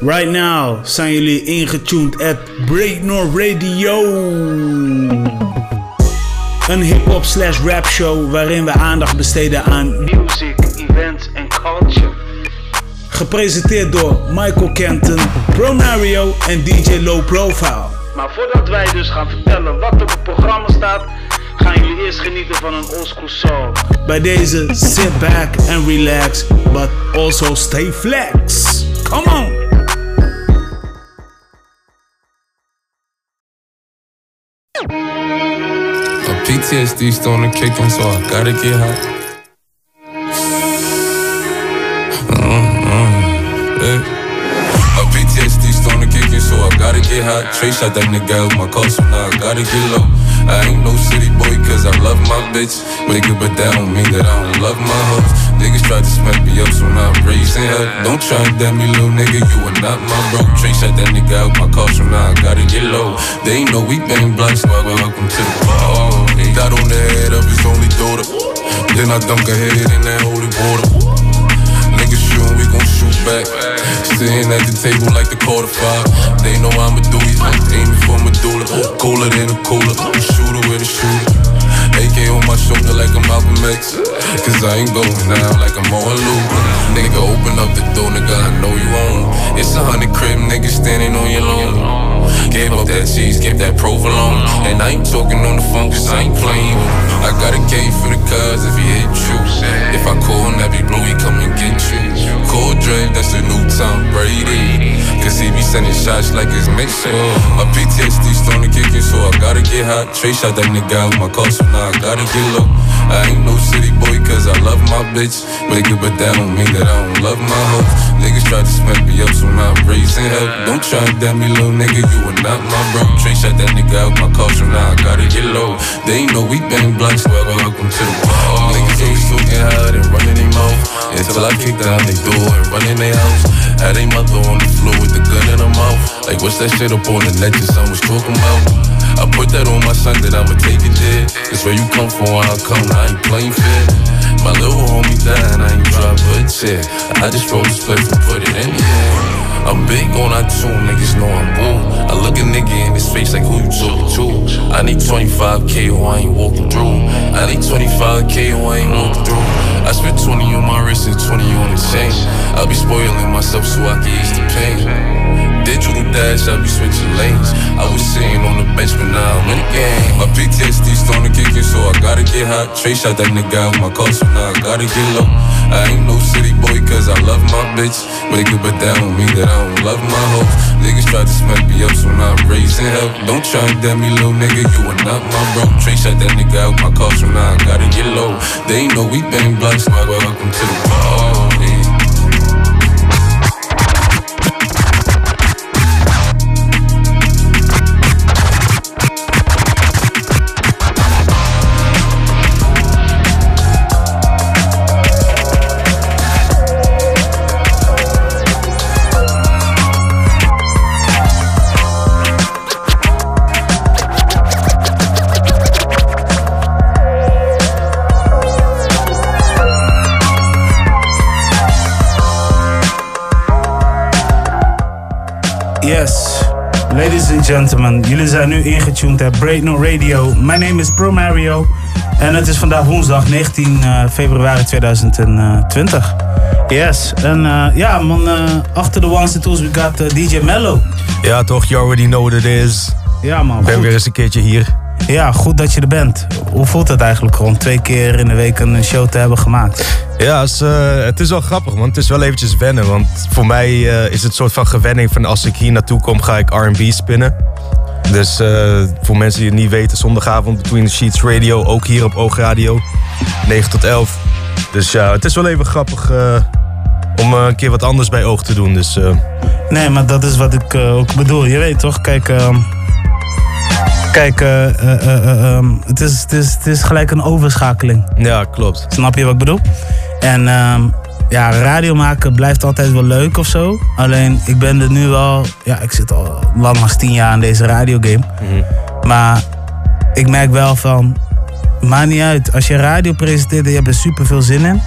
Right now zijn jullie ingetuned at Breaknor Radio. Een hip-hop slash rap show waarin we aandacht besteden aan music, events en culture. Gepresenteerd door Michael Kenton, Pronario en DJ Low Profile. Maar voordat wij dus gaan vertellen wat er op het programma staat, gaan jullie eerst genieten van een oldschool song. Bij deze sit back and relax, but also stay flex. Come on! PTSD starting to kick in, so I gotta get high. Gotta. Trey shot that nigga out my car, so now I gotta get low. I ain't no city boy, cause I love my bitch. Up, but that don't mean that I don't love my hoes. Niggas try to smack me up, so now I'm raising hell. Don't try and damn me, little nigga, you are not my bro. Trey shot that nigga out my car, so now I gotta get low. They ain't know we bang blunts, so welcome to the party. Got on the head of his only daughter. Then I dunk her head in that holy water. Niggas shootin', we gon' shoot back. Sitting at the table like the quarter five. They know I'm a doozy, I'm aiming for medulla. Cooler than a cooler, I'm a shooter with a shooter. AK on my shoulder like I'm Malcolm X. Cause I ain't going now like I'm on loop. Nigga, open up the door, nigga, I know you on. It's a hundred crib niggas standing on your lawn. Gave up that cheese, gave that provolone. And I ain't talking on the phone cause I ain't playing. I got a K for the cuz if he hit you. If I call Nappy Blue, he come and get you. Call Dre, that's the new Tom Brady. Cause he be sending shots like it's mission. My PTSD starting to kick in, so I gotta get hot. Trey shot that nigga out with my car, so now I gotta get low. I ain't no city boy cause I love my bitch. Wake up, but that don't mean that I don't love my hoes. Niggas try to smack me up, so now I'm raising hell. Don't try and damn me, little nigga, you are not my bro. Trey shot that nigga out my car, so now I gotta get low. They ain't know we bang blunts, well, welcome to the ball. Niggas always talking hard and running their mouth. Until I kick down their door and run in their house. Had they mother on the floor with the gun in her mouth. Like, what's that shit up on the net your son was talking about? I put that on my son that I'ma take it there. It's where you come from, where I come, I ain't playing fair. My little homie died, I ain't drop a tear. I just roll this place and put it in the air. I'm big on tune, niggas know I'm boom. I look a nigga in his face like who you talking to. I need 25k or I ain't walking through. I need 25k or I ain't walking through. I spent 20 on my wrist and 20 on the chain. I'll be spoiling myself so I can ease the pain. Digital dash, I be switching lanes. I was sitting on the bench, but now I'm in the game. My PTSD starting to kick so I gotta get hot. Trey shot that nigga out my car, so now I gotta get low. I ain't no city boy, cause I love my bitch. Wake up, but that don't mean that I don't love my hoes. Niggas try to smack me up, so now I'm raising hell. Don't try and damn me, little nigga, you are not my bro. Trey shot that nigga out my car, so now I gotta get low. They know we bang blunts, well, welcome to the party. Gentlemen, jullie zijn nu ingetuned at Breakno Radio. My name is Pro Mario en het is vandaag woensdag 19 eh, februari 2020. Yes, en eh, ja man, eh, achter de ones and twos we got DJ Mello. Ja, toch, you already know what it is. Ja man, Ik ben goed. weer eens een keertje hier. Ja, goed dat je er bent. Hoe voelt het eigenlijk gewoon twee keer in de week een show te hebben gemaakt? Ja, het is, eh, het is wel grappig, want het is wel eventjes wennen. Want voor mij eh, is het een soort van gewenning van als ik hier naartoe kom, ga ik R&B spinnen. Dus eh, voor mensen die het niet weten, zondagavond Between the Sheets Radio, ook hier op Oog Radio, 9 tot 11. Dus ja, het is wel even grappig om een keer wat anders bij Oog te doen. Dus Nee, maar dat is wat ik ook bedoel. Je weet toch, kijk... kijk, eh, eh, eh, eh, ehm, het, is, het, is, het is gelijk een overschakeling. ja, klopt. Snap je wat ik bedoel? En ehm, ja, radio maken blijft altijd wel leuk of zo. Alleen, ik ben er nu wel... Ja, ik zit al lang als tien jaar in deze radiogame. Maar ik merk wel van... Maakt niet uit. Als je radio presenteert en je hebt er super veel zin in...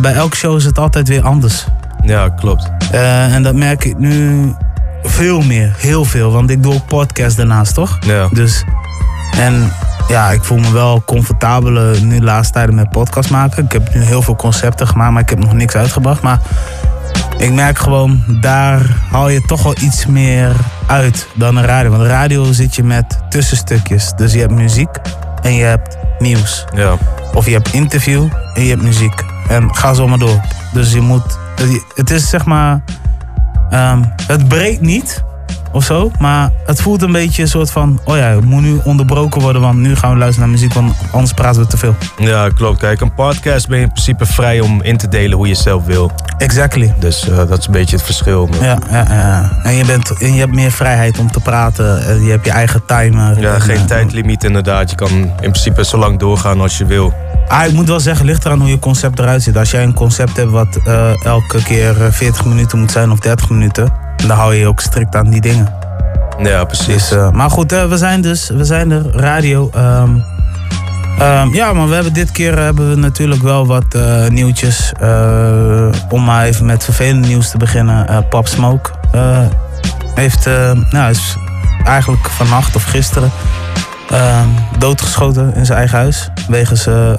bij elke show is het altijd weer anders. Ja, klopt. En dat merk ik nu veel meer, heel veel. Want ik doe ook podcast daarnaast, toch? Ja. Dus, en ja, ik voel me wel comfortabeler nu de laatste tijden met podcast maken. Ik heb nu heel veel concepten gemaakt, maar ik heb nog niks uitgebracht. Maar ik merk gewoon, daar haal je toch wel iets meer uit dan een radio. Want radio zit je met tussenstukjes. Dus je hebt muziek en je hebt nieuws. Ja. Of je hebt interview en je hebt muziek. En ga zo maar door. Dus je moet. Het is zeg maar. Ehm, het breekt niet of zo. Maar het voelt een beetje een soort van. Oh ja, het moet nu onderbroken worden. Want nu gaan we luisteren naar muziek. Want anders praten we te veel. ja, klopt. Kijk, een podcast ben je in principe vrij om in te delen hoe je zelf wil. Exactly. Dus eh, dat is een beetje het verschil. Ja, ja, ja. En, je bent, en je hebt meer vrijheid om te praten. En je hebt je eigen timer. Ja, En, geen eh, tijdlimiet inderdaad. Je kan in principe zo lang doorgaan als je wil. Ah, ik moet wel zeggen, ligt eraan hoe je concept eruit ziet. Als jij een concept hebt wat eh, elke keer eh, 40 minuten moet zijn of 30 minuten, dan hou je je ook strikt aan die dingen. Ja, precies. Dus, eh, maar goed, eh, we zijn dus, we zijn er, radio. ehm, ehm, ja, maar we hebben dit keer hebben we natuurlijk wel wat eh, nieuwtjes. eh, om maar even met vervelend nieuws te beginnen. Eh Pop Smoke eh, heeft, eh, nou, is eigenlijk vannacht of gisteren ehm, doodgeschoten in zijn eigen huis. Wegens eh,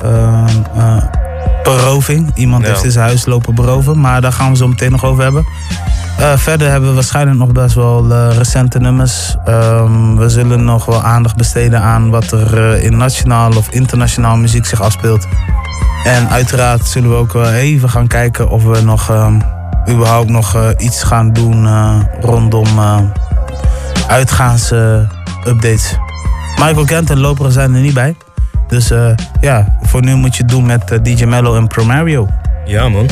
beroving. Iemand Ja. heeft in zijn huis lopen beroven. Maar daar gaan we zo meteen nog over hebben. Verder hebben we waarschijnlijk nog best wel recente nummers. Ehm, we zullen nog wel aandacht besteden aan wat er in nationaal of internationaal muziek zich afspeelt. En uiteraard zullen we ook wel even gaan kijken of we nog ehm, überhaupt nog iets gaan doen rondom eh uitgaansupdates. Michael Kent en Loper zijn er niet bij. Dus eh, ja, voor nu moet je het doen met eh, DJ Mello en Promario. Ja, man.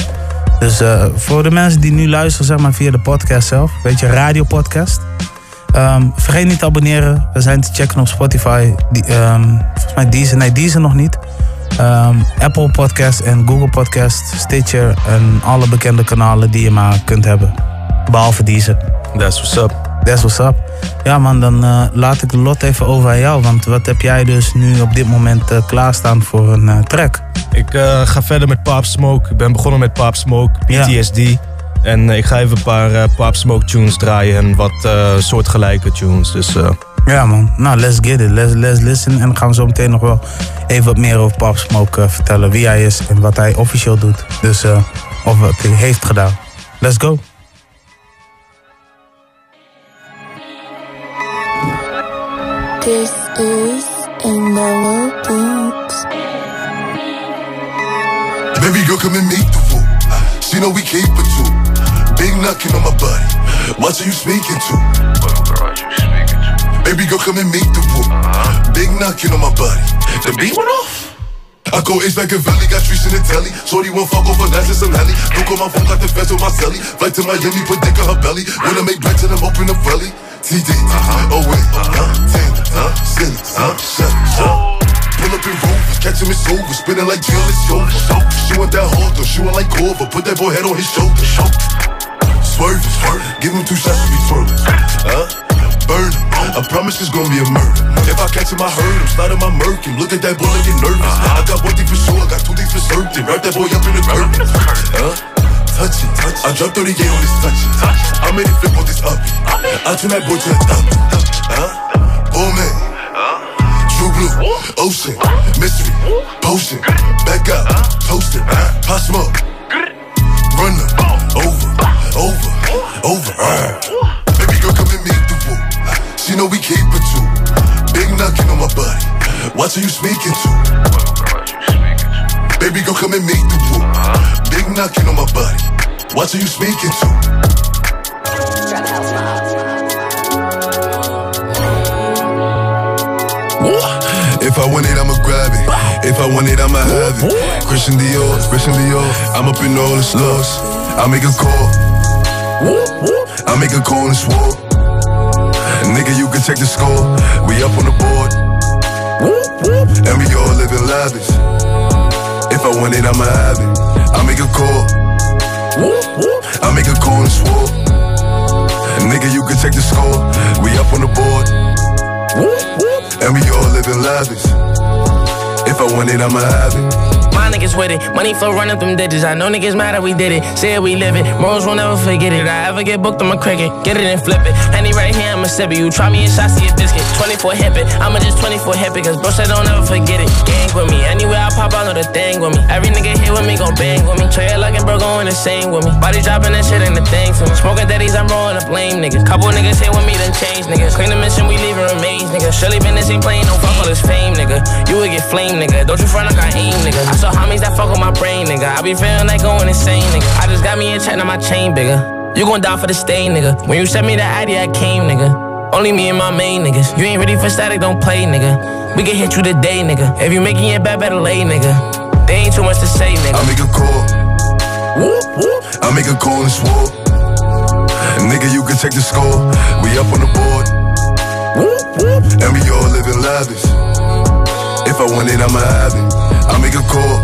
Dus eh, voor de mensen die nu luisteren, zeg maar via de podcast zelf, weet je, radiopodcast. Ehm vergeet niet te abonneren. We zijn te checken op Spotify. Die, ehm, volgens mij Deezer, nee Deezer nog niet. Ehm, Apple Podcast en Google Podcast, Stitcher en alle bekende kanalen die je maar kunt hebben. Behalve Deezer. That's what's up. That's what's up. Ja man, dan eh, laat ik de lot even over aan jou. Want wat heb jij dus nu op dit moment eh, klaarstaan voor een eh, track? Ik ga verder met Pop Smoke. Ik ben begonnen met Pop Smoke, Ja. PTSD. En ik ga even een paar Pop Smoke tunes draaien en wat soortgelijke tunes. Dus Ja man, nou let's get it, let's, let's listen. En dan gaan we zo meteen nog wel even wat meer over Pop Smoke vertellen. Wie hij is en wat hij officieel doet. Dus, of wat hij heeft gedaan. Let's go. This is a mellow beat. Baby girl, come and make the woo. She know we capable. Big knocking on my body. Watch who you speaking to. Baby girl, come and make the woo. Big knocking on my body. The beat went off. I go H back in Valley, got streets in the telly. Shorty won't fuck over Nash and Sonelli. Don't on my phone, got the fence on my celly. Flight to Miami, put dick on her belly. I make black to them, open the belly. TD, oh wait, huh? Ten, huh? Silly, huh? Shut. Pull up in Rover, catch him, it's over. Spinning like Jill, it's over. She want that hold, though. She want like Corver. Put that boy head on his shoulder. Swerving, swerving. Give him two shots to be twirling. Huh? Burn him. I promise it's gonna be a murder. If I catch him, I hurt him. Slide in my murk him. Look at that boy, get nervous. I got one thing for sure, I got two things for certain. Wrap that boy up in the curtain. Huh? Touch it, touch it. I dropped 38 on this touch it. I made it flip on this up. I turn that boy to a up. Huh? Bull man. True blue, ocean, mystery, potion, back up, toasted, pop smoke, run up, over, over, over. Baby girl, come and make the woo. She know we keep it too. Big knocking on my body. Watch who you speaking to. Baby girl, come and make the woo. Big knocking on my body. Watch who you speaking to. If I want it, I'ma grab it. If I want it, I'ma have it. Christian Dior, Christian Dior. I'm up in all the stores. I make a call. I make a call and swore. Nigga, you can check the score. We up on the board. And we all living lavish. If I want it, I'ma have it. I make a call. I make a call and swore. Nigga, you can check the score. We up on the board. And we all living lavish. If I want it, I'ma have it. My niggas with it. Money flow running through digits. I know niggas mad that we did it. Say it, we live it. Morals will never forget it. I ever get booked, I'ma cricket. Get it and flip it. Any right here, I'ma sip it. You try me and shot, see a biscuit. 24 hip it. I'ma just 24 hip it. Cause bro said don't ever forget it. Gang with me. Anywhere I pop, I know the thing with me. Every nigga here with me gon' bang with me. Trey looking bro going the same with me. Body dropping that shit ain't the thing for me. Smoking daddies, I'm rolling up lame niggas. Couple niggas here with me, then change niggas. Clean the mission, we leaving remains, nigga. Shirley business ain't playing, no fuck all this fame, nigga. You would get flame, nigga. Don't you front like I aim, nigga. I saw homies that fuck with my brain, nigga. I be feeling like going insane, nigga. I just got me a check, now my chain bigger. You gon' die for the stain, nigga. When you sent me the ID, I came, nigga. Only me and my main niggas. You ain't ready for static, don't play, nigga. We can hit you today, nigga. If you making it bad, better lay, nigga. There ain't too much to say, nigga. I make a call. Whoop, whoop. I make a call and swore. Nigga, you can check the score. We up on the board. Whoop, whoop. And we all living lavish. If I want it, I'ma have it. Make a call.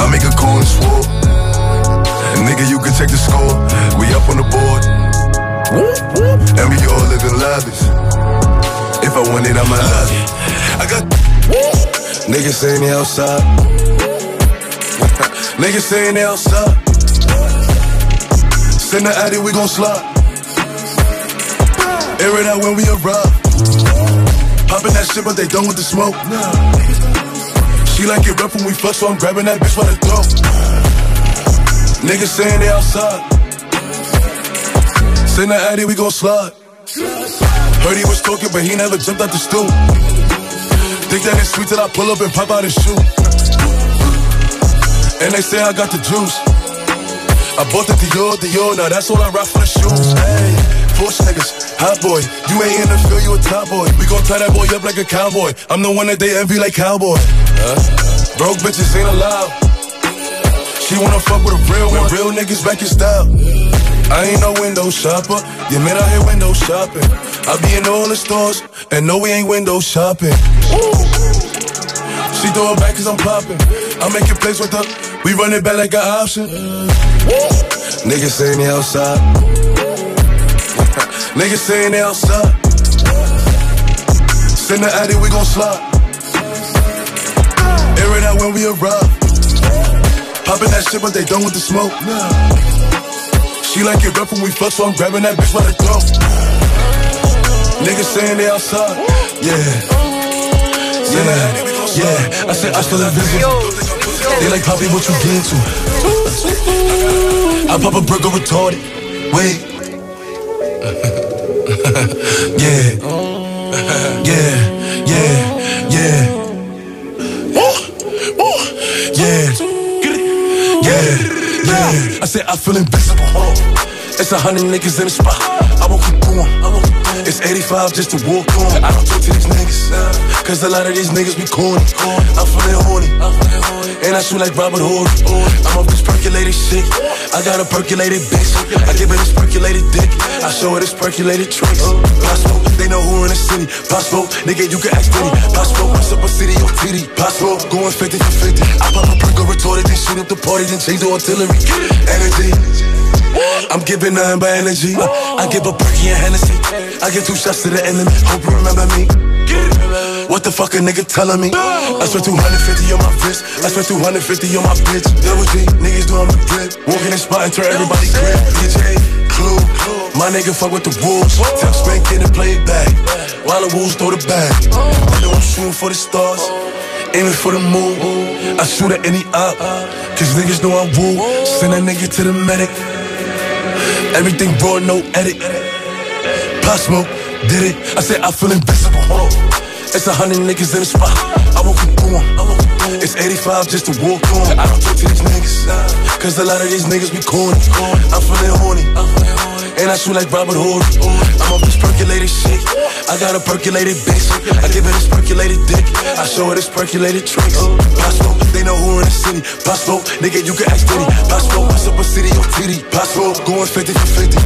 I make a call and swore. Nigga, you can check the score. We up on the board. And we all living lavish. If I want it, I'ma have it. I got niggas saying they outside. niggas saying they outside. Send the addy, we gon' slide. Air it out when we arrive. Popping that shit, but they done with the smoke. She like it rough when we fuck, so I'm grabbing that bitch by the throat. Niggas saying they outside. Send the addy, we gon' slide. Heard he was talking, but he never jumped out the stool. Think that it's sweet till I pull up and pop out his shoe. And they say I got the juice. I bought the Dior, Dior, now that's all I rock for the shoes. Hey, push niggas, hot boy. You ain't in the field, you a top boy. We gon' tie that boy up like a cowboy. I'm the one that they envy like cowboy. Broke bitches ain't allowed. She wanna fuck with a real one. Real niggas back in style. I ain't no window shopper. You man out here window shopping. I be in all the stores, and no, we ain't window shopping. Woo. She throw it back cause I'm popping. I make it plays with her. We run it back like an option. Niggas saying they outside. Niggas saying they outside. Send the addy, we gon' slide. Air it out when we arrive. Popping that shit, but they done with the smoke. She like it rough when we fuck, so I'm grabbing that bitch by the throat. Niggas saying they outside. Yeah. Yeah. Yeah. I said I still invisible. They like Poppy, what you get to? I pop a burger retarded. Wait. yeah. Oh. Yeah. Yeah. Said I feel invisible. It's a hundred niggas in the spot. I won't keep going. It's 85 just to walk on. I don't talk to these niggas. Cause a lot of these niggas be corny. I'm feeling horny. And I shoot like Robert Horry. I'm off this percolated shit. I got a percolated bitch. I give her this percolated dick. I show her this percolated tricks. Possible, they know who in the city. Possible, nigga, you can ask Diddy. Possible, what's up a city or titty? Possible, going 50 for 50. I pop a perk retorted, then shoot up the party, then change the artillery. Energy. I'm giving nothing but energy. I give a perky and Hennessy. I give two shots to the enemy. Hope you remember me. What the fuck a nigga telling me? I spent 250 on my wrist. I spent 250 on my bitch. Double G, niggas doing the drip. Walking in spot and turn everybody grip. DJ, Clue. My nigga fuck with the wolves. Tell Spank in and play it back. While the wolves throw the bag. I know I'm shooting for the stars. Aiming for the moon. I shoot at any up. Cause niggas know I'm woo. Send that nigga to the medic. Everything raw, no edit. Pop did it. I said I feel invisible. It's a hundred niggas in the spot. I won't keep going. It's 85 just to walk on. I don't talk to these niggas. Cause a lot of these niggas be corny. I'm feeling horny. And I shoot like Robert Horry. I'm off this percolated shit. I got a percolated bitch. I give her this percolated dick. I show her this percolated tricks. Possible, they know who in the city. Possible, nigga, you can ask Diddy. Possible, a city or titty? Possible, going 50 for 50.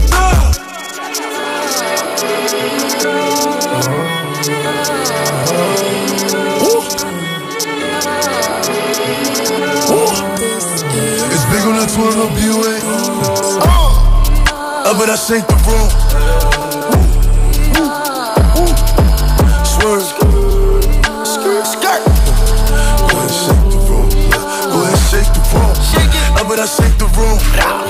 just wanna be with. Uh, uh, But I shake the room. Ooh. Swerve. Skirt, skirt. Go ahead, shake the room. Go ahead, shake the room. Uh, But I shake the room.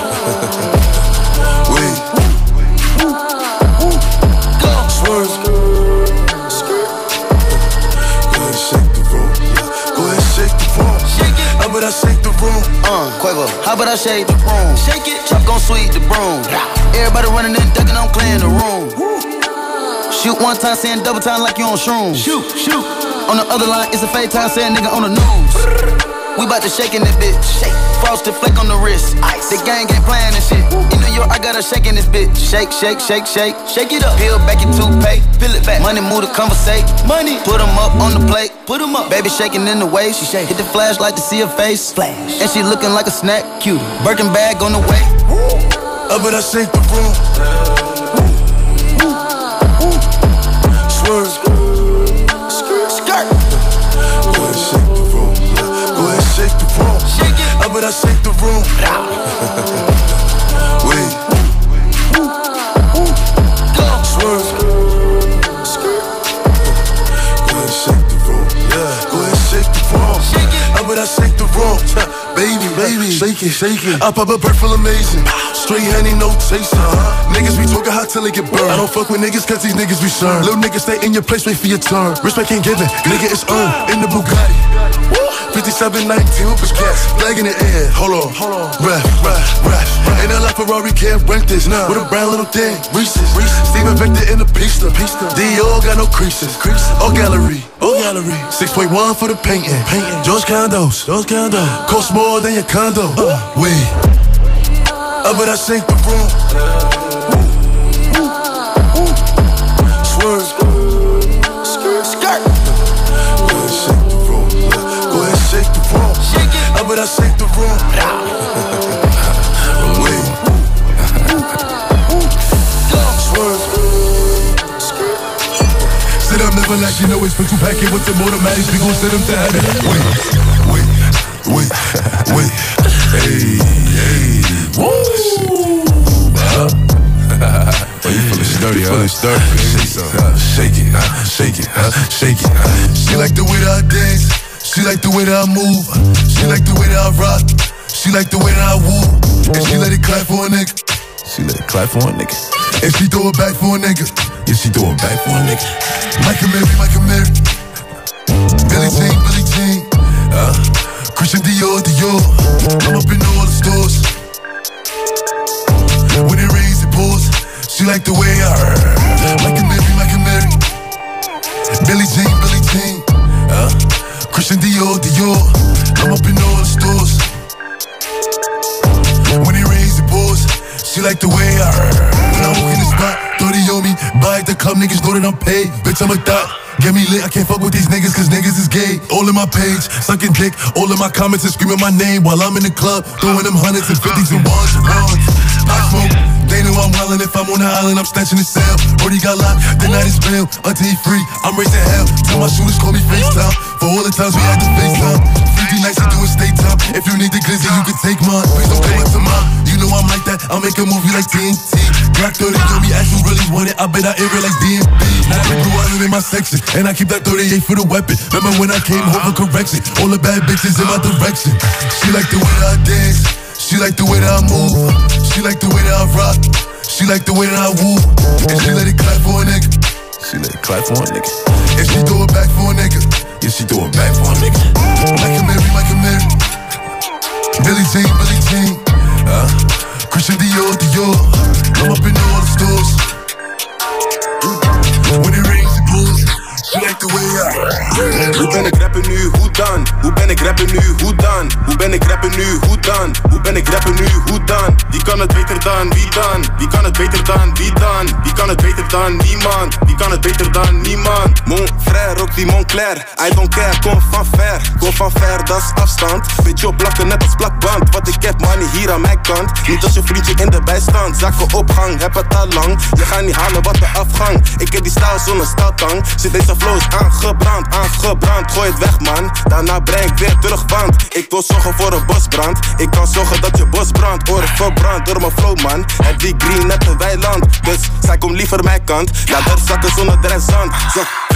How about I shake the broom? Shake it. Chop gon' sweep the broom. Everybody running and ducking, I'm clearing the room. Shoot one time, saying double time like you on shrooms. Shoot, shoot. On the other line, it's a fake time, saying nigga on the news. We bout to shake in this bitch. Shake. Frosted flake on the wrist. Ice. The gang ain't playing this shit. In New York, I got a shake in this bitch. Shake, shake, shake, shake. Shake it up. Peel back your toothpaste. Peel it back. Money move to conversate. Money. Put them up on the plate. Put them up. Baby shaking in the waist. She shake. Hit the flashlight to see her face. Flash. And she looking like a snack. Cute. Birkin bag on the way. Up about I shake the room? Shake it, shake it. I pop a bird full amazing. Straight honey, no chaser. Niggas be talking hot till they get burned. I don't fuck with niggas cause these niggas be sure. Little niggas stay in your place, wait for your turn. Respect ain't given, nigga it's earned. In the Bugatti. 5719 Hoopers cats, flag in the air. Hold on, hold on. Ref, ref, ref. Ain't a lot Ferrari can't rank this. Now with a brown little thing, Reese's. Steven Victor in the pista. Dior got no creases. All gallery, all gallery. 6.1 for the painting. Painting. George Condos, George Condos. Cost more than your condo. Uh, wait. Up but I sink the room. Skirt. Go ahead, shake the room. Go? Never like you know it's for two packet with the automatics. We gon' send them to heaven. Wait, wait, wait, wait. Hey, hey. Woo! Oh, you feeling sturdy, huh? sturdy. Shake it, uh, shake it, uh, shake it, uh, shake it. She like the way that I dance. She like the way that I move. She like the way that I rock. She like the way that I woo. And she let it clap for a nigga. She let it clap for a nigga. And she throw it back for a nigga. Yeah, she throw it back for a nigga. Michael Mary, Michael Mary. Billie Jean, Billie Jean. Uh, Christian Dior, Dior. I'm up in all the stores. When it rains, it pours. She like the way I. Michael Mary, Michael Mary. Billie Jean, Billie Jean. Uh, Christian Dior, Dior. I'm up in all the stores. When it rains, it pours. She like the way I niggas know that I'm paid. Bitch, I'm a thot. Get me lit, I can't fuck with these niggas cause niggas is gay. All in my page, sucking dick. All in my comments and screaming my name while I'm in the club. Throwing them hundreds and fifties and ones and ones. I smoke. They know I'm wildin' if I'm on the island, I'm snatching the cell. Brody got locked, the night is bail. Until he free, I'm raising hell. Tell my shooters call me FaceTime. For all the times we had to FaceTime. 50 nights to do a state time. If you need the glizzy, you can take mine. Please don't come up to mine. You know I'm like that. I'll make a movie like TNT. Glock 30 told me you really want it. I bet I air it like DMB. Now I grew out in my section. And I keep that 38 for the weapon. Remember when I came home correction? All the bad bitches in my direction. She like the way that I dance. She like the way that I move. She like the way that I rock. She like the way that I woo. And she let it clap for a nigga. She let it clap for a nigga. And she throw it back for a nigga. Yeah, she throw it back for a nigga. Michael Mary, Michael Mary. Billie Jean, Billie Jean. Uh, Christian Dior, Dior. I'm up in all the stores. When Hoe ben ik rappen nu, hoe dan? Hoe ben ik rappen nu, hoe dan? Hoe ben ik rappen nu, hoe dan? Hoe ben ik rappen nu, hoe dan? Wie kan het beter dan, wie dan? Wie kan het beter dan, wie dan? Wie kan het beter dan, niemand? Wie kan het beter dan, niemand? Mon frère, ook die Montclair. I don't care, kom van ver. Kom van ver, dat is afstand. Beetje op plakken net als plakband. Wat ik heb, money hier aan mijn kant. Niet als je vriendje in de bijstand. Zakken opgang, heb het al lang. Je gaat niet halen wat de afgang. Ik heb die stijl zonder staaltang Zit deze aangebrand, aangebrand. Gooi het weg man, daarna breng ik weer terug Want ik wil zorgen voor een bosbrand. Ik kan zorgen dat je bos brandt. Oren verbrand door mijn flow man. Het die green net een weiland. Dus zij komt liever mijn kant. Ja, daar zakken zonder dressant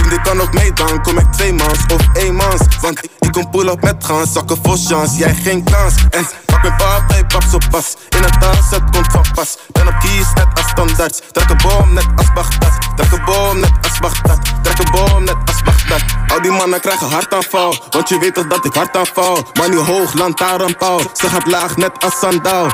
vriend ik kan ook mee dan. Kom ik twee mans of één mans? Want ik kom pull up met gaan Zakken vol chance, jij geen kans. En Pak mijn pap, hij pap zo pas. In het dans, het komt van pas. Ben op kies, net als standaard. Trek een boom, net als Baghdad. Trek een boom, net als Baghdad. Trek een boom, net als Al die mannen krijgen hartaanval. Want je weet toch dat ik hard aanval. Money hoog, lantaarnpaal. Ze gaat laag, net als sandaal.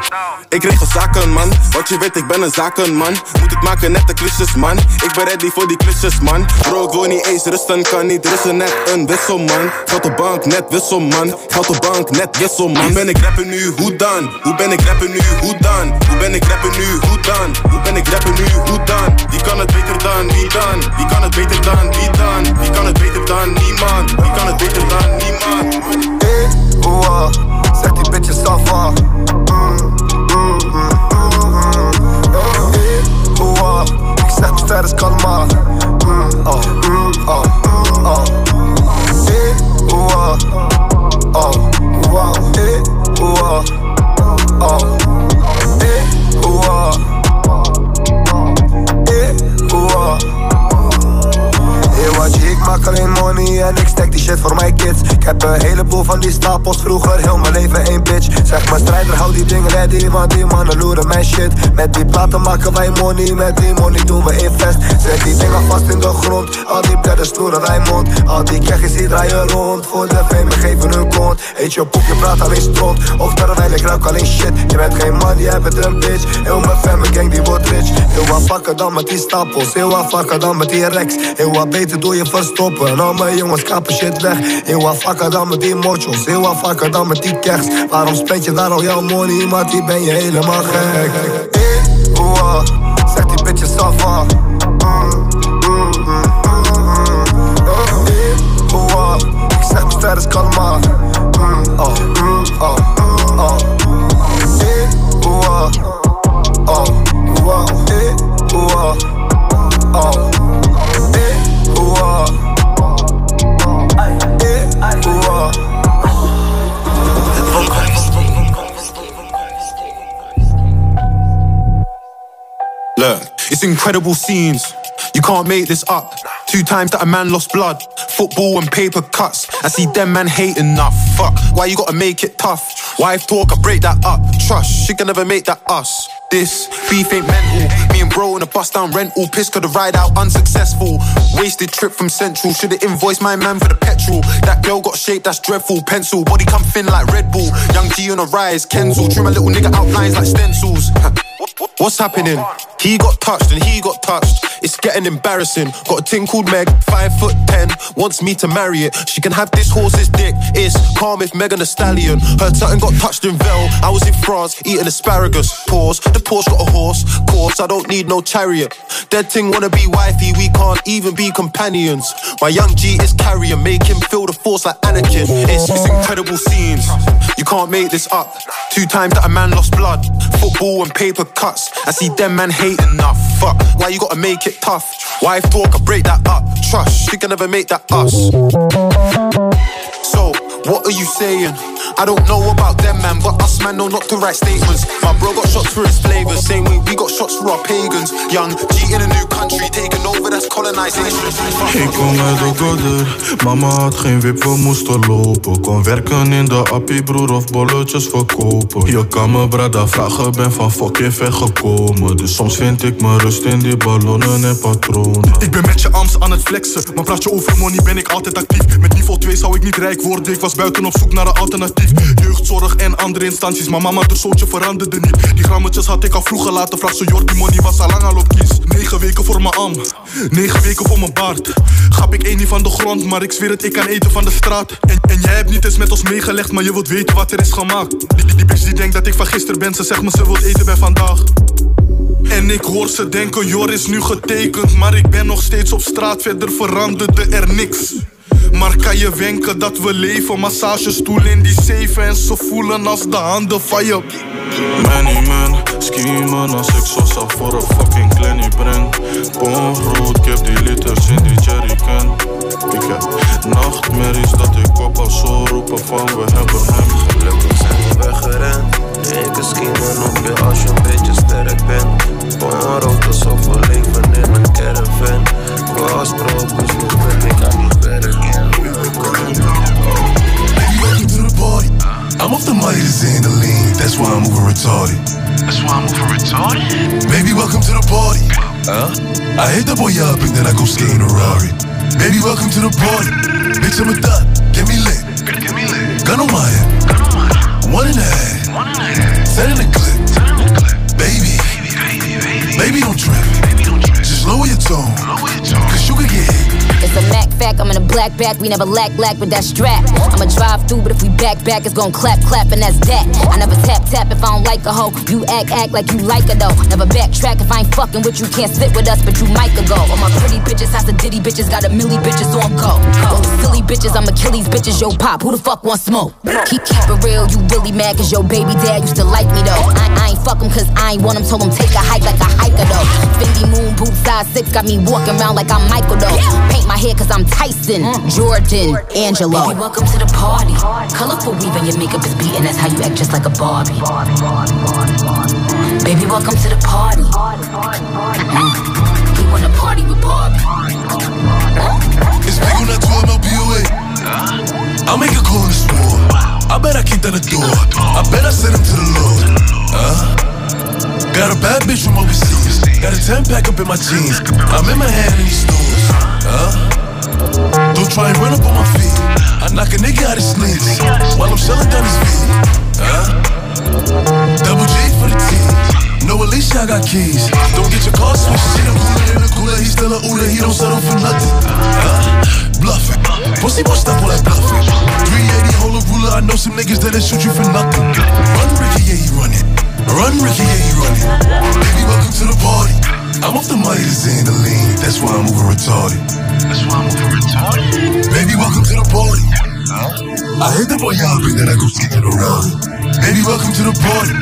Ik regel zaken, man. Want je weet, ik ben een zakenman. Moet het maken, net de klusjes, man. Ik ben ready voor die klusjes, man. Bro, ik wil niet eens rusten, kan niet rusten, net een wissel, man. Geld op bank, net wissel, man. Geld op bank, net wissel, man. Hoe ben ik rappen nu, hoe dan? Hoe ben ik rappen nu, hoe dan? Hoe ben ik rappen nu, hoe dan? Hoe ben ik rappen nu, hoe dan? Wie kan het beter dan, wie dan? Wie kan het beter dan, wie dan? Wie kan het beter dan, niemand? Wie kan het beter dan, niemand? Oh, ah. Hey, oeh, die bitches af, ah. Mm, mm, mm, Hey, oeh, ik zeg kalma. Mm, oh, oh, oh. Hey, oeh, oh, wow. Hey, oeh, oh. Wat en ik stek die shit voor mijn kids. Ik heb een heleboel van die stapels vroeger, heel mijn leven één bitch. Zeg maar strijder, hou die dingen ready, want die mannen loeren mijn shit. Met die platen maken wij money, met die money doen we invest. Zet die dingen vast in de grond, al die bedden snoeren wij mond. Al die kegjes die draaien rond, voor de fame geven hun kont. Eet je poep, je praat alleen stront, of terwijl ik ruik alleen shit. Je bent geen man, jij bent een bitch. Heel mijn fam, mijn gang die wordt rich. Heel wat vakker dan met die stapels, heel wat vakker dan met die rex. Heel wat beter doe je verstoppen, jongens kappen shit weg. Heel wat vaker dan met die mochos, heel wat vaker dan met die keks. Waarom spend je daar al jouw money, maar die ben je helemaal gek. Incredible scenes. You can't make this up. Two times that a man lost blood. Football and paper cuts. I see them man hate enough. Fuck, why you gotta make it tough? Wife talk, I break that up. Trust, she can never make that us. This beef ain't mental. Me and bro in a bust down rental. Piss could have ride out unsuccessful. Wasted trip from Central. Should've invoiced my man for the petrol. That girl got shape that's dreadful. Pencil, body come thin like Red Bull. Young G on a rise, Kenzel. Trim a little nigga outlines like stencils. What's happening? He got touched and he got touched. It's getting embarrassing. Got a ting called Meg, five foot ten, wants me to marry it. She can have this horse's dick. It's calm if Megan a stallion. Her something got touched in Vel. I was in France eating asparagus. Pause. The Porsche got a horse. Course, I don't need no chariot. Dead ting wanna be wifey. We can't even be companions. My young G is carrier. Make him feel the force like Anakin. It's, it's incredible scenes. You can't make this up. Two times that a man lost blood. Football and paper cuts. I see them man hate enough. Fuck, why you gotta make it tough? Wife talk, I break that up. Trust, she can never make that us. So, what are you saying? I don't know about them, man, but us, man, know not to write statements. My bro got shots for his flavors, same way we got shots for our pagans. Young G in a new country, taking over, that's colonization. Ik kom uit Okkelder, mama had geen wip, we moesten lopen. Kon werken in de appie, broer, of bolletjes verkopen. Je kan me brada vragen, ben van fucking ver gekomen. Dus soms vind ik me rust in die ballonnen en patronen. Ik ben met je arms aan het flexen, maar praat je over money ben ik altijd actief. Met niveau 2 zou ik niet rijk worden, ik was buiten op zoek naar een alternatief. Jeugdzorg en andere instanties, maar mama de zoontje veranderde niet. Die grammetjes had ik al vroeger laten, vraag ze Jordi money was al lang al op kies. Negen weken voor mijn am, negen weken voor mijn baard. Gap ik één niet van de grond, maar ik zweer het, ik kan eten van de straat. En, en jij hebt niet eens met ons meegelegd, maar je wilt weten wat er is gemaakt. Die, die, die bitch die denkt dat ik van gisteren ben, ze zegt me ze wilt eten bij vandaag. En ik hoor ze denken, Jor is nu getekend Maar ik ben nog steeds op straat, verder veranderde er niks maar kan je wenken dat we leven? Massagestoel in die safe en ze voelen als de handen van je Many men schemen als ik zo voor een fucking kleine breng. Bon rood, ik heb die liters in die jerrycan. Ik heb nachtmerries dat ik op al zo roepen van we hebben hem. Gelukkig zijn we weggerend. Ik kan schemen op je als je een beetje sterk bent. Поморозка со фалейфа не на керефен Го спробуй сме как береген I'm off the money to in the lean, that's why I'm moving retarded. That's why I'm moving retarded? Baby, welcome to the party. Huh? I hit the boy up and then I go skate in a Rari. Baby, welcome to the party. Bitch, I'm a thot. Get me lit. Get me lit. Gun on my head. Gun on my head. One and a half. One and a half. Set in a clip. Baby. Baby, don't trip. Just lower your tone. Cause you could get hit. It's a Mac fact, I'm in a black back, we never lack lack with that strap. I'ma drive through, but if we back back, it's gon' clap clap, and that's that. I never tap tap if I don't like a hoe. You act act like you like her though. Never backtrack if I ain't fucking with you, can't sit with us, but you might go. All my pretty bitches, house the ditty bitches, got a milli bitches on go. Those silly bitches, I'm Achilles bitches, yo pop, who the fuck wants smoke? Keep keep it real, you really mad cause your baby dad used to like me though. I, I ain't fuck him cause I ain't want him, told him take a hike like a hiker though. Fendi moon boot size six got me walking around like I'm Michael though. Paint my hair cause I'm Tyson, mm. Jordan, Angelo. Baby, welcome to the party. Colorful weave and your makeup is beating, that's how you act just like a Barbie. Baby, welcome to the party. Mm. We wanna party with Barbie. It's big on that 12 MLBOA. I'll make a call in the store. I bet I kicked down the door. I bet I sent him to the Lord. Uh, got a bad bitch from overseas. Got a 10 pack up in my jeans. I'm in my hand in these stores. Uh, don't try and run up on my feet. I knock a nigga out sleeves while I'm shelling down his feet. Uh, double G for the team. No, Alicia, I got keys. Don't get your car switched. Shit, I'm cooler a cooler. He's still a Uda. He don't settle for nothing. Uh, bluffing. Pussy boy stop all that bluffing. 380 hold a ruler. I know some niggas that'll shoot you for nothing. Run, Ricky, yeah, he running. Run, Ricky, yeah, he running. Baby, welcome to the party. I'm off the money to Xandaline. That's why I'm over retarded. That's why I'm over retarded. Baby, welcome to the party. I hit the boy up and then I go skating around. Baby, welcome to the party.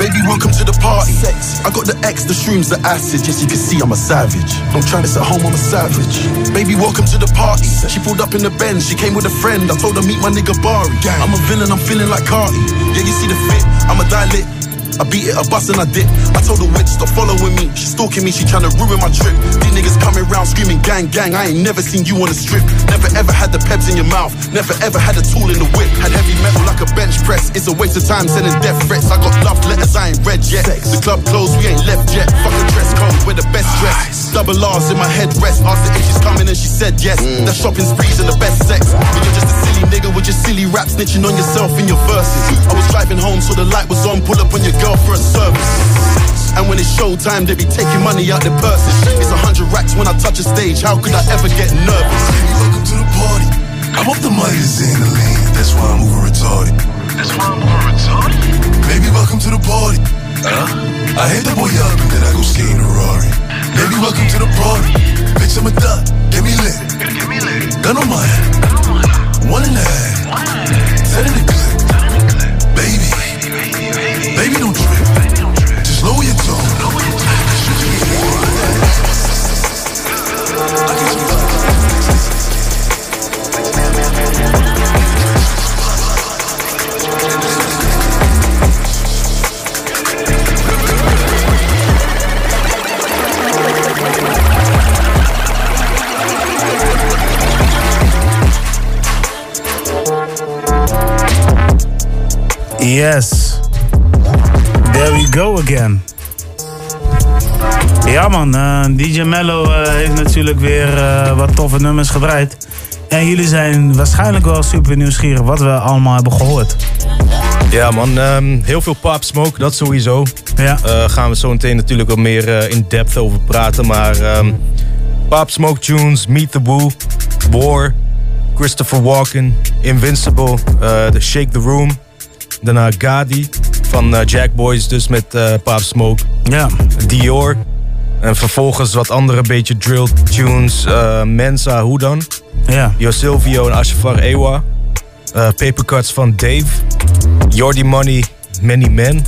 Baby, welcome to the party. Sex. I got the X, the shrooms, the acid. Yes, you can see I'm a savage. Don't try this at home, I'm a savage. Baby, welcome to the party. She pulled up in the Benz, she came with a friend. I told her meet my nigga Bari. I'm a villain, I'm feeling like Cardi. Yeah, you see the fit, I'm a dilate. I beat it, I bust and I dip. I told the witch stop following me. She stalking me, she trying to ruin my trip. These niggas coming round screaming gang gang. I ain't never seen you on a strip. Never ever had the peps in your mouth. Never ever had a tool in the whip. Had heavy metal like a bench press. It's a waste of time sending death threats. I got love letters I ain't read yet. The club closed, we ain't left yet. Fuck the dress code, we're the best dress. Double R's in my headrest. Asked her if she's coming and she said yes. Mm. The shopping sprees and the best sex. But you're just a silly nigga with your silly rap snitching on yourself in your verses. I was driving home so the light was on. Pull up on your girl for a service. And when it's showtime, they be taking money out their purses. It's a hundred racks when I touch a stage. How could I ever get nervous? Baby, welcome to the party. I'm off the money is in the Xandaline. That's why I'm over retarded. That's why I'm over retarded. Baby, welcome to the party. Huh? I hit the boy up and then I go skating a Rari. Baby, welcome to the party. Bitch, I'm a thot. Get me lit. Get me lit. Gun on my head. One and a half. Set in the clip. Baby. Baby, don't trip. Yes. There we go again. Ja man, eh, DJ Mello eh, heeft natuurlijk weer eh, wat toffe nummers gedraaid. En jullie zijn waarschijnlijk wel super nieuwsgierig wat we allemaal hebben gehoord. Ja man, ehm, heel veel Pop Smoke, dat sowieso. Ja. Gaan we zo meteen natuurlijk wat meer in depth over praten. Maar ehm Pop Smoke tunes, Meet the Woo, War, Christopher Walken, Invincible, The Shake the Room. Daarna Gadi van eh, Jack Boys, dus met Pop Smoke. Ja. Dior. En vervolgens wat andere beetje drill tunes. eh, Mensa, hoe dan? Ja. Yo Silvio en Ashafar Ewa. Papercuts van Dave. Jordi Money, Many Men.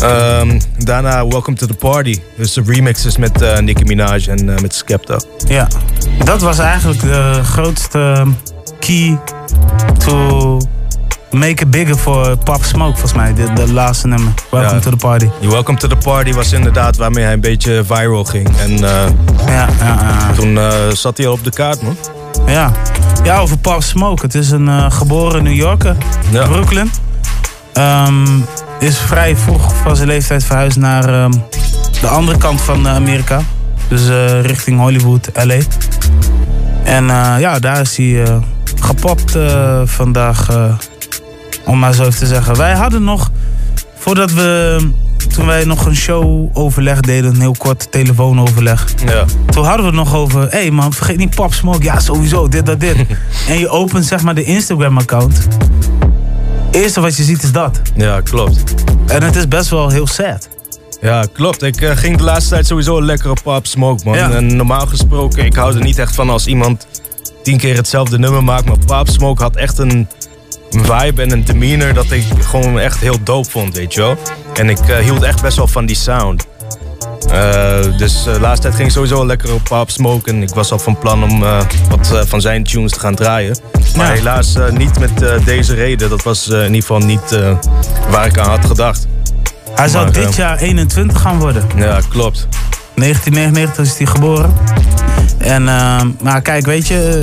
Ehm, daarna Welcome to the Party. Dus de remixes met eh, Nicki Minaj en met Skepta. Ja, dat was eigenlijk de grootste key to make it bigger voor Pop Smoke, volgens mij. De, de laatste nummer. Welcome Ja. to the party. Die Welcome to the Party was inderdaad waarmee hij een beetje viral ging. En eh, Ja, ja, ja. toen eh, zat hij al op de kaart, man. Ja. ja, over Pop Smoke. Het is een eh, geboren New Yorker, Ja. Brooklyn. Ehm, is vrij vroeg van zijn leeftijd verhuisd naar ehm, de andere kant van Amerika. Dus richting Hollywood, LA. En ja, daar is hij gepopt vandaag. Om maar zo even te zeggen. Wij hadden nog, voordat we, toen wij nog een show overleg deden, een heel kort telefoonoverleg. Ja. Toen hadden we het nog over, hé hey man, vergeet niet Pop Smoke. Ja, sowieso, dit, dat, dit. en je opent zeg maar de Instagram account. Eerste wat je ziet is dat. Ja, klopt. En het is best wel heel sad. Ja, klopt. Ik eh, ging de laatste tijd sowieso een lekkere pop smoke, man. Ja. En normaal gesproken, ik hou er niet echt van als iemand tien keer hetzelfde nummer maakt. Maar pop smoke had echt een vibe en een demeanor dat ik gewoon echt heel dope vond, weet je wel. En ik eh, hield echt best wel van die sound. Eh, dus eh, de laatste tijd ging ik sowieso een lekkere pop smoke. En ik was al van plan om wat van zijn tunes te gaan draaien. Maar helaas niet met deze reden. Dat was in ieder geval niet waar ik aan had gedacht. Hij zou dit jaar 21 gaan worden. Ja, klopt. 1999 is hij geboren. En, ehm, maar kijk, weet je,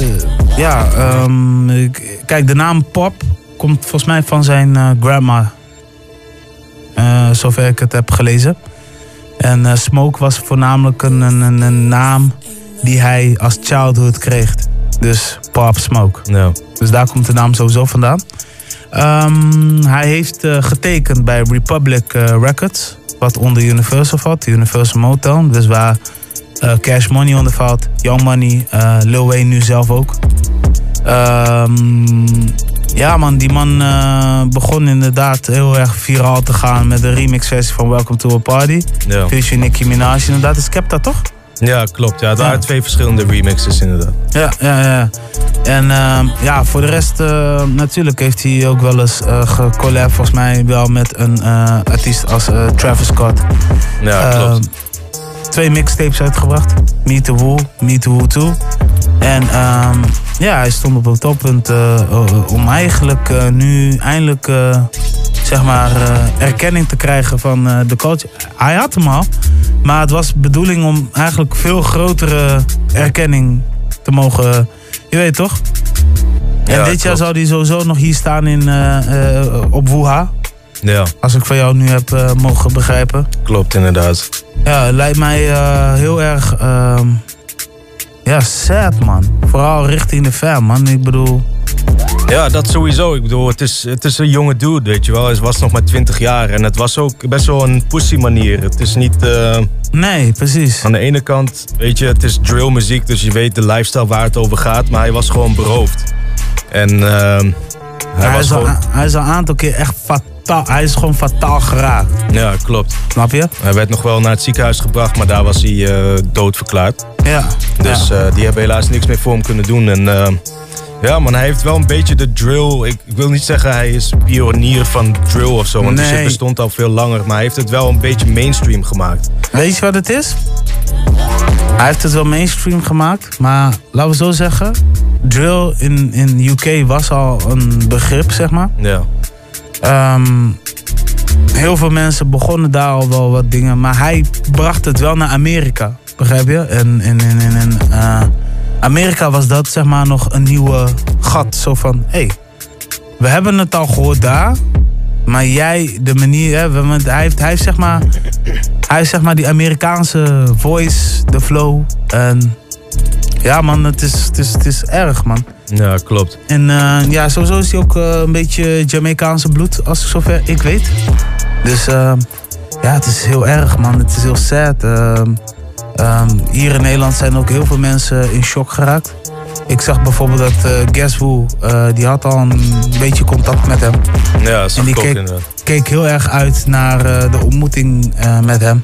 eh, ja, ehm, kijk, de naam Pop komt volgens mij van zijn eh, grandma. Eh, zover ik het heb gelezen. En Smoke was voornamelijk een, een, een, een naam die hij als childhood kreeg. Dus Pop Smoke. Ja. Dus daar komt de naam sowieso vandaan. Ehm, hij heeft eh, getekend bij Republic eh, Records, wat onder Universal valt, Universal Motown. Dus waar eh, Cash Money onder valt, Young Money, Lil Wayne nu zelf ook. Ehm, ja man, die man begon inderdaad heel erg viraal te gaan met de remixversie van Welcome to a Party. Ja. Featuring Nicki Minaj inderdaad. Is Skepta toch? Ja, klopt. Ja, het waren twee verschillende remixes inderdaad. Ja, ja, ja. En ehm, ja, voor de rest, eh, natuurlijk heeft hij ook wel eens eh gecollab, volgens mij wel met een eh, artiest als Travis Scott. Ja, Ehm, klopt. Twee mixtapes uitgebracht. Me to Woo, Me to Woo Too. En ehm, ja, hij stond op het toppunt eh, eh, om eigenlijk eh, nu eindelijk zeg maar erkenning te krijgen van de coach. Hij had hem al, maar het was bedoeling om eigenlijk veel grotere erkenning te mogen. Je weet toch? En dit jaar zou hij sowieso nog hier staan in, op Wuha. Ja, Als ik van jou nu heb eh, mogen begrijpen. klopt inderdaad. Ja, het lijkt mij eh, heel erg. ehm, ja, sad man. Vooral richting de fan, man. Ik bedoel. Ja, dat sowieso. Ik bedoel, het is, het is een jonge dude, weet je wel. Hij was nog maar 20 jaar en het was ook best wel een pussy manier. Het is niet... eh, Nee, precies. Aan de ene kant, weet je, het is drill muziek, dus je weet de lifestyle waar het over gaat. Maar hij was gewoon beroofd. En ehm, hij Hij, was is al, gewoon... hij is al een aantal keer echt fataal. Hij is gewoon fataal geraakt. Ja, klopt. Snap je? Hij werd nog wel naar het ziekenhuis gebracht, maar daar was hij eh, doodverklaard. Ja. Dus eh, die hebben helaas niks meer voor hem kunnen doen. En eh, ja, man, hij heeft wel een beetje de drill. Ik, ik wil niet zeggen hij is pionier van drill of zo, want die shit bestond al veel langer. Maar hij heeft het wel een beetje mainstream gemaakt. Weet je wat het is? Hij heeft het wel mainstream gemaakt, maar laten we zo zeggen. Drill in, in UK was al een begrip, zeg maar. Ja. Ehm, heel veel mensen begonnen daar al wel wat dingen, maar hij bracht het wel naar Amerika, begrijp je? En in, in eh, Amerika was dat zeg maar nog een nieuwe gat. Zo van, hé, hey, we hebben het al gehoord daar, maar jij, de manier, hè, want hij heeft, hij heeft zeg maar, hij heeft zeg maar die Amerikaanse voice, de flow. En ja man, het is, het is, het is erg man. Ja, klopt. En eh, ja, sowieso is hij ook eh, een beetje Jamaicaanse bloed, als ik zover ik weet. Dus eh, ja, het is heel erg, man. Het is heel sad. Ehm, hier in Nederland zijn ook heel veel mensen in shock geraakt. Ik zag bijvoorbeeld dat Guess Who, die had al een beetje contact met hem. Ja, dat en die keek, heel erg uit naar de ontmoeting met hem.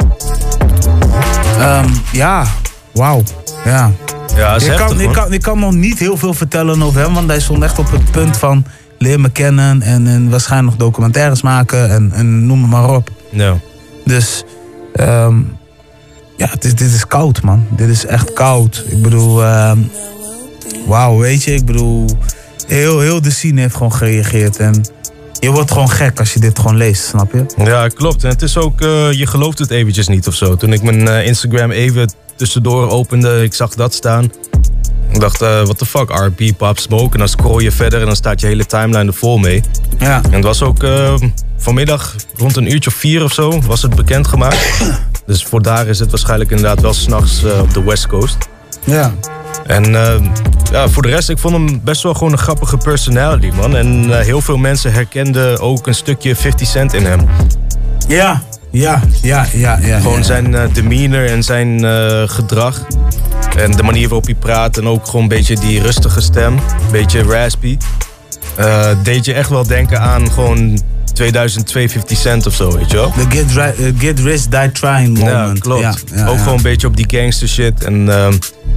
Ehm, ja, wauw. Ja. Ja, is ik, heftig, kan, ik, kan, ik kan nog niet heel veel vertellen over hem, want hij stond echt op het punt van leer me kennen en, en waarschijnlijk nog documentaires maken en, en noem het maar op. Ja. Dus ehm, ja, is, dit is koud, man. Dit is echt koud. Ik bedoel, ehm, wauw, weet je, ik bedoel, heel, heel de scene heeft gewoon gereageerd en je wordt gewoon gek als je dit gewoon leest, snap je? Ja, klopt. En het is ook, eh, je gelooft het eventjes niet of zo. Toen ik mijn eh, Instagram even tussendoor opende, ik zag dat staan. Ik dacht, eh what the fuck, RP, Pop Smoke. En dan scroll je verder en dan staat je hele timeline er vol mee. Ja. En het was ook eh, vanmiddag rond een uurtje of vier of zo, was het bekendgemaakt. Dus voor daar is het waarschijnlijk inderdaad wel s'nachts uh, op de West Coast. Ja. En ja, voor de rest, ik vond hem best wel gewoon een grappige personality, man. En heel veel mensen herkenden ook een stukje 50 Cent in hem. Ja, ja, ja, ja. ja gewoon ja. zijn uh, demeanor en zijn gedrag. En de manier waarop hij praat en ook gewoon een beetje die rustige stem. Een beetje raspy. deed je echt wel denken aan gewoon 2002 50 Cent of zo, weet je wel? The Get, uh, get Rich Die Trying moment. Ja, klopt. Ja, ja, ook gewoon een beetje op die gangster shit. En uh,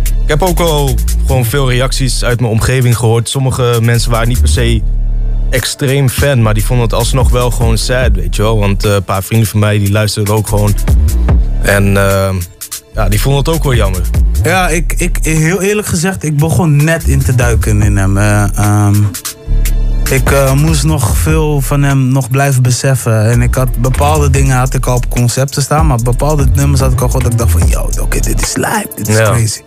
ik heb ook wel gewoon veel reacties uit mijn omgeving gehoord. Sommige mensen waren niet per se extreem fan, maar die vonden het alsnog wel gewoon sad, weet je wel? Want uh, een paar vrienden van mij die luisterden ook gewoon. En ja, die vonden het ook wel jammer. Ja, ik, ik, heel eerlijk gezegd, ik begon net in te duiken in hem. Um, ik uh, moest nog veel van hem nog blijven beseffen. En ik had bepaalde dingen had ik al op concepten staan. Maar bepaalde nummers had ik al gehoord. Dat ik dacht van, yo, oké, okay, dit is live. Dit is ja. crazy.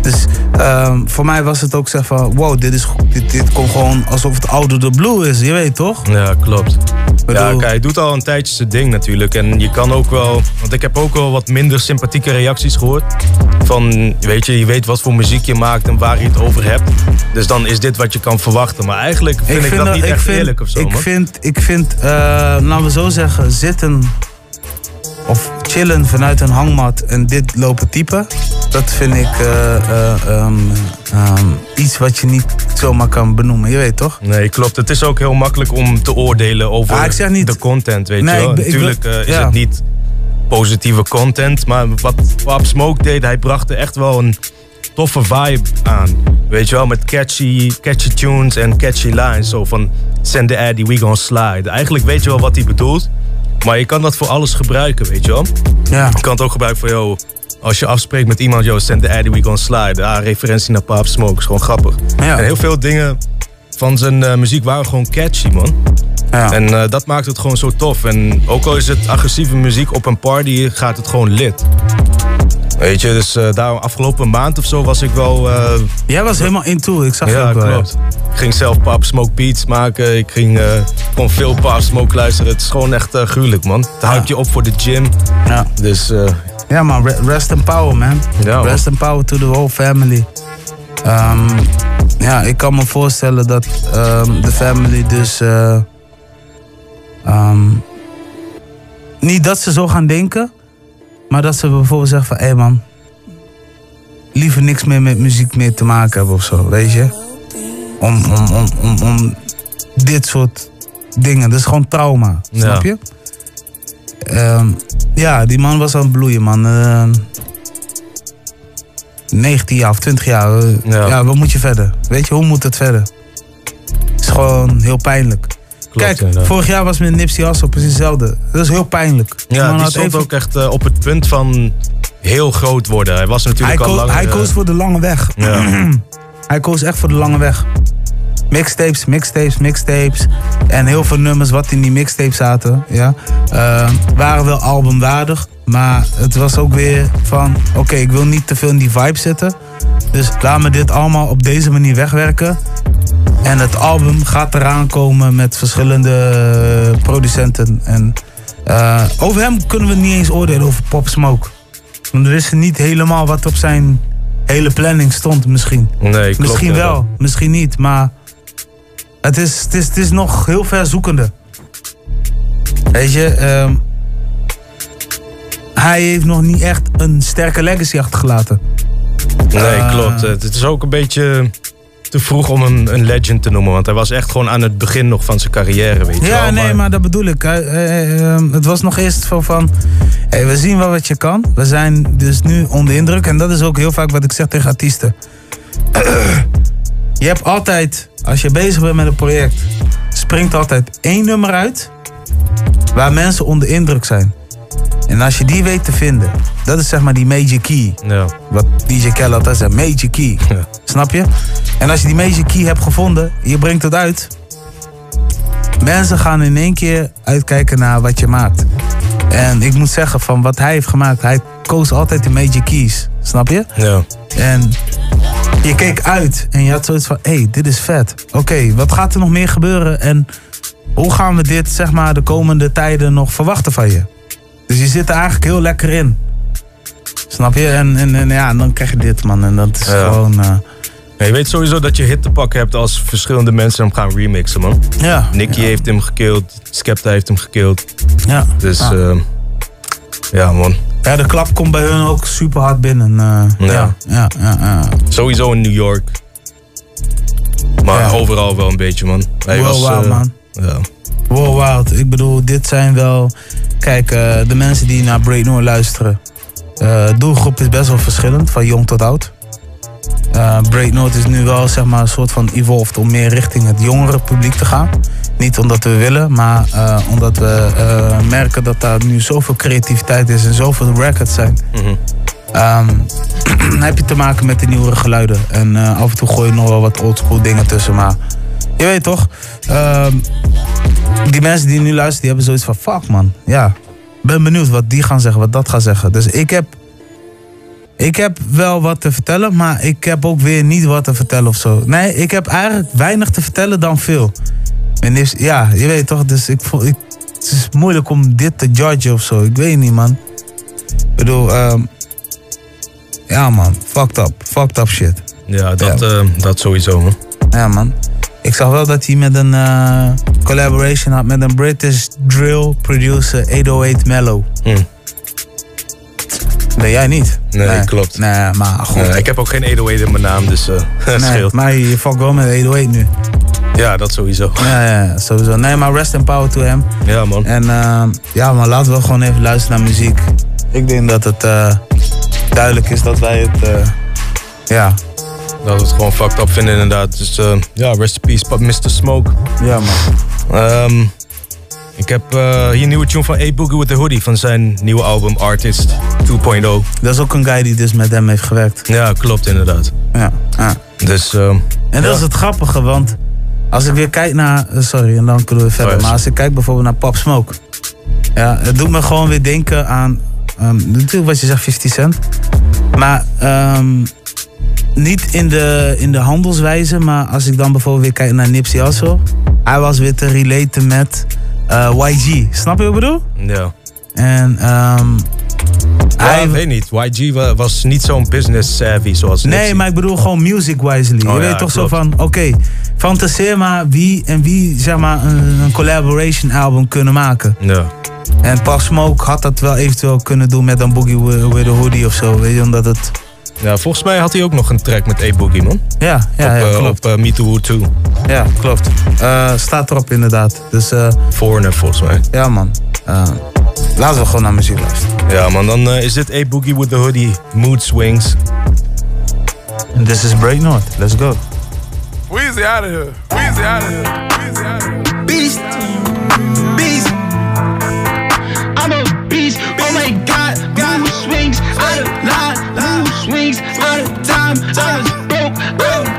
Dus um, voor mij was het ook zeg van, wow, dit, is, dit, dit komt gewoon alsof het oude de blue is. Je weet toch? Ja, klopt. Bedoel... Ja, kijk, hij doet al een tijdje zijn ding natuurlijk. En je kan ook wel, want ik heb ook wel wat minder sympathieke reacties gehoord. Van, weet je, je weet wat voor muziek je maakt en waar je het over hebt. Dus dan is dit wat je kan verwachten. Maar eigenlijk vind ik, ik vind dat niet echt vind, eerlijk of zo, Ik man. vind, ik vind uh, laten we zo zeggen, zitten of chillen vanuit een hangmat en dit lopen typen. Dat vind ik uh, uh, um, um, iets wat je niet zomaar kan benoemen. Je weet toch? Nee, klopt. Het is ook heel makkelijk om te oordelen over ah, ik zeg niet... de content, weet nee, je wel. Ik, Natuurlijk uh, is ja. het niet positieve content, maar wat Pop Smoke deed, hij bracht er echt wel een toffe vibe aan. Weet je wel, met catchy, catchy tunes en catchy lines. Zo van, send the addy, we gon' slide. Eigenlijk weet je wel wat hij bedoelt. Maar je kan dat voor alles gebruiken, weet je wel. Ja. Je kan het ook gebruiken voor, yo, als je afspreekt met iemand, yo, send the addy, we gon' slide. Ah, referentie naar Pop Smoke, is gewoon grappig. Ja. En heel veel dingen van zijn uh, muziek waren gewoon catchy, man. Ja. En uh, dat maakt het gewoon zo tof. En ook al is het agressieve muziek op een party, gaat het gewoon lit. Weet je, dus uh, daar afgelopen maand of zo was ik wel... Uh, Jij was helemaal into, ik zag ja, ook wel. klopt. Ik ging zelf Pop Smoke beats maken. Ik ging uh, gewoon veel Pop Smoke luisteren. Het is gewoon echt gruwelijk, man. Het houdt je op voor de gym. Ja. Dus... ja, man. Rest in power, man. Ja, rest in power to the whole family. Um, ja, ik kan me voorstellen dat um, de family dus... Um, niet dat ze zo gaan denken... Maar dat ze bijvoorbeeld zeggen van, hé hey man, liever niks meer met muziek meer te maken hebben of zo, weet je? Om, om, om, om, om dit soort dingen, dat is gewoon trauma, Ja. snap je? Ehm, ja, die man was aan het bloeien, man. Uh, 19 jaar of 20 jaar, uh, Ja. ja. wat moet je verder? Weet je, hoe moet het verder? Het is gewoon heel pijnlijk. Kijk, vorig jaar was met Nipsey Hussle precies hetzelfde. Dat is heel pijnlijk. Ja, die had stond even- ook echt uh, op het punt van heel groot worden. Hij was Hij, natuurlijk al lang... hij uh, koos voor de lange weg. Ja. hij koos echt voor de lange weg. Mixtapes, mixtapes, mixtapes. En heel veel nummers wat in die mixtapes zaten, ja, uh, waren wel albumwaardig. Maar het was ook weer van, oké, ik wil niet te veel in die vibe zitten. Dus laat me dit allemaal op deze manier wegwerken. En het album gaat eraan komen met verschillende eh, producenten. En uh, over hem kunnen we niet eens oordelen, over Pop Smoke. Want we wisten niet helemaal wat op zijn hele planning stond, misschien. Nee, klopt, misschien wel, misschien niet. Maar het is, het is, het is nog heel verzoekende. Weet je, um, hij heeft nog niet echt een sterke legacy achtergelaten. Nee, Uh, klopt. Het is ook een beetje te vroeg om hem een legend te noemen. Want hij was echt gewoon aan het begin nog van zijn carrière, weet je Ja, wel. nee, maar... dat bedoel ik. Hij- ehm, het was nog eerst van, van hey, we zien wel wat je kan. We zijn dus nu onder indruk. En dat is ook heel vaak wat ik zeg tegen artiesten. je hebt altijd, als je bezig bent met een project, springt altijd één nummer uit waar mensen onder indruk zijn. En als je die weet te vinden, dat is zeg maar die major key. Ja. Wat DJ Khaled altijd zegt, major key. Snap je? En als je die major key hebt gevonden, je brengt het uit. Mensen gaan in één keer uitkijken naar wat je maakt. En ik moet zeggen, van wat hij heeft gemaakt, hij koos altijd de major keys. Snap je? Ja. En je keek uit en je had zoiets van, hé, hey, dit is vet. Oké, wat gaat er nog meer gebeuren? En hoe gaan we dit, zeg maar, de komende tijden nog verwachten van je? Dus je zit er eigenlijk heel lekker in. Snap je? En, en, en ja, dan krijg je dit, man. En dat is Ja. gewoon... eh, Ja, je weet sowieso dat je hit te pakken hebt als verschillende mensen hem gaan remixen, man. Ja. Nicky heeft hem gekillt, Skepta heeft hem gekillt. Ja. Dus Ja. ja, ja man. ja, de klap komt bij hun ook super hard binnen. eh, Ja. ja. Ja. Sowieso in New York. Maar overal wel een beetje, man. Hij Wow, was, wow, eh, man. Ja. Wow, wild. Ik bedoel, dit zijn wel... Kijk, eh, de mensen die naar Break Noor luisteren. Eh doelgroep is best wel verschillend, van jong tot oud. Eh Break North is nu wel zeg maar, een soort van evolved om meer richting het jongere publiek te gaan. Niet omdat we willen, maar eh, omdat we eh, merken dat daar nu zoveel creativiteit is en zoveel records zijn. Mhm. Ehm, dan heb je te maken met de nieuwere geluiden. En eh, af en toe gooi je nog wel wat oldschool dingen tussen. Maar je weet toch, ehm, die mensen die nu luisteren, die hebben zoiets van fuck man. Ja, ben benieuwd wat die gaan zeggen, wat dat gaat zeggen. Dus ik heb, ik heb wel wat te vertellen, maar ik heb ook weer niet wat te vertellen of zo. Nee, ik heb eigenlijk weinig te vertellen dan veel. En is, ja, je weet toch, dus ik, voel- ik, het is moeilijk om dit te judgen of zo. Ik weet niet man. Ik bedoel, ehm, ja man, fucked up, fucked up shit. Ja, dat, eh, dat sowieso, man. Ja, man. Ik zag wel dat hij met een eh, collaboration had met een British drill producer 808 Mellow. Hm. Nee, jij niet. Nee, klopt. Nee, maar goed. Nee, ik heb ook geen 808 in mijn naam, dus eh het Nee, scheelt. maar je fuck wel met 808 nu. Ja, dat sowieso. Ja, ja, sowieso. Nee, maar rest in power to hem. Ja, man. En eh, ja, maar laten we gewoon even luisteren naar muziek. Ik denk dat het eh, duidelijk is dat wij het... eh, ja. Dat we het gewoon fucked up vinden, inderdaad. Dus eh, ja, rest in peace, pa- Mr. Smoke. Ja, man. Ehm, ik heb eh, hier een nieuwe tune van A Boogie with the Hoodie van zijn nieuwe album Artist 2.0. Dat is ook een guy die dus met hem heeft gewerkt. Ja, klopt inderdaad. Ja, ja. Dus, ehm, En dat ja. is het grappige, want als ik weer kijk naar. eh, Sorry, en dan kunnen we verder. Oh, maar als ik kijk bijvoorbeeld naar Pop Smoke. Ja, het doet me gewoon weer denken aan. Ehm, natuurlijk wat je zegt, 50 Cent. Maar ehm, niet in de, in de handelswijze, maar als ik dan bijvoorbeeld weer kijk naar Nipsey Hussle. Hij was weer te relaten met eh, YG. Snap je wat ik bedoel? Ja. En ehm, Ja, hij, ik weet niet. YG wa- was niet zo'n business savvy zoals Nee, Nipsey. maar ik bedoel gewoon music wisely. Oh je ja, weet toch klopt. zo van, oké, fantaseer maar wie en wie zeg maar een, een collaboration album kunnen maken. Ja. En Pop Smoke had dat wel eventueel kunnen doen met een Boogie with a Hoodie of zo, weet je, omdat het... ja, volgens mij had hij ook nog een track met A Boogie, man. Ja, ja, op, ja, eh, klopt. Op eh, Me Too Woo 2. Ja, klopt. Eh, staat erop inderdaad. Dus eh, Foreigner, volgens mij. ja man, laten we gewoon naar muziek luisteren. Ja, man. Dan eh, is dit A Boogie with the Hoodie, Mood Swings. And this is Break North, let's go. Weezy out of here. Weezy out of here. Weezy out of here. Beast. Beast. I'm a beast. Oh my god. Mood swings out of line. Mood swings out of time. I was broke. I'm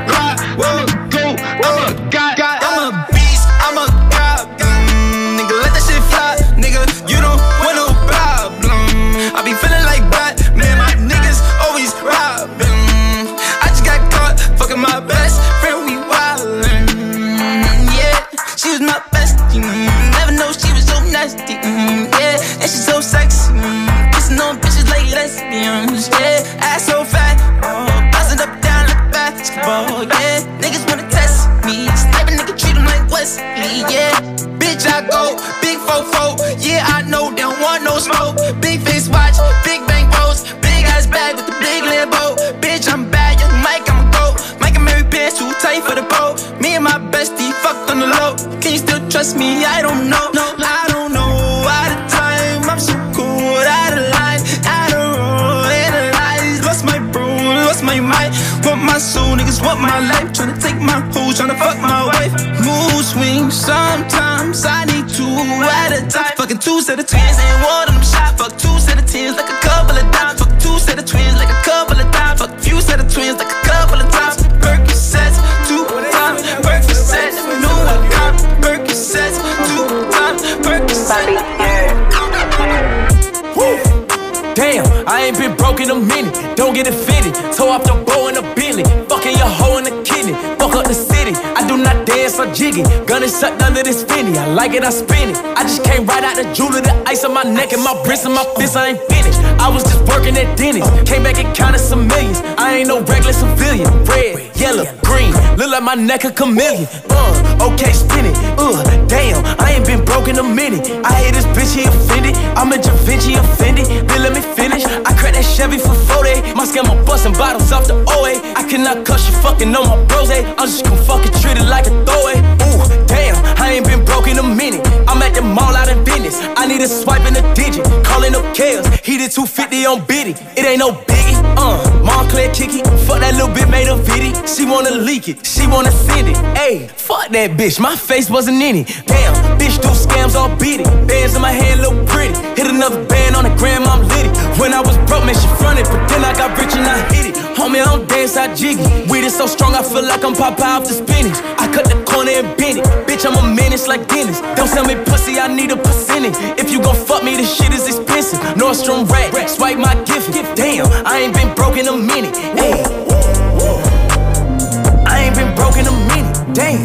like it, I spin it. I just came right out the jewelry, the ice on my neck and my wrist and my fist. I ain't finished. I was just working at Denny's. Came back and counted some millions. I ain't no regular civilian. Red, yellow, green. Look like my neck a chameleon. Uh, okay, spin it. Uh, damn, I ain't been broke in a minute. I hate this bitch, he offended. I'm a Da Vinci offended. Then let me finish. I cracked that Chevy for 40. My scammer busting bottles off the OA. I cannot cuss you fucking on my bros. eh? I'm just gonna fucking treat it like a throwaway. Ooh, damn, I ain't been broke in a minute. I'm at the mall out in business. I need a swipe in a digit. Calling up Kales. He did 250 on Biddy. It ain't no biggie. Uh, Montclair kicky. Fuck that little bit made a viddy. She wanna leak it. She wanna send it. Ayy, fuck that bitch. My face wasn't in it. Damn, bitch do scams all beat it. Bands in my hand look pretty. Hit another band on the gram, I'm litty. When I was broke, man, she fronted. But then I got rich and I hit it. Homie, I don't dance, I jiggy. Weed is so strong, I feel like I'm Popeye off the spinach. I cut the corner and bend it. Bitch, I'm a menace like Dennis. Don't sell me pussy, I need a percentage. If you gon' fuck me, this shit is expensive. Nordstrom rack, swipe my gift. Damn, I ain't been broke in a minute. Hey. I ain't been broke in a minute. Damn.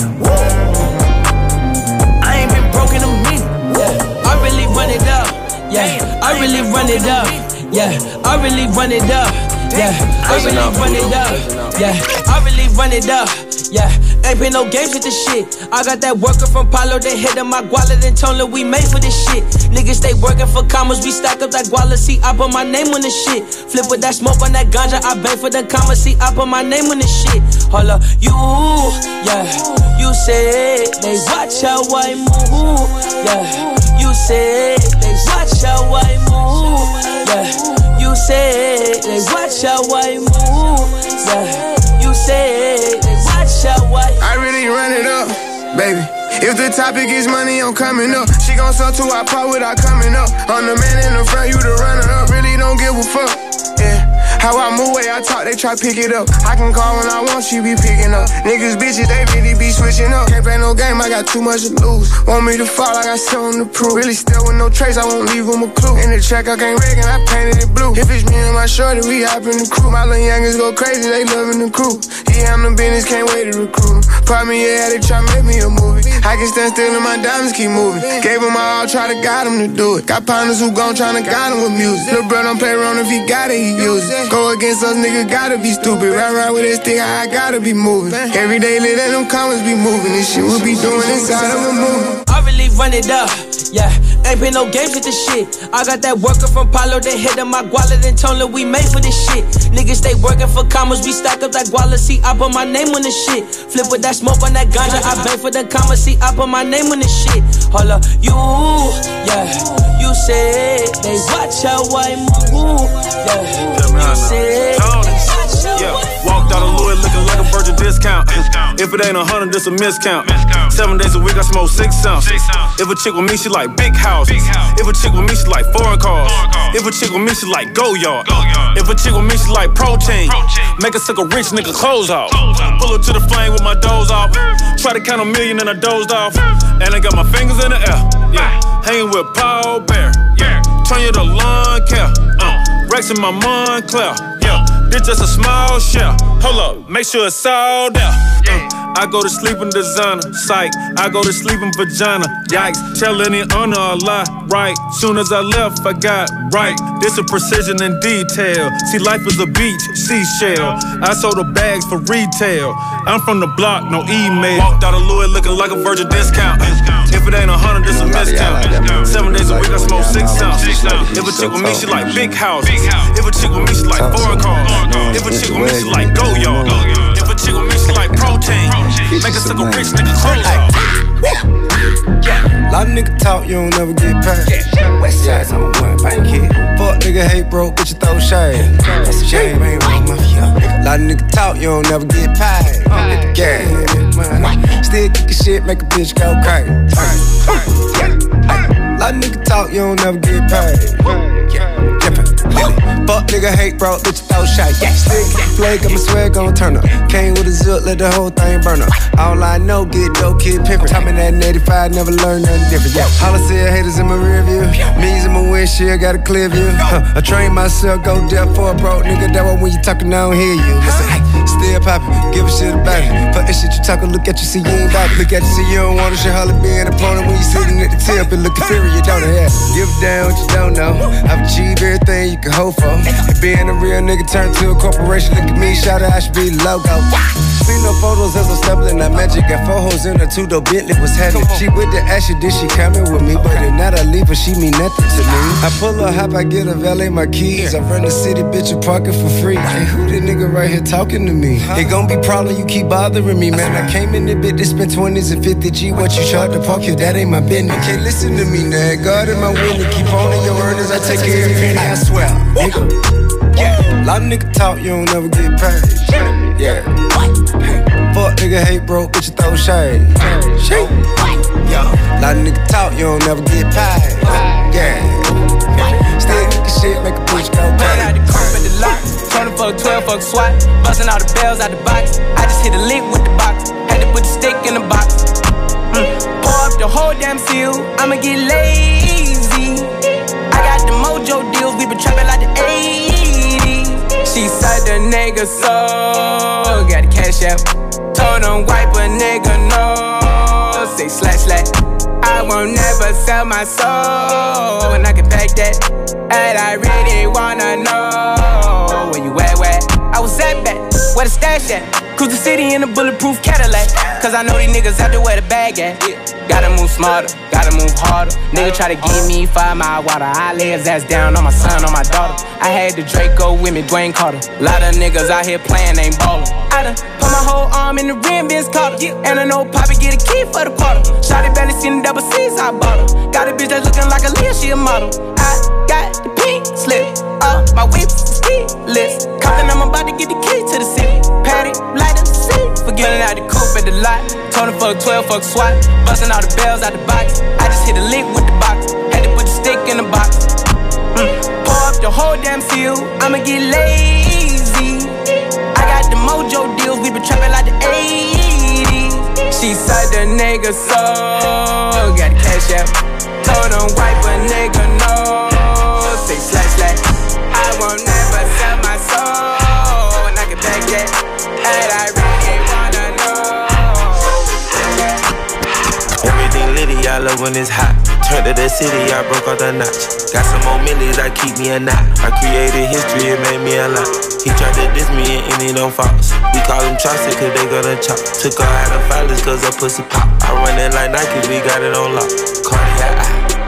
I ain't been broke in a minute. Yeah, I really run it up. Yeah, I really run it up. Yeah, I really run it up. Yeah, I really run it up. Yeah, I really run it up. Yeah, ain't been no games with this shit. I got that worker from Palo, they hit my guala, then told her we made for this shit. Niggas stay working for commas, we stack up that guala, see, I put my name on this shit. Flip with that smoke on that ganja, I bang for the commas, see, I put my name on this shit. Hold up, you, yeah, you said they watch how I move, yeah. You said they watch how I move, yeah. You said they watch how I move, yeah. You said I. Really run it up, baby. If the topic is money, I'm coming up. She gon' sell to our pot without coming up. I'm the man in the front, you the runner up. Really don't give a fuck. How I move, way I talk, they try pick it up. I can call when I want, she be picking up. Niggas, bitches, they really be switching up. Can't play no game, I got too much to lose. Want me to fall, I got something to prove. Really still with no trace, I won't leave them a clue. In the track, I can't wreck and I painted it blue. If it's me and my shorty, we hop in the crew. My little youngins go crazy, they loving the crew. Yeah, I'm the business, can't wait to recruit 'em. Pop me, yeah, they try make me a movie. I can stand still and my diamonds keep moving. Gave them all, try to guide them to do it. Got partners who gon' tryna guide them with music. Lil' bro don't play around if he got it, he use it. Go against us, nigga, gotta be stupid. Ride around with this stick, I gotta be moving. Every day, let them comments be moving. This shit we be doing inside of a movie. I really run it up. Yeah, ain't been no games with this shit. I got that worker from Palo, they hit my guala, then told her we made for this shit. Niggas stay working for commas, we stack up that guala, see, I put my name on this shit. Flip with that smoke on that ganja, I bang for the commas, see, I put my name on this shit. Hold up, you, yeah, you said they watch how I move, yeah, you said they watch how walked out of Louis looking like a virgin discount. If it ain't a hundred, it's a miscount. Seven days a week, I smoke six ounce. If a chick with me, she like big house. If a chick with me, she like foreign cars. If a chick with me, she like go yard. If a chick with me, she like protein. Make her suck a rich nigga clothes off. Pull her to the flame with my doze off. Try to count a million and I dozed off. And I got my fingers in the air. Yeah, hanging with Paul Bear. Yeah, turn you to lawn care. Uh, Rex in my Montclair. Yeah. This just a small shell. Hold up, make sure it's all there. Mm. I go to sleep in designer, psych. I go to sleep in vagina, yikes. Tell any honor a lie, right? Soon as I left, I got right. This a precision and detail. See, life is a beach, seashell. I sold the bags for retail. I'm from the block, no email. Walked out of Louis looking like a virgin discount. If it ain't a hundred, it's a miscount. Seven days a week, I smoke six ounces. If a chick with me, she like big house. If a chick with me, she like foreign cars. If a chick with me, she like go yard. If a chick with me, she like protein. Make her suck a rich nigga clothes off. Lot of nigga talk, you don't never get paid. West side number one, bank kid. Fuck nigga hate broke, bitch you throw shade. That's a shame, ain't wrong, mafia. Lot of nigga talk, you don't never get paid. Hit the gas, money. Still kick shit, make a bitch go crazy. Lot of nigga talk, you don't never get paid. Fuck nigga hate bro, bitch throw shot. Yeah, stick, got my swag gon' turn up. Came with a zip, let the whole thing burn up. All I know, get dope, kid pimpin'. Me that in 85, never learned nothing different. Yeah, holla said haters in my rear view. Me's in my windshield, got a clear view. Huh, I train myself, go deaf for a broke nigga. That why when you talking, I don't hear you. Listen, hey, still poppin'. Give a shit about it. Fuck that shit you talkin', look at you, see you ain't got it. Look at you, see you don't want it. Shit holla being an opponent when you sitting at the tip and looking inferior, don't it? Yeah. Give a damn what you don't know. I've achieved everything you can hope for. Being a real nigga turned to a corporation. Look at me, shout out, I should be logo. See no photos as I'm stumbling that magic. Got four hoes in her two door Bentley was heavy. She with the action, did she coming with me? But if not, I leave her, she mean nothing to me. I pull her hop, I get a valet my keys. I run the city, bitch, and park it for free. Hey, who the nigga right here talking to me? It gon' be problem, you keep bothering me, man. I came in the bit to spend 20s and 50 G. What you charge to park here, that ain't my business. Can't listen to me, now. God in my winning, keep on in your earnings. I take of penny, I swear. Nigga. Yeah. Lot of nigga talk, you don't never get paid. Yeah. Fuck nigga hate broke, bitch you throw shade. Shade. Yeah. Lot of nigga talk, you don't never get paid. Yeah. Still get shit, make a bitch go Ran out the curb at the lot. Turning for a 12 fuck SWAT. Busting all the bells out the box. I just hit a lick with the box. Had to put the stick in the box. Mm. Pour up the whole damn seal. I'ma get lazy. Nigga so. Got the cash out. Told him wipe a nigga no. Say slash slash. I won't never sell my soul. And I can back that. And I really wanna know I was at back, where the stash at? Cruise the city in a bulletproof Cadillac. Cause I know these niggas out there where the bag at. Gotta move smarter, gotta move harder. Nigga try to give me five mile water. I lay his ass down on my son, on my daughter. I had the Draco with me, Dwayne Carter. Lot of niggas out here playing, ain't ballin'. I done put my whole arm in the rim, Vince Carter. And I know Poppy get a key for the quarter. Shotty barely seen the double C's, I bought her. Got a bitch that's looking like a Leah, she a model. I got the pink slip, uh, my whip list. Compton, I'm about to get the key to the city. Patty, light up the seat. Forgetting out the coupe at the lot. Tony fuck 12, fuck SWAT. Busting all the bells out the box. I just hit a lick with the box. Had to put the stick in the box. Mm. Pour up the whole damn seal. I'ma get lazy. I got the mojo deals. We been trapping like the 80s. She said the nigga so. Got the cash out. Told him wipe a nigga no. Say slash slash. I won't Back that. And I really wanna know. Everything litty, I love when it's hot. Turned to the city, I broke out the notch. Got some more millies, I keep me a knot. I created history, it made me a lot. He tried to diss me and any don't false. We call him Chaucer, cause they gonna chop. Took her out of filers, cause her pussy pop. I run it like Nike, we got it on lock. Cardiac.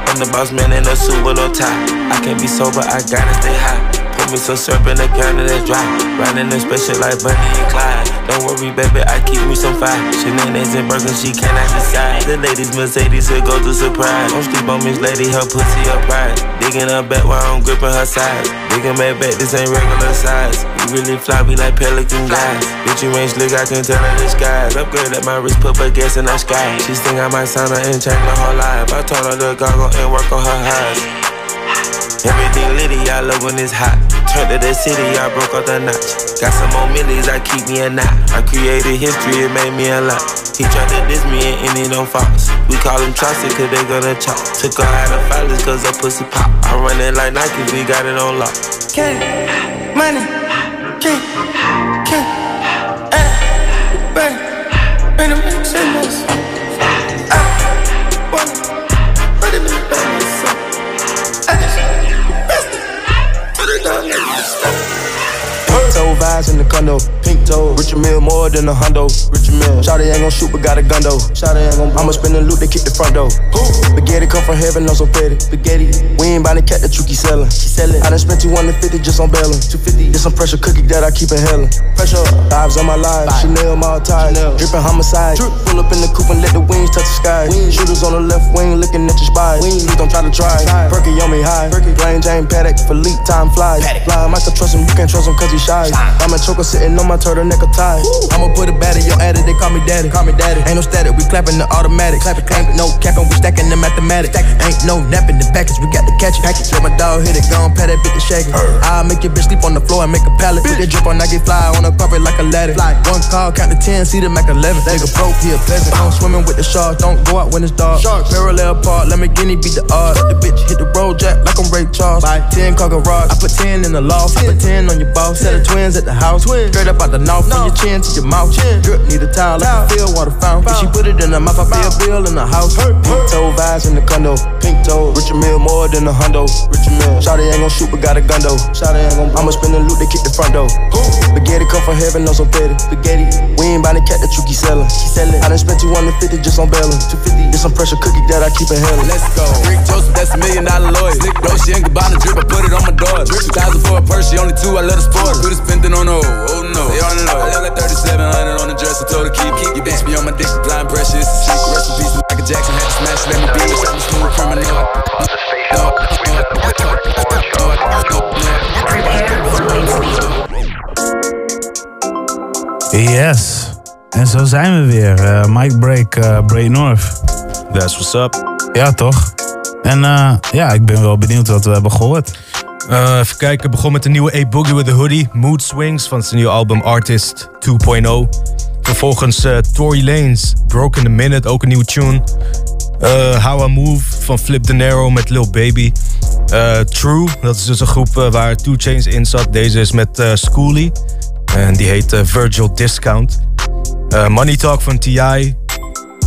I'm the boss man in a suit with no tie. I can't be sober, I gotta stay high. Me some syrup in the counter that's dry. Riding the special like Bonnie and Clyde. Don't worry, baby, I keep me some fire. Shenanigans and burgers, she cannot decide. The ladies Mercedes will go to surprise. Don't sleep on Miss Lady, her pussy her pride. Digging her back while I'm gripping her sides. Digging back back, this ain't regular size. You really fly me like pelican guys. Bitch, you ain't slick, I can tell her skies. Upgrade at my wrist, put her gas in the sky. She think I might sign her and change her whole life. I told her to goggle and work on her highs. Everything litty, I love when it's hot. Turned to the city, I broke out the notch. Got some more millies, I keep me a knot. I created history, it made me a lot. He tried to diss me and any don't false. We call him Chaucer, cause they gonna chop. Took her out of filers, cause her pussy pop. I run it like Nike, we got it on lock. K, money, K, K, eh, baby, baby, baby, vibes in the condo, pink toe. Richard Mille more than a hundo. Richard Mille. Shawty ain't gon' shoot, but got a gun though. Shawty ain't gon' I'ma spin the loot, they kick the front door. Spaghetti come from heaven, no so petty. Spaghetti. We ain't bout to cat the truck, he sellin'. She sellin'. I done spent 250 just on bailin'. 250. This some pressure cookie that I keep inhalin'. Pressure. Vibes on my life. Chanel, my tie. Drippin' homicide. Pull up in the coupe and let the wings touch the sky. Shooters on the left wing looking at your spies. Please don't try to try. Perky on me high. Plain Jane Patek for leap time flies. Fly, I might trust him, you can't trust him cause he shy. I'm a choker sitting on my tie. I'ma put a bat in your addy, they call me daddy. Call me daddy. Ain't no static, we clapping the automatic. Clap it, Ain't no capping, we stacking the mathematics. Ain't no napping the package, we got the catch it. Package. Let my dog hit it, gon' pat that bitch to shake it. I'll make your bitch sleep on the floor and make a pallet. Put that drip on, I get fly on the carpet like a ladder. Fly. One call, count to ten, see the Mac 11. Nigga broke, he a pleasant. I'm swimming with the sharks, don't go out when it's dark. Sharks. Parallel park, let me guinea beat the odds. The bitch hit the road jack like I'm Ray Charles. Buy 10 car garage, I put 10 in the loft. I put 10 on your boss. Set of twins at the house. Straight up out the north from your chin to your mouth. Drip need a towel like a field water fountain. If she put it in her mouth, I pay a bill in the house. Pink toe vibes in the condo. Pink toe, Richard Mille more than a hundo. Richard Mille. Shawty ain't gon' shoot, but got a gun though. Shawty ain't gon' I'ma spin the loot, they kick the front door. Spaghetti come from heaven, no so petty. Spaghetti, we ain't bout to cat the truck, he sellin'. He sellin'. I done spent 250 just on bailing. 250, it's some pressure cookie that I keep a hell. Let's go. Rick Joseph, that's a million dollar lawyer. Slick bro, she ain't goodbye the drip, I put it on my door. 2000 for a purse, she only two, I let her sport. Put it spending on oh, oh no. The low. I like 3700 on the dress, I told her keep, keep. You bitch be on my dick, blind pressure, it's a secret. Rest in peace, Michael Jackson had to smash, let me be. I'm a smooth criminal. Yes. En zo zijn we weer. Eh, Mike Break, uh, Break North. That's what's up. Ja, toch? En eh, ja, ik ben wel benieuwd wat we hebben gehoord. Eh, even kijken, begon met de nieuwe A Boogie with the Hoodie, Mood Swings van zijn nieuwe album Artist 2.0. Vervolgens eh Tory Lanez, Broken the Minute, ook een nieuwe tune. Eh, How I Move van Flip De Niro met Lil Baby. True, dat is dus een groep waar Two Chains in zat. Deze is met Schoolie en die heet Virgil Discount. Money Talk van T.I.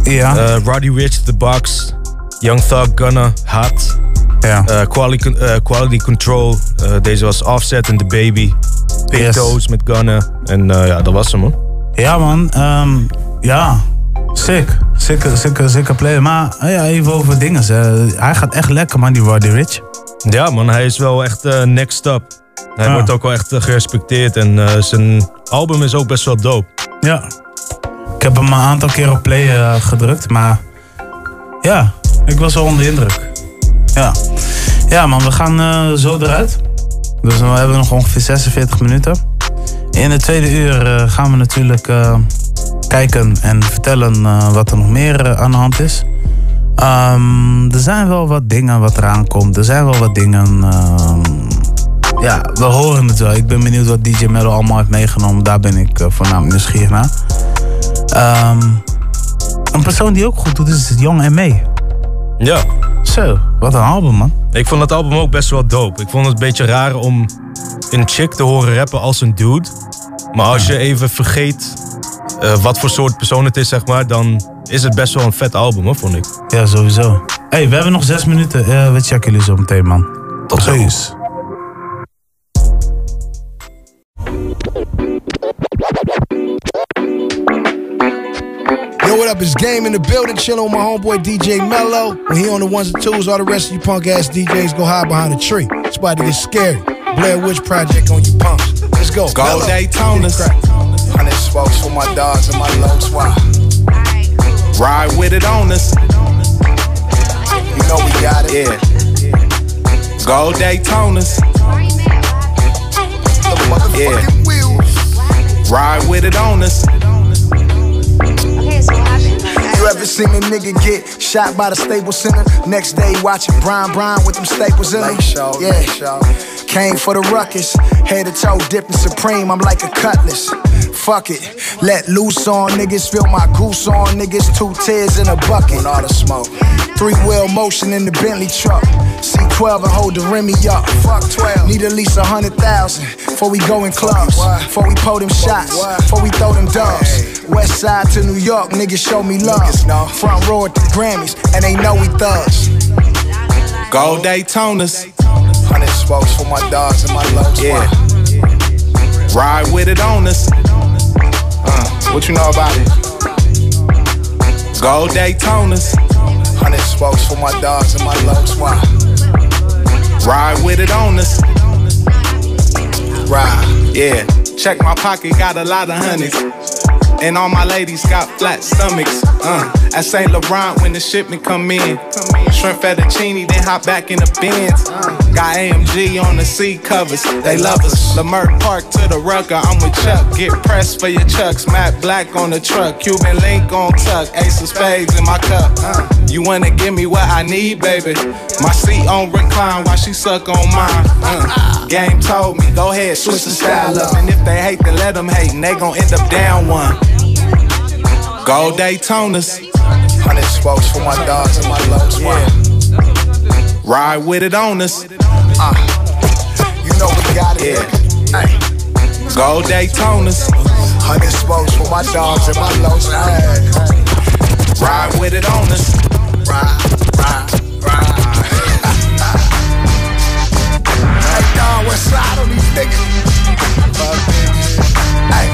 Ja. Roddy Rich, The Box. Young Thug, Gunna, Hot. Ja. Eh, quality, eh, quality Control. eh, deze was Offset en The Baby. Big Yes. Met Gunna. En ja, dat was hem man. Ja, man. ehm, ja. Sick. Sikke, sikke, sikke player. Maar ja, even over dingen. hij gaat echt lekker, man, die Roddy Rich. Ja man, hij is wel echt next up. Hij Ja. wordt ook wel echt gerespecteerd. En zijn album is ook best wel dope. Ja. Ik heb hem een aantal keer op play gedrukt, maar ja, ik was wel onder de indruk. Ja. Ja, man, we gaan eh, zo eruit. Dus we hebben nog ongeveer 46 minuten. In het tweede uur eh, gaan we natuurlijk eh, kijken en vertellen wat er nog meer aan de hand is. Ehm, er zijn wel wat dingen wat eraan komt. Er zijn wel wat dingen. ehm, ja, we horen het wel. Ik ben benieuwd wat DJ Mello allemaal heeft meegenomen. Daar ben ik voornamelijk nieuwsgierig naar. Ehm, een persoon die ook goed doet is Jong en May. Ja. Zo, wat een album man. Ik vond het album ook best wel dope. Ik vond het een beetje raar om een chick te horen rappen als een dude. Maar als je even vergeet eh, wat voor soort persoon het is, zeg maar, dan is het best wel een vet album, hoor, vond ik. Ja, sowieso. hey, we hebben nog zes minuten. Eh, we checken jullie zo meteen, man. Tot ziens. Yo, what up? It's Game in the building, chilling with my homeboy DJ Melo. When he on the ones and twos, all the rest of you punk ass DJs go hide behind a tree. It's about to get scary. Blair Witch Project on you punks. Let's go. Go Melo. Daytonas. Hundred spokes for my dogs and my low swap. Ride with it on us. You know we got it. Yeah. Go Daytonas. Yeah. Ride with it on us. You ever seen a nigga get shot by the Staples Center? Next day watching Brian Brian with them staples in him? Yeah. Came for the ruckus, head to toe dipping supreme. I'm like a cutlass. Fuck it, let loose on niggas, feel my goose on niggas. Two tears in a bucket. All the smoke. Three wheel motion in the Bentley truck. C12 and hold the Remy up. Fuck 12. Need at least a hundred thousand before we go in clubs. Before we pull them shots. Before we throw them dubs. West side to New York, niggas show me love. Front row at the Grammys, and they know we thugs. Go Daytonas. Hundred spokes for my dogs and my low Yeah. Ride with it on us. Uh, what you know about it? Go Daytonas. Hundred spokes for my dogs and my low swap. Ride with it on us. Ride. Yeah. Check my pocket, got a lot of honeys. And all my ladies got flat stomachs. Uh, at St. Laurent when the shipment come in. Shrimp fettuccine, then hop back in the bins. Got AMG on the seat covers. They love us. Leimert Park to the rucker. I'm with Chuck. Get pressed for your chucks. Matte Black on the truck. Cuban link on tuck. Ace of spades in my cup. Uh, you wanna give me what I need, baby? My seat on recline while she suck on mine. Uh, game told me, go ahead, switch the style up. And if they hate, then let them hate. And they gon' end up down one. Go Daytonas. Hundred spokes for my dogs and my low swap. Ride with it on us. Uh, you know we got it. Yeah. Gold Daytonas. Hundred smokes for my dogs and my low swag. Ride with it on us. Ride, ride, ride. hey, dog, what's side on these niggas? Hey.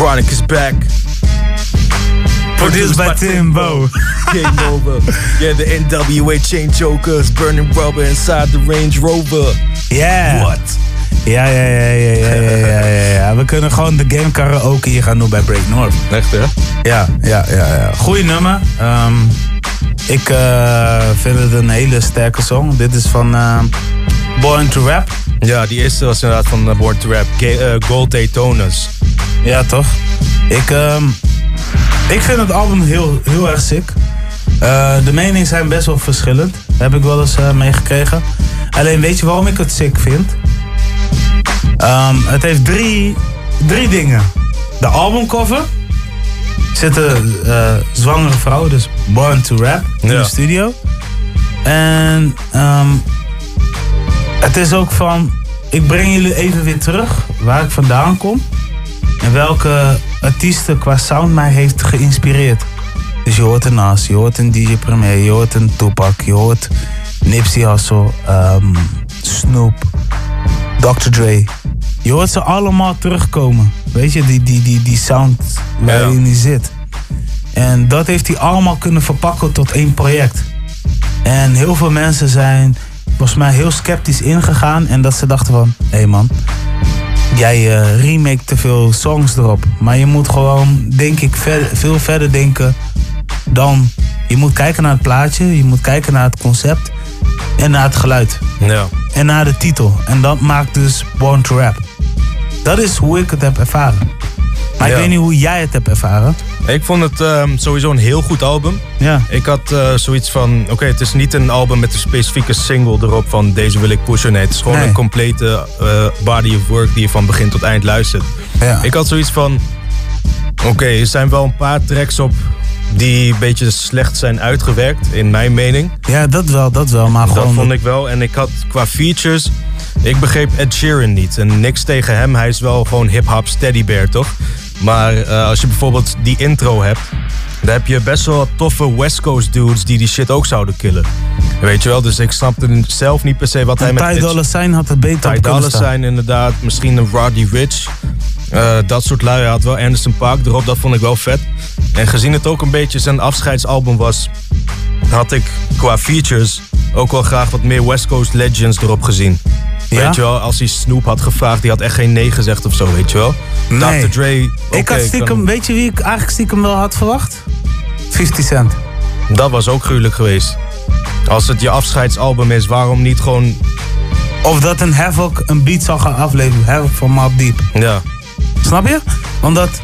Chronic is back. Produced by, Timbo. Game over. Yeah, the NWA chain jokers burning rubber inside the Range Rover. Yeah. What? Ja, ja, ja, ja, ja, ja, ja, ja. We kunnen gewoon de game karaoke hier gaan doen bij Break North. Echt, hè? Ja, ja, ja. ja. Goeie nummer. Ehm, ik eh, vind het een hele sterke song. Dit is van uh, Born to Rap. Ja, die eerste was eh, inderdaad van Born to Rap. G uh, Gold Daytonas. Ja, toch? Ik, ehm, ik vind het album heel, heel erg sick. Eh, de meningen zijn best wel verschillend. Heb ik wel eens eh, meegekregen. Alleen weet je waarom ik het sick vind? Ehm, het heeft drie, drie dingen. De albumcover. Zit een eh, zwangere vrouw, dus Born to Rap, in Ja. de studio. En ehm, het is ook van... Ik breng jullie even weer terug waar ik vandaan kom. En welke artiesten qua sound mij heeft geïnspireerd. Dus je hoort een Nas, je hoort een DJ Premier, je hoort een Tupac, je hoort Nipsey Hussle, ehm, Snoop, Dr. Dre. Je hoort ze allemaal terugkomen. Weet je, die, die, die, die sound waarin die zit. En dat heeft hij allemaal kunnen verpakken tot één project. En heel veel mensen zijn volgens mij heel sceptisch ingegaan. En dat ze dachten van, hé hey man, jij eh, remake te veel songs erop. Maar je moet gewoon, denk ik, ver- veel verder denken dan... Je moet kijken naar het plaatje, je moet kijken naar het concept en naar het geluid. Ja. En naar de titel. En dat maakt dus Born to Rap. Dat is hoe ik het heb ervaren. Maar Ja. ik weet niet hoe jij het hebt ervaren. Ik vond het ehm, sowieso een heel goed album. Ja. Ik had eh, zoiets van, oké, het is niet een album met een specifieke single erop van deze wil ik pushen. Nee, het is gewoon Nee. een complete eh, body of work die je van begin tot eind luistert. Ja. Ik had zoiets van, oké, er zijn wel een paar tracks op die een beetje slecht zijn uitgewerkt, in mijn mening. Ja, dat wel, dat wel. Maar Dat gewoon... vond ik wel. En ik had qua features. Ik begreep Ed Sheeran niet. En niks tegen hem. Hij is wel gewoon hip-hop steady bear, toch? Maar eh, als je bijvoorbeeld die intro hebt. Dan heb je best wel wat toffe West Coast dudes die die shit ook zouden killen. Weet je wel? Dus ik snapte zelf niet per se wat hij met Ty Dolla Sign had het beter Ty Dolla zijn inderdaad. Misschien een Roddy Rich. Eh, dat soort lui. Hij had wel Anderson Paak erop. Dat vond ik wel vet. En gezien het ook een beetje zijn afscheidsalbum was... had ik qua features ook wel graag wat meer West Coast Legends erop gezien. Ja? Weet je wel, als hij Snoop had gevraagd, die had echt geen nee gezegd of zo, weet je wel. Nee. Dr. Dre, Ik oké, had stiekem, kan- weet je wie ik eigenlijk stiekem wel had verwacht? 50 Cent. dat was ook gruwelijk geweest. Als het je afscheidsalbum is, waarom niet gewoon... Of dat een Havoc een beat zal gaan afleveren. Havoc van Mob Deep. Ja. Snap je? Omdat dat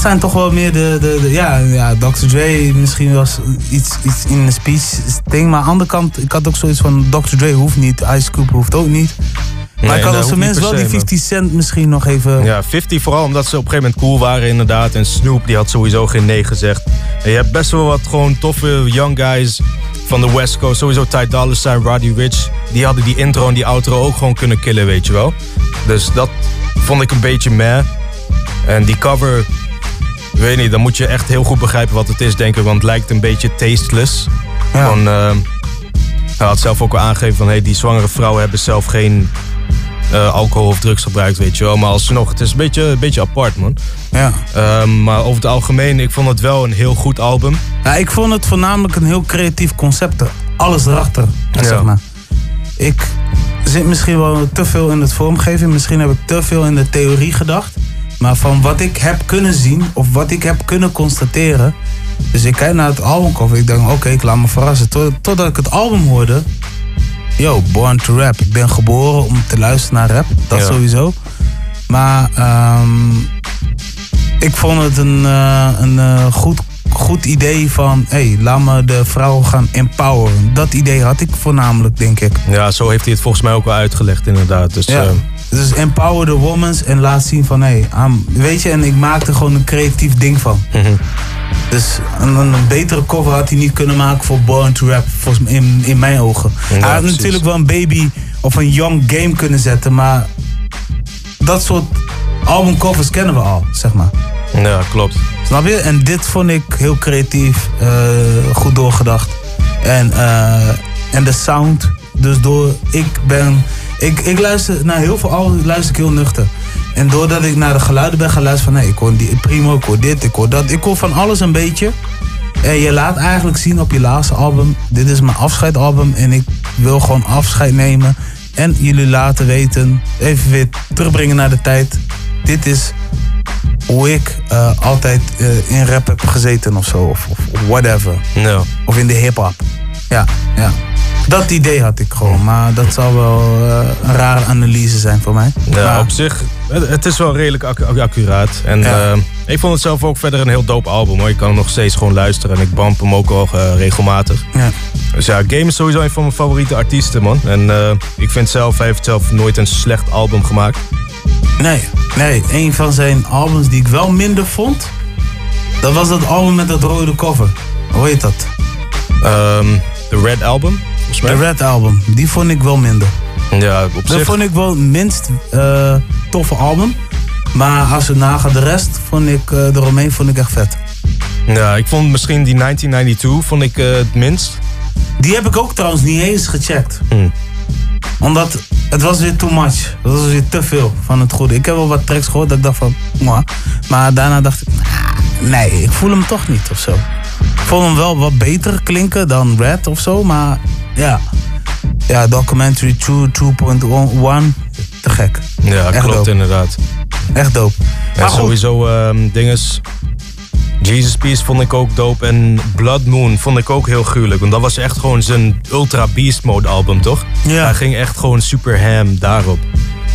zijn toch wel meer de... de, de- ja, ja, Dr. Dre misschien was iets, iets in een speech ding. Maar aan de andere kant, ik had ook zoiets van... Dr. Dre hoeft niet, Ice Cube hoeft ook niet. Maar Nee, ik had dat als mensen wel die se, 50 Cent misschien nog even... Ja, 50 vooral omdat ze op een gegeven moment cool waren inderdaad. En Snoop die had sowieso geen nee gezegd. En je hebt best wel wat gewoon toffe young guys van de West Coast. Sowieso Ty Dolla Sign, Roddy Rich. Die hadden die intro en die outro ook gewoon kunnen killen, weet je wel. Dus dat vond ik een beetje meh. En die cover, ik weet niet, dan moet je echt heel goed begrijpen wat het is, denk ik. Want het lijkt een beetje tasteless. Van, eh, hij had zelf ook al aangegeven van, hey, die zwangere vrouwen hebben zelf geen eh, alcohol of drugs gebruikt, weet je wel. Maar alsnog, het is een beetje, een beetje apart, man. Ja. Ehm, maar over het algemeen, ik vond het wel een heel goed album. Ja, ik vond het voornamelijk een heel creatief concept. Alles erachter, Ja. zeg maar. Ik zit misschien wel te veel in het vormgeven. Misschien heb ik te veel in de theorie gedacht. Maar van wat ik heb kunnen zien of wat ik heb kunnen constateren. Dus ik kijk naar het albumcover. Ik denk, oké, ik laat me verrassen. Tot- Totdat ik het album hoorde. Yo, Born to Rap. Ik ben geboren om te luisteren naar rap. Dat Ja. sowieso. Maar ehm, ik vond het een, eh, een eh, goed, goed idee van... hé, hey, laat me de vrouw gaan empoweren. Dat idee had ik voornamelijk, denk ik. Ja, zo heeft hij het volgens mij ook wel uitgelegd, inderdaad. Dus Ja. eh, Dus empower the womans en laat zien van hé, hey, weet je, en ik maakte gewoon een creatief ding van. Dus een, een betere cover had hij niet kunnen maken voor Born to Rap, volgens mij, in, in mijn ogen. Ja, hij had precies. natuurlijk wel een baby of een young game kunnen zetten, maar dat soort albumcovers kennen we al, zeg maar. Ja, klopt. Snap je? En dit vond ik heel creatief, eh, goed doorgedacht. En, eh, en de sound. Dus door, ik ben, ik, ik luister naar heel veel albums, luister ik heel nuchter. En doordat ik naar de geluiden ben gaan luisteren van, nee, ik hoor die, primo, ik hoor dit, ik hoor dat. Ik hoor van alles een beetje. En je laat eigenlijk zien op je laatste album, dit is mijn afscheidalbum en ik wil gewoon afscheid nemen. En jullie laten weten, even weer terugbrengen naar de tijd. Dit is hoe ik eh, altijd eh, in rap heb gezeten of zo. Of, of whatever. Ja. Of in de hip-hop. Ja, ja. Dat idee had ik gewoon. Maar dat zal wel eh, een rare analyse zijn voor mij. Ja, Maar- op zich, het, het is wel redelijk accu- accu- accuraat. En Ja. eh, ik vond het zelf ook verder een heel dope album. Hoor. Ik kan hem nog steeds gewoon luisteren en ik bump hem ook wel eh, regelmatig. Ja. Dus ja, Game is sowieso een van mijn favoriete artiesten, man. En ik vind zelf, hij heeft zelf nooit een slecht album gemaakt. Nee, nee. Een van zijn albums die ik wel minder vond. Dat was dat album met dat rode cover. Hoe heet dat? Ehm, De Red Album, volgens mij. De Red Album. Die vond ik wel minder. Ja, op Dat zich. vond ik wel het minst eh, toffe album. Maar als we nagaan de rest, vond ik eh, de Romein vond ik echt vet. Ja, ik vond misschien die 1992 vond ik eh, het minst. Die heb ik ook trouwens niet eens gecheckt. Hmm. Omdat het was weer too much. Het was weer te veel van het goede. Ik heb wel wat tracks gehoord dat ik dacht van, mwah. Maar daarna dacht ik, nee, ik voel hem toch niet of zo. Ik vond hem wel wat beter klinken dan Red of zo, maar ja. Ja, Documentary 2 2.1, te gek. Ja, Echt klopt dope. inderdaad. Echt dope. En Maar sowieso ehm dinges. Jesus Peace vond ik ook dope. En Blood Moon vond ik ook heel gruwelijk. Want dat was echt gewoon zijn Ultra Beast Mode album, toch? Ja. Hij ging echt gewoon super ham daarop.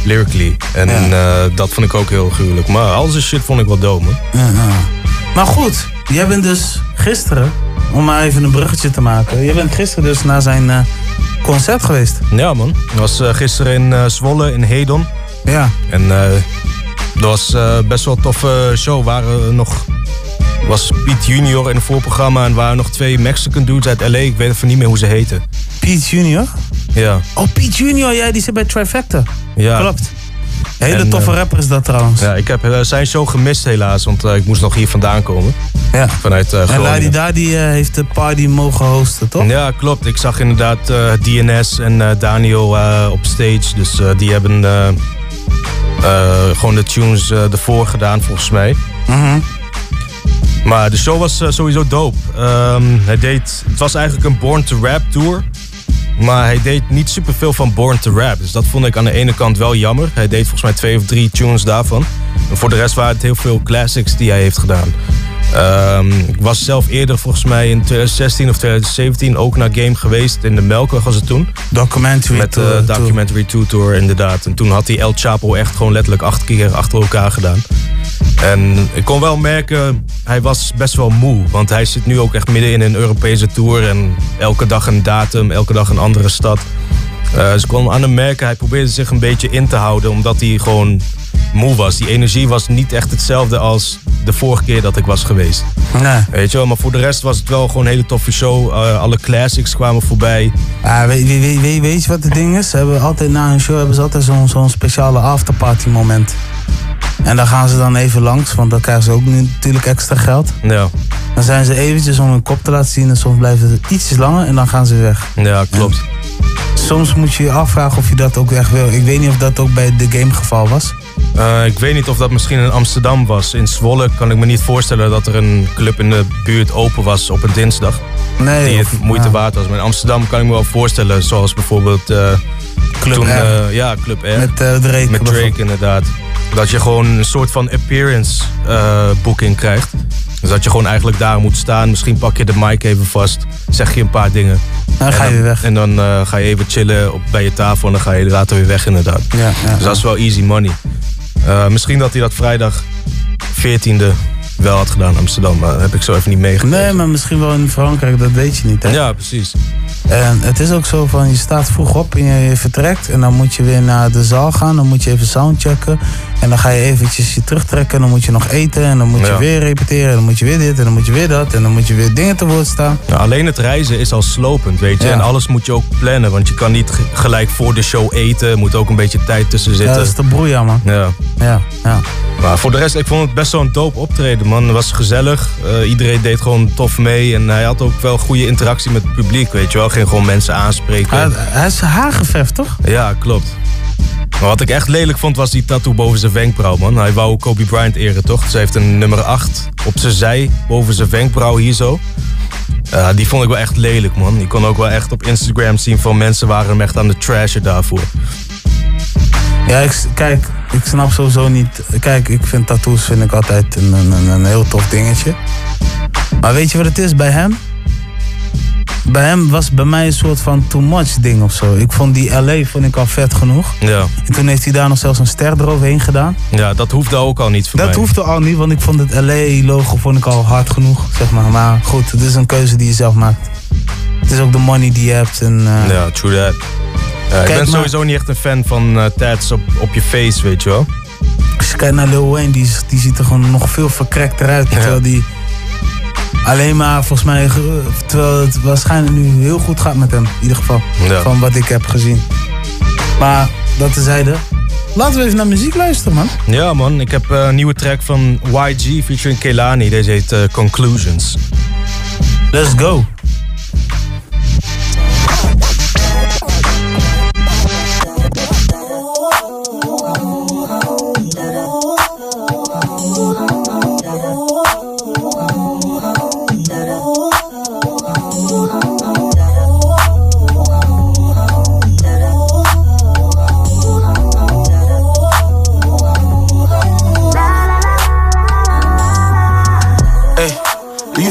Lyrically. En eh, dat vond ik ook heel gruwelijk. Maar al zijn shit vond ik wel dope, man. Ja, ja. Maar goed, jij bent dus gisteren, om maar even een bruggetje te maken. Jij bent gisteren dus naar zijn eh, concert geweest. Ja, man. Ik was eh, gisteren in eh, Zwolle, in Hedon. Ja. En dat was best wel een toffe show. Waren er nog was Piet Junior in het voorprogramma en waren nog twee Mexican dudes uit LA. Ik weet even niet meer hoe ze heten. Piet Junior? Ja. Oh, Piet Junior, ja, die zit bij Trifecta. Ja. Klopt. Hele En, toffe eh, rapper is dat trouwens. Ja, ik heb eh, zijn show gemist helaas, want eh, ik moest nog hier vandaan komen. Ja. Vanuit en Groningen. Ladi Dadi eh, heeft de party mogen hosten, toch? Ja, klopt. Ik zag inderdaad DNS en Daniel op stage. Dus die hebben gewoon de tunes ervoor gedaan, volgens mij. Mhm. Maar de show was sowieso dope. Ehm, hij deed, het was eigenlijk een Born to Rap tour. Maar hij deed niet superveel van Born to Rap. Dus dat vond ik aan de ene kant wel jammer. Hij deed volgens mij twee of drie tunes daarvan. En voor de rest waren het heel veel classics die hij heeft gedaan. Ehm, ik was zelf eerder volgens mij in 2016 of 2017 ook naar Game geweest. In de Melkweg was het toen. Documentary Met de Tour, Documentary 2 Tour inderdaad. En toen had hij El Chapo echt gewoon letterlijk acht keer achter elkaar gedaan. En ik kon wel merken, hij was best wel moe. Want hij zit nu ook echt midden in een Europese tour. En elke dag een datum, elke dag een andere stad. Eh, dus ik kon aan hem merken, hij probeerde zich een beetje in te houden. Omdat hij gewoon moe was. Die energie was niet echt hetzelfde als de vorige keer dat ik was geweest. Nee. Weet je wel, maar voor de rest was het wel gewoon een hele toffe show. Eh, alle classics kwamen voorbij. Ah, weet, weet, weet, weet, weet je wat het ding is? Ze hebben altijd na een show hebben ze altijd zo'n zo'n speciale afterparty moment. En daar gaan ze dan even langs, want dan krijgen ze ook natuurlijk extra geld. Ja. Dan zijn ze eventjes om hun kop te laten zien en soms blijven ze ietsjes langer en dan gaan ze weg. Ja, klopt. Soms moet je je afvragen of je dat ook echt wil. Ik weet niet of dat ook bij de game geval was. Eh, ik weet niet of dat misschien in Amsterdam was. In Zwolle kan ik me niet voorstellen dat er een club in de buurt open was op een dinsdag. Nee, die of- het moeite ja. waard was. Maar in Amsterdam kan ik me wel voorstellen, zoals bijvoorbeeld eh, Club toen, R. eh, ja, Club R. Met Drake. Met Drake inderdaad. Dat je gewoon een soort van appearance booking krijgt. Dus dat je gewoon eigenlijk daar moet staan. Misschien pak je de mic even vast. Zeg je een paar dingen. Dan ga je en weer weg. En dan ga je even chillen op, bij je tafel. En dan ga je later weer weg inderdaad. Ja, ja, dus dat is wel easy money. Eh, misschien dat hij dat vrijdag 14e wel had gedaan in Amsterdam. Maar dat heb ik zo even niet meegekregen. Nee, maar misschien wel in Frankrijk, dat weet je niet. Hè? Ja, precies. En het is ook zo van, je staat vroeg op en je, je vertrekt. En dan moet je weer naar de zaal gaan. Dan moet je even soundchecken. En dan ga je eventjes je terugtrekken. En dan moet je nog eten. En dan moet je Ja. weer repeteren. En dan moet je weer dit. En dan moet je weer dat. En dan moet je weer dingen te woord staan. Ja, alleen het reizen is al slopend, weet je. Ja. En alles moet je ook plannen, want je kan niet ge- gelijk voor de show eten. Er moet ook een beetje tijd tussen Ja, zitten. dat is de broeia, man. Ja. Ja, ja. Maar voor de rest, ik vond het best wel een dope optreden, man. Het was gezellig. Eh, iedereen deed gewoon tof mee. En hij had ook wel goede interactie met het publiek, weet je wel. Ging gewoon mensen aanspreken. Hij, hij is haar geverfd, toch? Ja, klopt. Maar wat ik echt lelijk vond, was die tattoo boven zijn wenkbrauw, man. Hij wou Kobe Bryant eren, toch? Ze heeft een nummer 8 op zijn zij, boven zijn wenkbrauw hier zo. Ja, die vond ik wel echt lelijk, man. Je kon ook wel echt op Instagram zien van mensen waren hem echt aan de trashen daarvoor. Ja, ik, kijk, ik snap sowieso niet. Kijk, ik vind tattoos vind ik altijd een, een- een heel tof dingetje. Maar weet je wat het is bij hem? Bij hem was bij mij een soort van too much ding of zo. Ik vond die LA vond ik al vet genoeg. Ja, En toen heeft hij daar nog zelfs een ster eroverheen gedaan. ja dat hoefde ook al niet voor Dat mij. hoefde al niet, want ik vond het LA-logo vond ik al hard genoeg, zeg maar. Maar goed, het is een keuze die je zelf maakt. Het is ook de money die je hebt. En, eh, Ja, true that. Ja, ik ben maar- sowieso niet echt een fan van eh tats op, op je face, weet je wel. Als je kijkt naar Lil Wayne, die, die ziet er gewoon nog veel verkrekter uit. Terwijl die alleen maar volgens mij, terwijl het waarschijnlijk nu heel goed gaat met hem. In ieder geval, Ja. van wat ik heb gezien. Maar dat tezijde. Laten we even naar muziek luisteren, man. Ja man, ik heb eh, een nieuwe track van YG featuring Kelani. Deze heet eh, Conclusions. Let's go.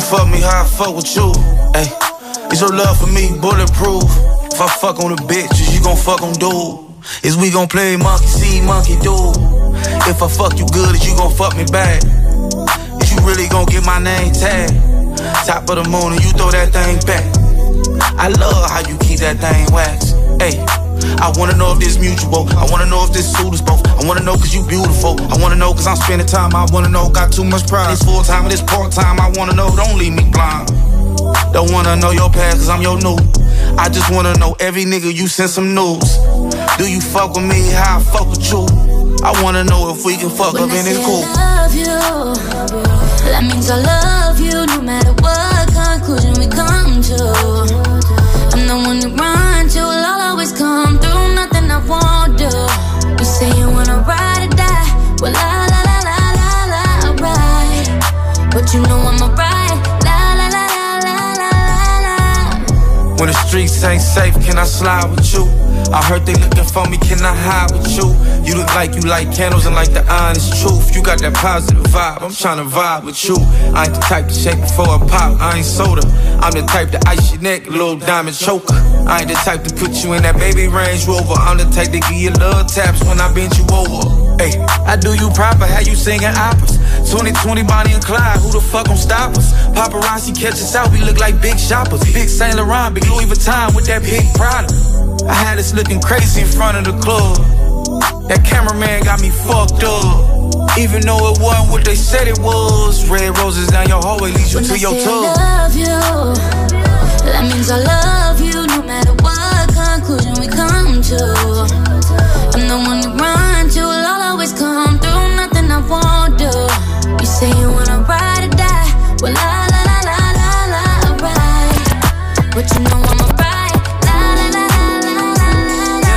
Fuck me how I fuck with you? Hey, is your love for me bulletproof? If I fuck on the bitches, you gon' fuck on dude. Is we gon' play monkey see, monkey do? If I fuck you good, is you gon' fuck me back? Is you really gon' get my name tagged? Top of the moon and you throw that thing back. I love how you keep that thing waxed. Hey, I wanna know if this mutual. I wanna know if this suit is both. I wanna know cause you beautiful. I wanna know cause I'm spending time. I wanna know got too much pride. This full time and this part time. I wanna know, don't leave me blind. Don't wanna know your past cause I'm your new. I just wanna know every nigga you send some news. Do you fuck with me how I fuck with you? I wanna know if we can fuck up and it's cool. love you. That means I love you no matter what conclusion we come to. I'm the one you run I won't do. You say you wanna ride or die, well la la la la la la, alright. But you know I'm a la When the streets ain't safe, can I slide with you? I heard they looking for me, can I hide with you? You look like you like candles and like the honest truth. You got that positive vibe, I'm trying to vibe with you. I ain't the type to shake before I pop, I ain't soda. I'm the type to ice your neck, little diamond choker. I ain't the type to put you in that baby Range Rover. I'm the type to give you love taps when I bend you over. Hey, I do you proper, how you singing operas. 2020 Bonnie and Clyde, who the fuck gon' stop us? Paparazzi catch us out, we look like big shoppers. Big Saint Laurent, big Louis Vuitton with that big Prada. I had us looking crazy in front of the club. That cameraman got me fucked up. Even though it wasn't what they said it was. Red roses down your hallway leads you When to I your tub. I love you, that means I love you no matter what conclusion we come to. I'm the one you run to, I'll always come through, nothing I. You say you wanna ride or die, well la la la la la la, alright. But you know I'm alright, la la la la la la la.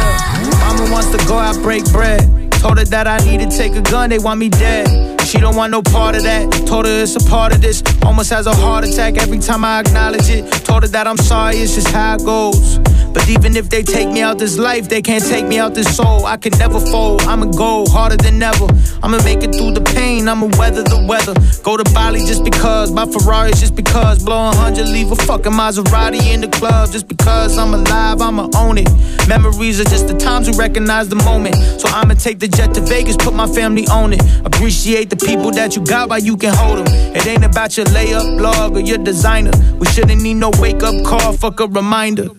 Mama wants to go out, break bread. Told her that I need to take a gun, they want me dead. She don't want no part of that. Told her it's a part of this. Almost has a heart attack every time I acknowledge it. Told her that I'm sorry, it's just how it goes. But even if they take me out this life, they can't take me out this soul. I can never fold. I'ma go harder than ever. I'ma make it through the pain. I'ma weather the weather. Go to Bali just because. Buy Ferraris just because. Blow a hundred, leave a fucking Maserati in the club. Just because I'm alive, I'ma own it. Memories are just the times we recognize the moment. So I'ma take the jet to Vegas, put my family on it. Appreciate the people that you got while you can hold them. It ain't about your layup blog or your designer. We shouldn't need no wake up call, fuck a reminder.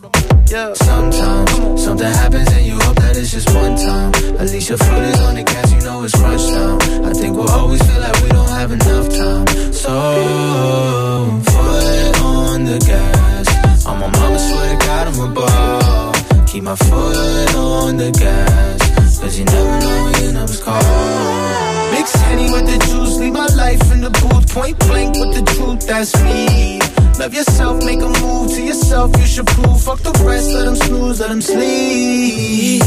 Sometimes something happens and you hope that it's just one time. At least your foot is on the gas, you know it's crunch time. I think we'll always feel like we don't have enough time. So foot on the gas. On my mama swear to God I'm a ball. Keep my foot on the gas. Cause you never know when your number's called. Mix Henny with the juice, leave my life in the booth. Point blank with the truth, that's me. Love yourself, make a move to yourself, you should prove. Fuck the rest, let them snooze, let them sleep.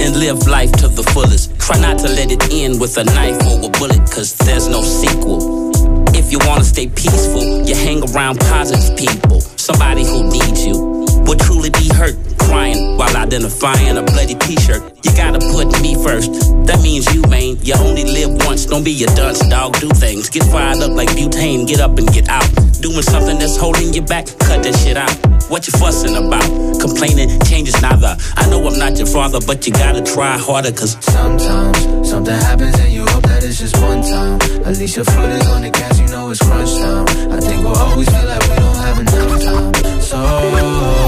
and live life to the fullest. Try not to let it end with a knife or a bullet, cause there's no sequel. If you wanna stay peaceful, you hang around positive people. Somebody who needs you would truly be hurt, crying while identifying a bloody t-shirt. You gotta put me first. That means you, man. You only live once. Don't be a dunce, dog. Do things. Get fired up like butane. Get up and get out. Doing something that's holding you back. Cut that shit out. What you fussing about? Complaining changes neither. I know I'm not your father, but you gotta try harder, cause Sometimes something happens and you hope that it's just one time. At least your foot is on the gas, you know it's crunch time. I think we'll always feel like we don't have enough time. So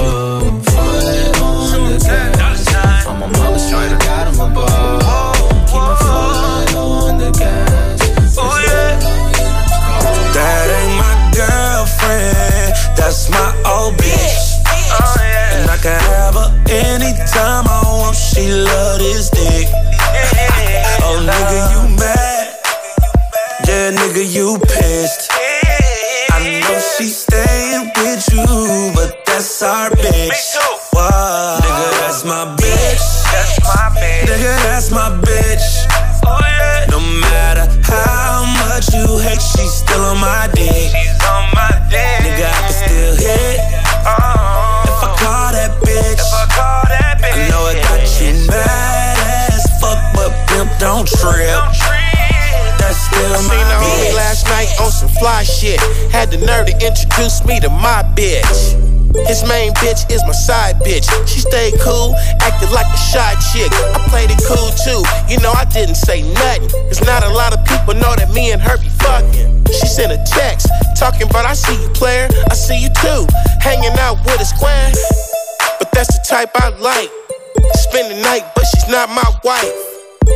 anytime I want. She love this fly shit. Had the nerve to introduce me to my bitch. His main bitch is my side bitch. She stayed cool, acted like a shy chick. I played it cool too. You know, I didn't say nothing. Cause not a lot of people know that me and her be fucking. She sent a text, talking about I see you, player. I see you too. Hanging out with a square. But that's the type I like. Spend the night, but she's not my wife.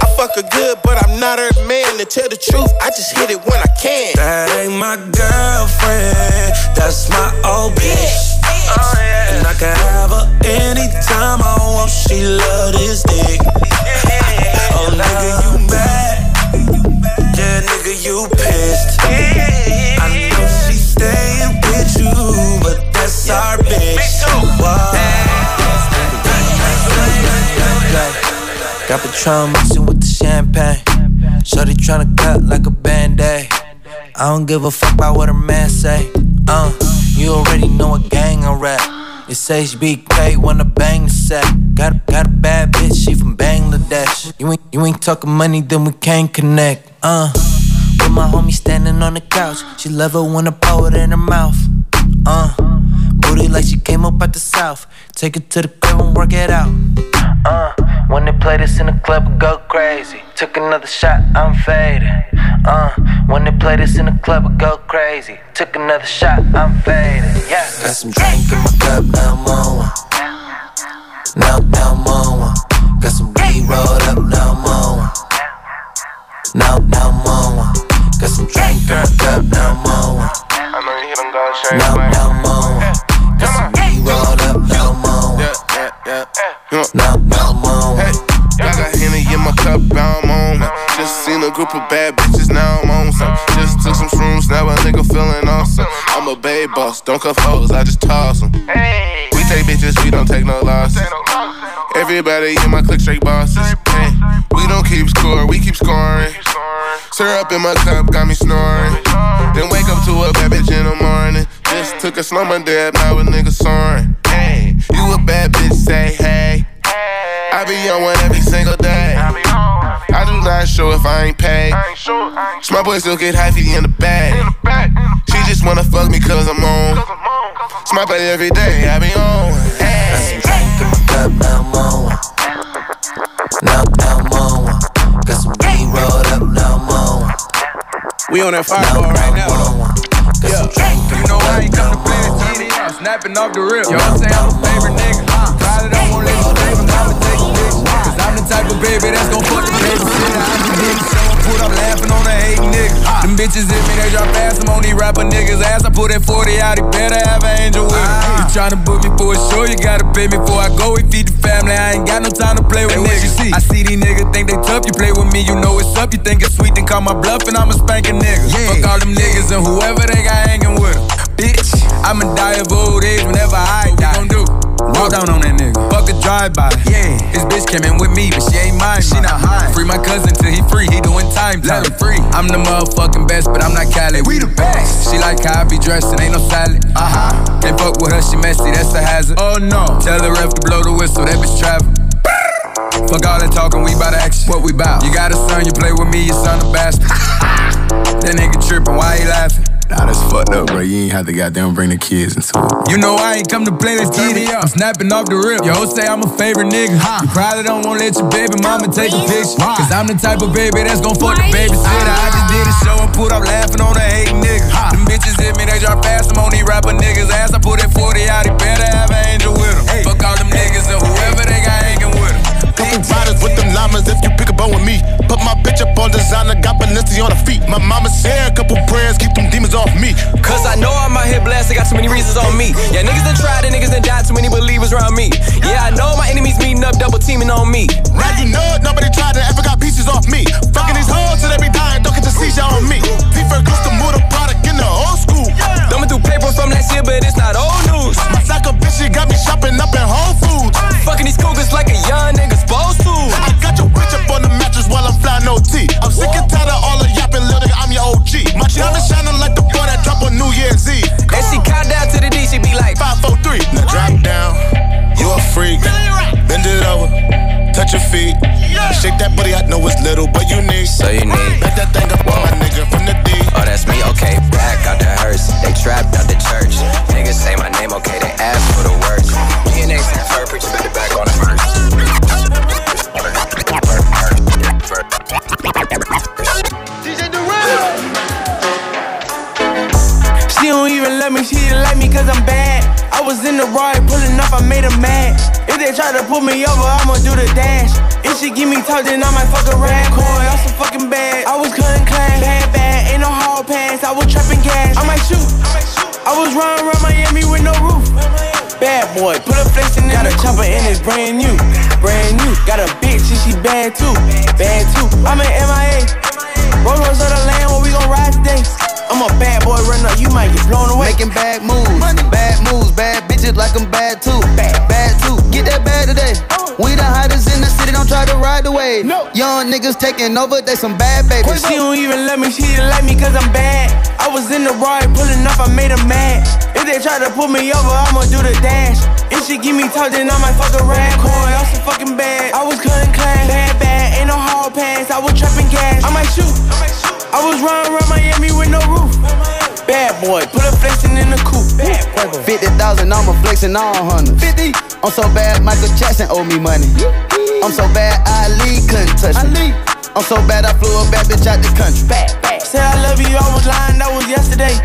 I fuck her good, but I'm not her man. To tell the truth, I just hit it when I can. That ain't my girlfriend, that's my old bitch. Oh, and I can have her anytime I want. She love this dick. Oh nigga, you mad? Yeah, nigga, you pissed. I know she staying with you, but that's our bitch. Why? Got Patron mixing with the champagne. Shorty tryna cut like a band-aid. I don't give a fuck about what a man say. Uh, you already know a gang I rap. It's HBK wanna bang the set. Got a, got a bad bitch, she from Bangladesh. You ain't, you ain't talking money, then we can't connect. Uh, with my homie standing on the couch. She love it when I pour it in her mouth. Uh, booty like she came up out the south. Take it to the crib and work it out. Uh, when they play this in the club, go crazy. Took another shot, I'm faded. Uh, when they play this in the club, go crazy. Took another shot, I'm faded. Yeah. Got some drink in my cup, now I'm on one. Now, now I'm on one. Got some weed rolled up, now I'm on one. Now, now I'm on one. Got some drink in my cup, now I'm on one. I know you hear them guys saying, Now, now I'm on one. Now, now I'm on one. I got Henny in my cup, now I'm on one. Just seen a group of bad bitches, now I'm on some. Just took some shrooms, now a nigga feeling awesome. I'm a babe boss, don't confuse, I just toss them. We take bitches, we don't take no losses. Everybody in my clique straight bosses. Hey, we don't keep score, we keep scoring. Syrup in my cup got me snoring. Then wake up to a bad bitch in the morning. Just took a slumber dab, now a nigga soaring. Hey, you a bad bitch, say hey. I be on one every single day. I do not show if I ain't paid. Small boys still get hyphy in the bag. She just wanna fuck me cause I'm on. Smart play every day, I be on. Hey. Cup, now I'm on one. Now, now I'm on one. Got some weed rolled up, now I'm on one. We on that fireball right now. Yeah, you know I ain't come to play the snapping off the rip. Yo, say I'm a favorite nigga. Probably don't wanna let you baby mama take a picture. Cause I'm the type of baby that's gon' fuck the baby shit. I'm did it, so I put up laughing on the nigga. Them bitches hit me, they drop ass. I'm on these rapper niggas' ass. I put that 40 out, he better have an angel with him. Ah. You tryna book me for a show, you gotta pay me before I go. We feed the family, I ain't got no time to play with niggas. You see? I see these niggas think they tough, you play with me, you know it's up. You think it's sweet, then call my bluff, and I'ma spank a nigga. Fuck all them niggas and whoever they got hanging with them. Bitch, I'ma die of old age whenever I die. What we gon' do? Walk down on that nigga. Fuck a drive-by. Yeah. His bitch came in with me, but she ain't mine. She not high. Free my cousin till he free. He doing time. Let him free. I'm the motherfucking best, but I'm not Cali. We the best. She like how I be dressed and ain't no salad. Uh huh. Can't fuck with her, she messy. That's a hazard. Oh no. Tell the ref to blow the whistle. That bitch travel. Fuck all that talking, we bout action. What we bout? You got a son, you play with me, your son a bastard. that nigga trippin', why he laughing? Nah, that's fucked up, bro. You ain't have to goddamn bring the kids into it. You know I ain't come to play, let's get it. I'm snapping off the rip. Yo, say I'm a favorite nigga. You probably don't wanna let your baby mama take a picture. Cause I'm the type of baby that's gon' fuck the babysitter. I just did a show and put up laughing on a hating nigga. Them bitches hit me, they drop fast. I'm on these rapper niggas' ass. I put that 40 out, he better have an angel with him. Fuck all them niggas and whoever Couple riders with them llamas if you pick a bone with me. Put my bitch up on designer, got Balenci on her feet. My mama said a couple prayers, keep them demons off me. Cause I know I'm out here I got too many reasons on me. Yeah, niggas done tried and niggas done died, too many believers around me. Yeah, I know my enemies meeting up, double teaming on me. Now you know it, nobody tried and ever got pieces off me. Fucking these hoes till they be dying, don't get the seizure on me. Prefer goose to move the product in the old school. Thumbing through paper from last year, but it's not old news. My psycho bitch, she got me shopping up in Whole Foods. Fucking these cougars like a young nigga while I'm flying OT. I'm sick and tired of all the yapping, little nigga, I'm your OG. My diamond shining like the boy that drop on New Year's Eve. And she count down to the D, she be like, 5, 4, 3. Now drop down, you a freak. Bend it over, touch your feet. Shake that booty, I know it's little, but you need. So you need. Back that thing up on my nigga from the D. Oh, that's me, okay. Back out the hearse. They trapped out the church. Niggas say my name, okay. They ask for the words. DNA stand for preacher, better don't even love me, she didn't like me cause I'm bad. I was in the ride, pulling up, I made a match. If they try to pull me over, I'ma do the dash. If she give me talk, then I might fuck a rat coin. I'm so fucking bad. I was cutting class, bad, bad, ain't no hall pass. I was trapping gas. I might shoot. I was running around Miami with no roof. Bad boy, put a flexin' in the chopper and it's brand new. Brand new. Got a bitch and she bad too. Bad too. I'm an MIA. Roll of the land where we gon' ride today. I'm a bad boy runner, you might get blown away. Making bad moves, bad moves, bad bitches like I'm bad too. Bad, bad too. Get that bad today. Oh. We the hottest in the city, don't try to ride the wave. No. Young niggas taking over, they some bad babies. She don't even love me, she didn't like me cause I'm bad. I was in the ride, pulling up, I made her mad. If they try to pull me over, I'ma do the dash. If she give me talk, then I might fuck a rat coin. I'm so fucking bad. I was cutting class, bad, bad, ain't no hall pass. I was trapping gas. I might shoot. I was running around Miami with no roof. Bad boy, put a flexin' in the coupe. 50,000, I'm a flexing all hundreds. 50. I'm so bad, Michael Jackson owe me money. I'm so bad, Ali couldn't touch me. I'm so bad, I flew a bad bitch out the country. Bad, bad. Said I love you, I was lying, that was yesterday.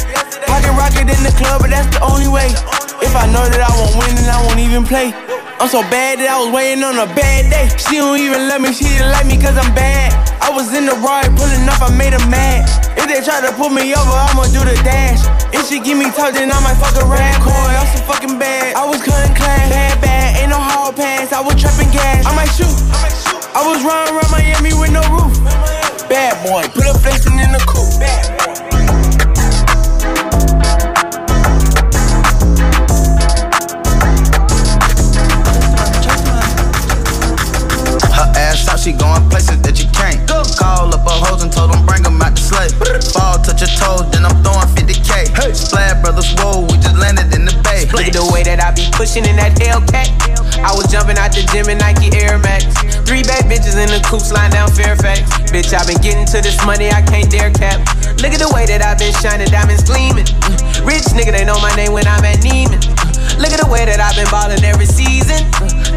Pocket rocket in the club, but that's the only way. If I know that I won't win, then I won't even play. I'm so bad that I was waiting on a bad day. She don't even love me, she didn't like me cause I'm bad. I was in the ride, pulling up, I made a mad. If they try to pull me over, I'ma do the dash. If she give me talk, then I might fuck a rat coin. I'm so fucking bad. I was cutting class, bad, bad, ain't no hard pass. I was trapping gas. I might shoot. I was running around Miami with no roof. Bad boy, put a flexin' in the coupe. Bad boy. Her ass out, she going places that you can't. Call up her hoes and told them bring them out the sleigh. Fall, touch your toes, then I'm throwing 50k. Splash brothers, whoa, we just landed in the bay. Look at the way that I be pushing in that Hellcat. I was jumping out the gym in Nike Air Max. Three bad bitches in the coops lying down Fairfax. Bitch, I been getting to this money, I can't dare cap. Look at the way that I been shining, diamonds gleaming. Rich nigga, they know my name when I'm at Neiman. Look at the way that I've been ballin' every season.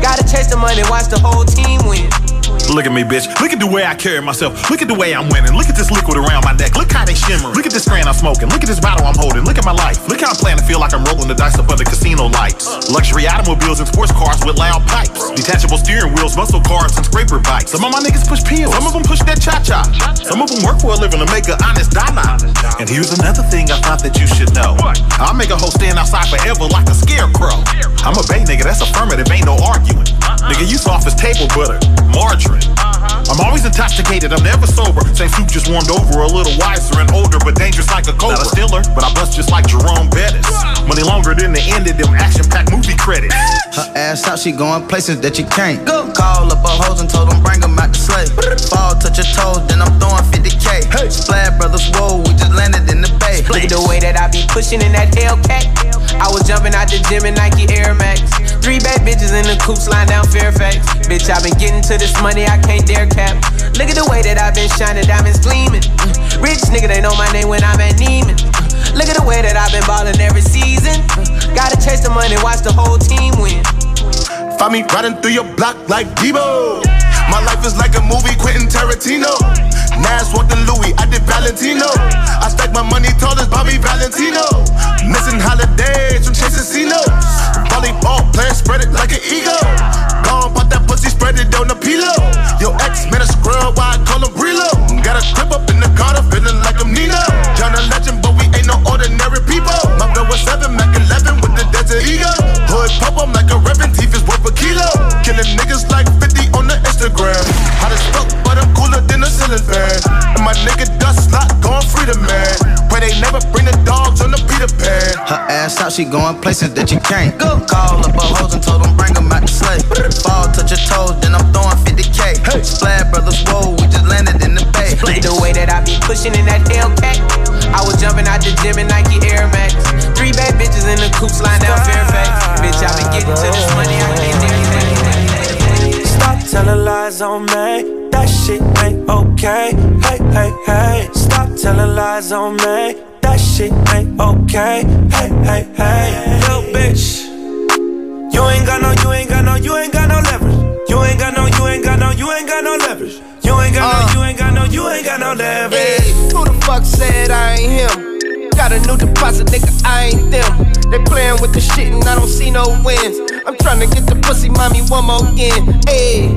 Gotta chase the money, watch the whole team win. Look at me, bitch. Look at the way I carry myself. Look at the way I'm winning. Look at this liquid around my neck. Look how they shimmer. Look at this strand I'm smoking. Look at this bottle I'm holding. Look at my life. Look how I'm playing to feel like I'm rolling the dice up under casino lights. Luxury automobiles and sports cars with loud pipes. Detachable steering wheels, muscle cars, and scraper bikes. Some of my niggas push pills. Some of them push that cha-cha. Some of them work for a living to make an honest dollar. And here's another thing I thought that you should know. I'll make a hoe stand outside forever like a scarecrow. I'm a bay nigga, that's affirmative, ain't no arguing. Nigga, you soft as table butter, margarine. Uh-huh. I'm always intoxicated, I'm never sober. Same soup just warmed over, a little wiser and older, but dangerous like a cobra. Not a stiller, but I bust just like Jerome Bettis. Money longer than the end of them action-packed movie credits. Her ass out, she going places that you can't. Go. Call up her hoes and told them bring them out the slave. Fall, touch your toes, then I'm throwing 50k. Hey. Splash brothers, whoa, we just landed in the bay. Look at the way that I be pushing in that Hellcat. I was jumping out the gym in Nike Air Max. Three bad bitches in the coops line down Fairfax. Bitch, I been getting to this money, I can't dare cap. Look at the way that I been shining, diamonds gleaming. Mm. Rich nigga, they know my name when I'm at Neiman. Mm. Look at the way that I've been ballin' every season. Mm. Gotta chase the money, watch the whole team win. Find me riding through your block like Debo. My life is like a movie, Quentin Tarantino. Nas walked in Louis, I did Valentino. I stack my money tall as Bobby Valentino. Missing holidays from chasing Cinos. Volleyball player spread it like an eagle. Gone, pop that pussy, spread it on the pillow. Your ex man a scrub, why I call him Brilo. Got a clip up in the Carter, feeling like I'm Nino. John a legend, but we ain't no ordinary people. My blood was 7, Mac 11 with the desert eagle. Hood pop, I'm like a reverend, teeth is worth a kilo. Killing niggas like 50 on the Instagram. Hot as fuck, but I'm cooler than a ceiling fan. And my nigga dust lot going free to man. Where they never bring the dogs on the Peter Pan. Her ass out, she going places that you can't. Go. Call up her hoes and told them bring them out the slave. Fall, touch your toes, then I'm throwing 50k. Hey. Splash brothers, whoa, we just landed in the bay. Look the way that I be pushing in that Hellcat. I was jumping out the gym in Nike Air Max. Three bad bitches in the coops line down Fairfax. Bitch, I been getting to this money, I can't dare Stop telling lies on me. That shit ain't okay. Hey, hey, hey. Stop telling lies on me. That shit ain't okay. Hey, hey, hey. Little bitch. You ain't got no, you ain't got no, you ain't got no leverage. You ain't got no, you ain't got no, you ain't got no leverage. You ain't got no, uh. you ain't got no, you ain't got no leverage. Hey, who the fuck said I ain't him? Got a new deposit, nigga, I ain't them. They playing with the shit and I don't see no wins. I'm trying to get the pussy mommy one more again. Hey.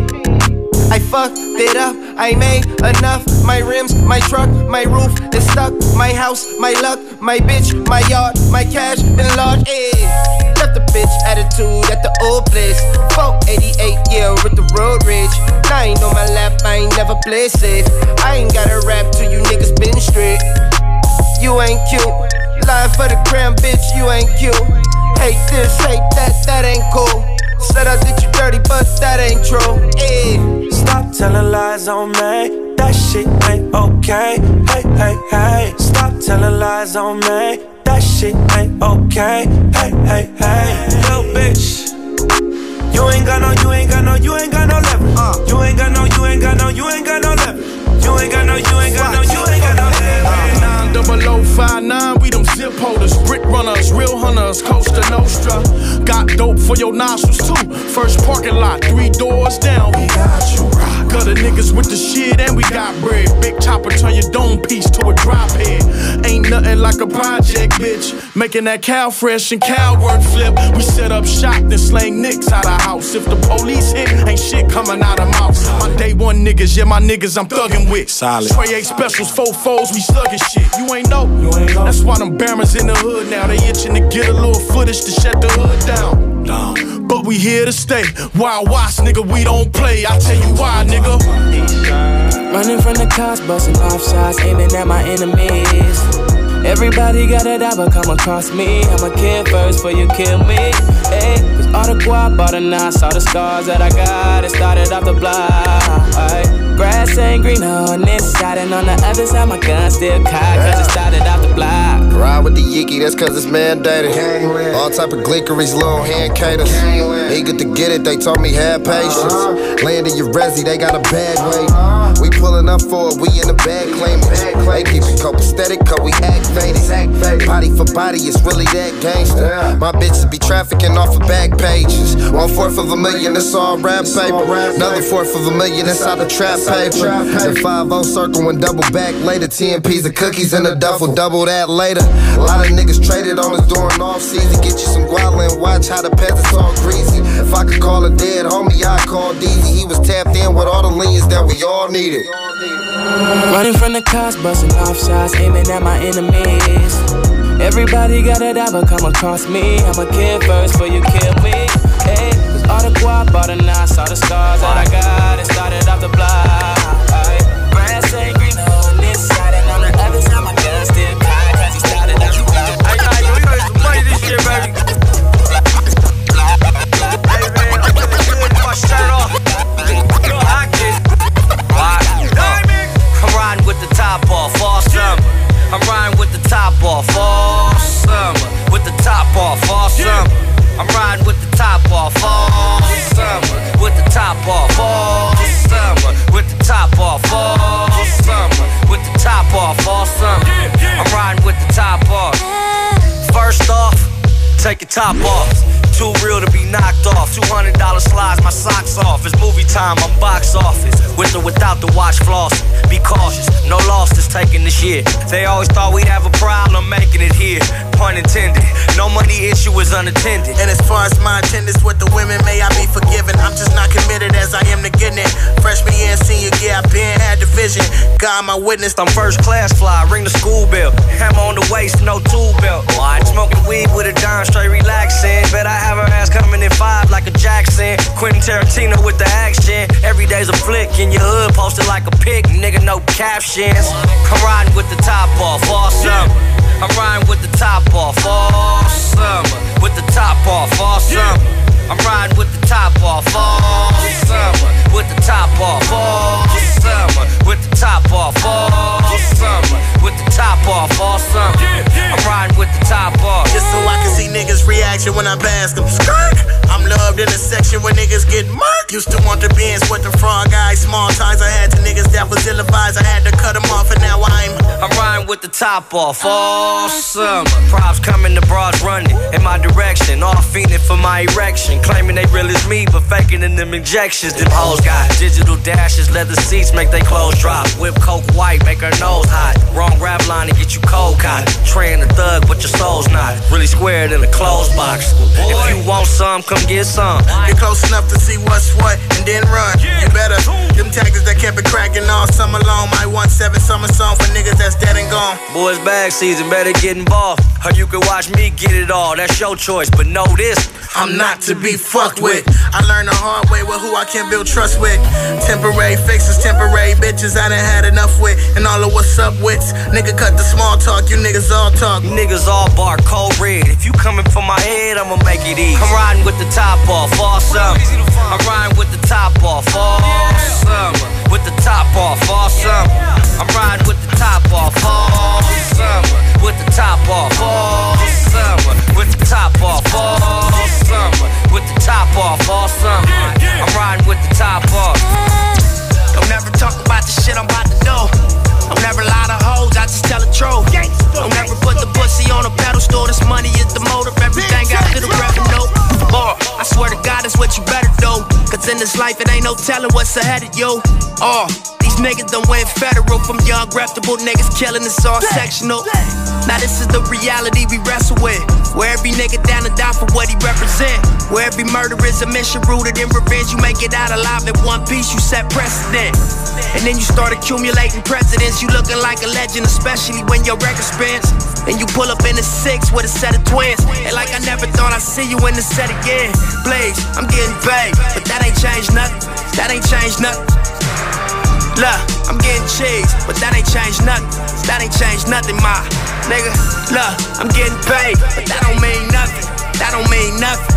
I fucked it up, I made enough. My rims, my truck, my roof is stuck. My house, my luck, my bitch, my yard, my cash in large. Ayy, left the bitch attitude at the old place. 488, yeah, with the road rage. Nine on my lap, I ain't never play safe. I ain't got a rap till you niggas been straight. You ain't cute. Lying for the gram, bitch, you ain't cute. Hate this, hate that, that ain't cool. Said I did you dirty, but that ain't true. Yeah. Stop telling lies on me. That shit ain't okay. Hey, hey, hey. Stop telling lies on me. That shit ain't okay. Hey, hey, hey. Little bitch. You ain't got no, you ain't got no, you ain't got no level. Uh. You ain't got no, you ain't got no, you ain't got no level. You ain't got no, you ain't got no, you ain't got no. You ain't 0059, we them zip holders, brick runners, real hunters, Costa Nostra. Got dope for your nostrils too. First parking lot, three doors down, we got you right. Gutter niggas with the shit and we got bread. Big chopper turn your dome piece to a drop head. Ain't nothing like a project, bitch. Making that cow fresh and cow word flip. We set up shop, then slang nicks out of house. If the police hit, ain't shit coming out of mouth. My day one niggas, yeah, my niggas I'm thugging with. Solid. Trey eight specials, four foes, we slugging shit. You ain't know. You ain't know. That's why them Barons in the hood now. They itching to get a little footage to shut the hood down. But we here to stay. Wild watch, nigga, we don't play. I tell you why, nigga. Running from the cops, busting off shots, aiming at my enemies. Everybody got to die, but come across me. I'ma kill first before you kill me. Hey, cause all the guap, all the knots, all the scars that I got, it started off the block. Ay. Grass ain't green on this side, and on the other side, my gun still cocked, cause it started off the block. Ride with the Yiki, that's cause it's mandated. All type of glickeries, little hand caters. Eager to get it, they told me have patience. Land in your resi, they got a bad way. We pulling up for it, we in the bag claiming. They keep it copacetic, cause we act faded. Body for body, it's really that gangster. My bitches be trafficking off of back pages. One fourth of a million, it's all rap paper. Another fourth of a million inside the trap paper. The 5 circle and double back later. Ten TMPs and cookies in a duffel, double that later. A lot of niggas traded on us during off season. Get you some guala and watch how the peasants all greasy. If I could call a dead homie, I'd call Deezy. He was tapped in with all the leans that we all needed. Running from the cops, busting off shots, aiming at my enemies. Everybody gotta die, but come across me. I'ma kill first before you kill me. Hey, cause all the guap, all the knots, all the scars that I got, it started off the block. Aye. Grass ain't greener on this side, and on the other side, my gun still cocked, cause he started off the block. Hey, hey, yo, you know some money this shit, baby. Hey, man, I'm feeling good with my shirt off. With the top off all summer. I'm riding with the top off all summer. With the top off all summer. I'm riding with the top off all summer. With the top off all summer. With the top off all summer. With the top off all summer. I'm riding with the top off. First off, take your top off. Too real to be knocked off. $200 slides my socks off. It's movie time, I'm box office. With or without the watch flossing. Be cautious, no loss is taking this year. They always thought we'd have a problem making it here. Pun intended. No money issue is unattended. And as far as my attendance with the women, may I be forgiven. I'm just not committed as I am to getting it. Freshman year and senior year, I've been had the vision. God, my witness. I'm first class fly, ring the school bell. Hammer on the waist, no tool belt. Why? Smoking weed with a dime, straight relaxing. Bet I have her ass coming in five like a Jackson. Quentin Tarantino with the action. Every day's a flick in your hood, posted like a pic, nigga, no captions. I'm riding with the top off all summer. I'm riding with the top off all summer. With the top off all summer. I'm riding with the top off all summer. With the top off all summer. With the top off all summer. With the top off all summer. I'm riding with the top off. Just so I can see niggas' reaction when I pass them. Skirt. I'm loved in a section where niggas get murked. Used to want the beans with the frog eyes. Small times I had to niggas that was ill advised. I had to cut them off, and now I'm. I'm riding with the top off all summer. Props coming, the bras running in my direction. All fiending for my erection. Claiming they real as me, but faking in them injections. Them hoes got digital dashes, leather seats make they clothes drop. Whip coke white, make her nose hot. Wrong rap line to get you cold caught. Traying a thug, but your soul's not. Really squared in a closed box. If you want some, come get some. Get close enough to see what's what and then run. You better. Them tactics that kept it cracking all summer long. My one seven summer song for niggas that's dead and gone. Boys bag season, better get involved. Or you can watch me get it all. That's your choice, but know this. I'm not to be fucked with. I learned the hard way with who I can build trust with. Temporary fixes, temporary bitches I done had enough with. And all of what's up wits. Nigga cut the small talk, you niggas all talk. Niggas all bark, cold red. If you coming for my head, I'ma make it easy. I'm riding with the top off all summer. I'm riding with the top off all summer. With the top off all summer. I'm riding with the top off all summer. With the top off all summer. With the top off all summer. With the top off all summer. I'm riding with the top off. Don't never talk about the shit I'm about to do. Don't never lie to hoes, I just tell the truth. Don't never put the pussy on a pedestal. This money is the motive, everything after the revenue. Or, I swear to God, that's what you better do. Cause in this life, it ain't no telling what's ahead of you. Oh, these niggas done went federal from young, reputable niggas killing us all sectional. Now this is the reality we wrestle with. Where every nigga down to die for what he represent. Where every murder is a mission rooted in revenge. You make it out alive in one piece, you set precedent. And then you start accumulating precedents. You looking like a legend, especially when your record spins. And you pull up in a six with a set of twins. And like I never thought I'd see you in the set again. Blaze, I'm getting paid, but that ain't changed nothing. That ain't changed nothing. Look, I'm getting cheese, but that ain't changed nothing. That ain't changed nothing, my nigga. Look, I'm getting paid, but that don't mean nothing. That don't mean nothing.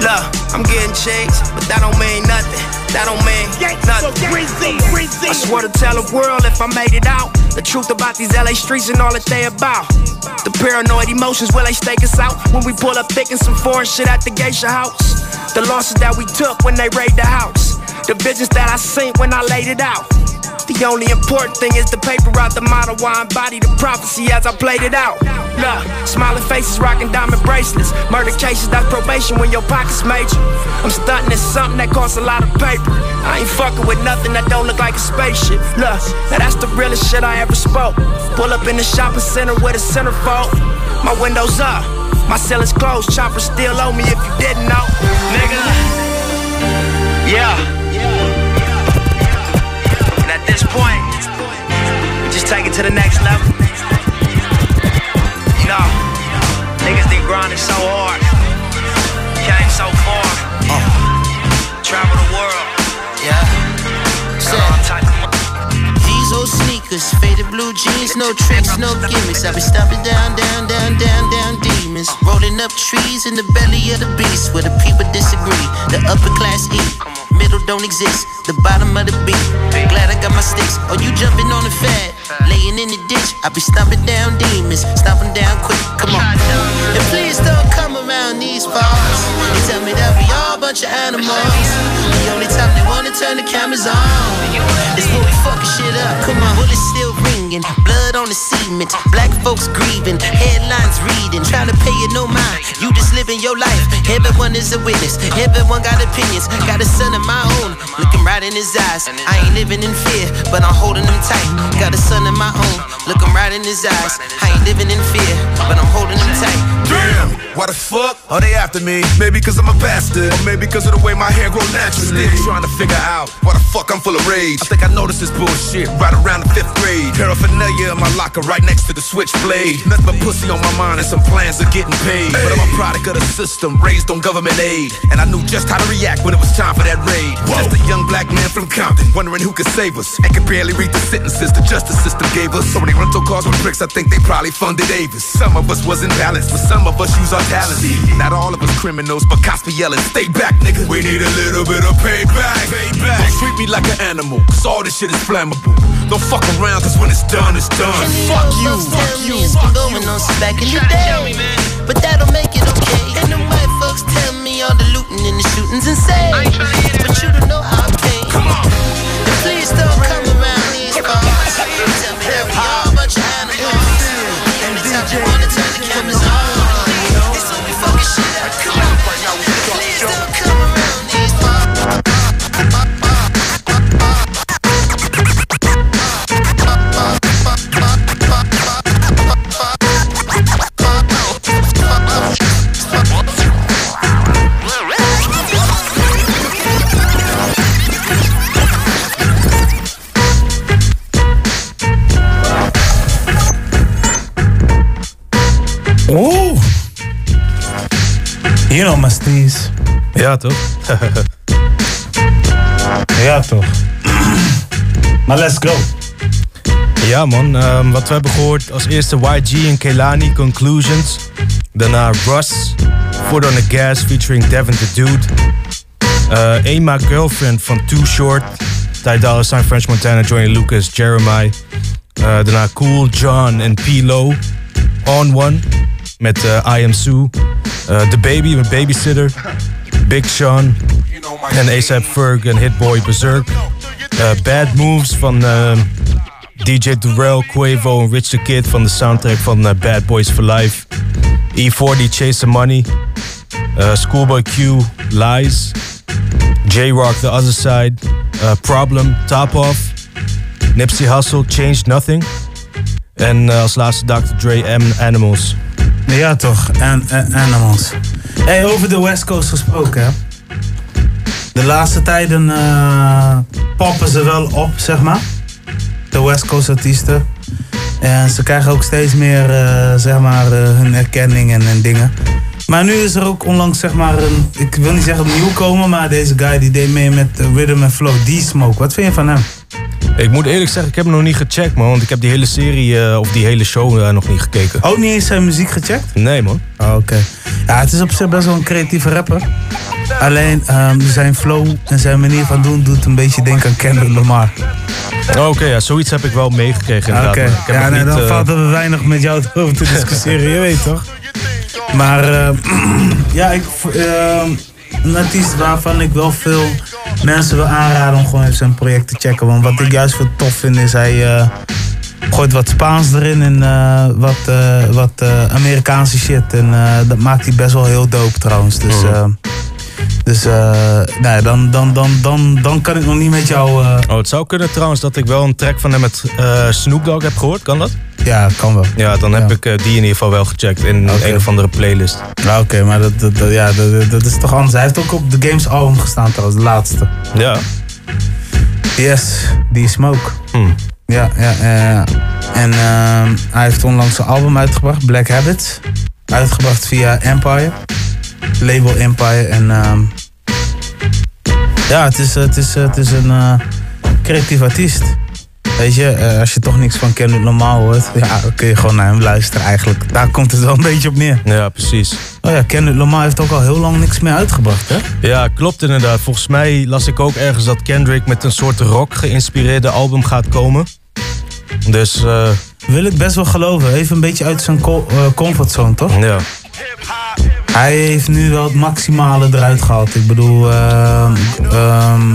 Look, I'm getting cheese, but that don't mean nothing. That don't mean nothing. I swear to tell the world if I made it out. The truth about these LA streets and all that they about. The paranoid emotions, will they stake us out? When we pull up thick and some foreign shit at the geisha house. The losses that we took when they raid the house. The bitches that I seen when I laid it out. The only important thing is the paper out the model why I embody the prophecy as I played it out. Look, smiling faces rocking diamond bracelets. Murder cases, that's probation when your pockets major. I'm stunting at something that costs a lot of paper. I ain't fucking with nothing that don't look like a spaceship. Look, now that's the realest shit I ever spoke. Pull up in the shopping center with a centerfold. My windows up, my ceiling's closed. Chopper still owe me if you didn't know. Nigga. Yeah. And at this point, we just take it to the next level. You know, niggas been grinding so hard, came so far, travel the world. Yeah. Got all type of These old sneakers, faded blue jeans, no tricks, no gimmicks. I be stomping down, down, down, down, down demons. Rolling up trees in the belly of the beast where the people disagree. The upper class eat, middle don't exist. The bottom of the beat. Glad I got my sticks. Oh, you jumping on the fat, laying in the ditch. I be stomping down demons, stomping down quick. Come on. And please don't come around these parts. They tell me that we all a bunch of animals. The only time they wanna turn the cameras on is when we fucking shit up. Come on, bullets still ringing, blood on the cement. Black folks grieving, headlines reading, trying to pay it no mind. You just living your life. Everyone is a witness. Everyone got opinions. Got a son of my own, looking right in his eyes. I ain't living in fear, but I'm holding him tight. Got a son of my own, looking right in his eyes. I ain't living in fear, but I'm holding him tight. Damn, why the fuck are they after me? Maybe cause I'm a bastard, or maybe cause of the way my hair grows naturally. Still trying to figure out why the fuck I'm full of rage. I think I noticed this bullshit right around the fifth grade. Paraphernalia in my locker right next to the switchblade. Nothing but pussy on my mind and some plans of getting paid. But I'm a product of the system, raised on government aid. And I knew just how to react when it was time for that raid. Just a young black man from Compton, wondering who could save us. And could barely read the sentences the justice system gave us. So many rental cars with bricks, I think they probably funded Avis. Some of us wasn't balanced, but some of us use our talents. Not all of us criminals, but cops be yelling, stay back, nigga. We need a little bit of payback. payback. Don't treat me like an animal, cause all this shit is flammable. Don't fuck around, cause when it's done, it's done. Fuck you, fuck you, It's been going on since back in the day. But that'll make it okay. And them white folks tell me all the looting and the shootings insane. But you don't know how I pain. Come on. And please don't come around these parts. Tell me that we all a bunch of animals. Every time you wanna turn the cameras You know my steez. Ja, toch? ja, toch. maar let's go. Ja man, ehm, wat we hebben gehoord als eerste YG en Kelani, Conclusions. Daarna Russ, Foot on the Gas featuring Devin the Dude. Uh, Ema Girlfriend van Too Short. Ty Dolla Sign, French Montana, Johnny Lucas, Jeremiah. Uh, daarna Cool, John en P-Lo. On One met uh, I Am Sue. Uh, The Baby met Babysitter. Big Sean. En ASAP Ferg en Hitboy Berserk. Uh, Bad Moves van DJ Durrell, Quavo en Rich the Kid van de soundtrack van Bad Boys for Life. E40 Chase the Money. Schoolboy Q, Lies. J-Rock, The Other Side. Problem, Top Off. Nipsey Hussle, Change Nothing. En als laatste Dr. Dre, M Animals. Ja, toch. En, animals. Hey, over de West Coast gesproken, hè. De laatste tijden eh, poppen ze wel op, zeg maar. De West Coast artiesten. En ze krijgen ook steeds meer, eh, zeg maar, eh, hun erkenning en, en dingen. Maar nu is er ook onlangs, zeg maar, een, ik wil niet zeggen een nieuwkomer, maar deze guy die deed mee met Rhythm and Flow, D-Smoke. Wat vind je van hem? Ik moet eerlijk zeggen, ik heb hem nog niet gecheckt, man. Want ik heb die hele serie, eh, of die hele show eh, nog niet gekeken. Ook niet eens zijn muziek gecheckt? Nee, man. Oh, Oké. Ja, het is op zich best wel een creatieve rapper. Alleen ehm, zijn flow en zijn manier van doen doet een beetje denken aan Kendrick Lamar. Oké, ja, zoiets heb ik wel meegekregen Oké, inderdaad. heb ja, nee, niet, dan eh, valt er weinig met jou over te discussiëren, je weet toch? Maar eh, ja, ik, eh, een artiest waarvan ik wel veel mensen wil aanraden om gewoon even zijn project te checken. Want wat ik juist veel tof vind is hij eh, gooit wat Spaans erin en eh, wat, eh, wat Amerikaanse shit. En dat maakt hij best wel heel dope trouwens. Dus, Mhm. Dus eh, nou ja, dan, dan, dan, dan, dan kan ik nog niet met jou... eh, Oh, het zou kunnen trouwens dat ik wel een track van hem met eh, Snoop Dogg heb gehoord. Kan dat? Ja, kan wel. Ja, dan heb ik eh, die in ieder geval wel gecheckt in een of andere playlist. Ja, Oké, maar dat, dat, dat- ja, dat, is toch anders. Hij heeft ook op de Games album gestaan trouwens, de laatste. Ja. Yes, die Smoke. Hmm. Ja, ja, ja. ja. En ehm, hij heeft onlangs een album uitgebracht, Black Habits. Uitgebracht via Empire. Label Empire. En ehm, ja, het is, het is, het is een eh, creatief artiest. Weet je, eh, als je toch niks van Kendrick normaal hoort, ja, dan kun je gewoon naar hem luisteren eigenlijk. Daar komt het wel een beetje op neer. Ja, precies. Oh ja, Kendrick Lamar heeft ook al heel lang niks meer uitgebracht, hè? Ja, klopt inderdaad. Volgens mij las ik ook ergens dat Kendrick met een soort rock geïnspireerde album gaat komen. Dus eh, Wil ik best wel geloven. Even een beetje uit zijn co- comfortzone, toch? ja. Hij heeft nu wel het maximale eruit gehaald. Ik bedoel, ehm, ehm,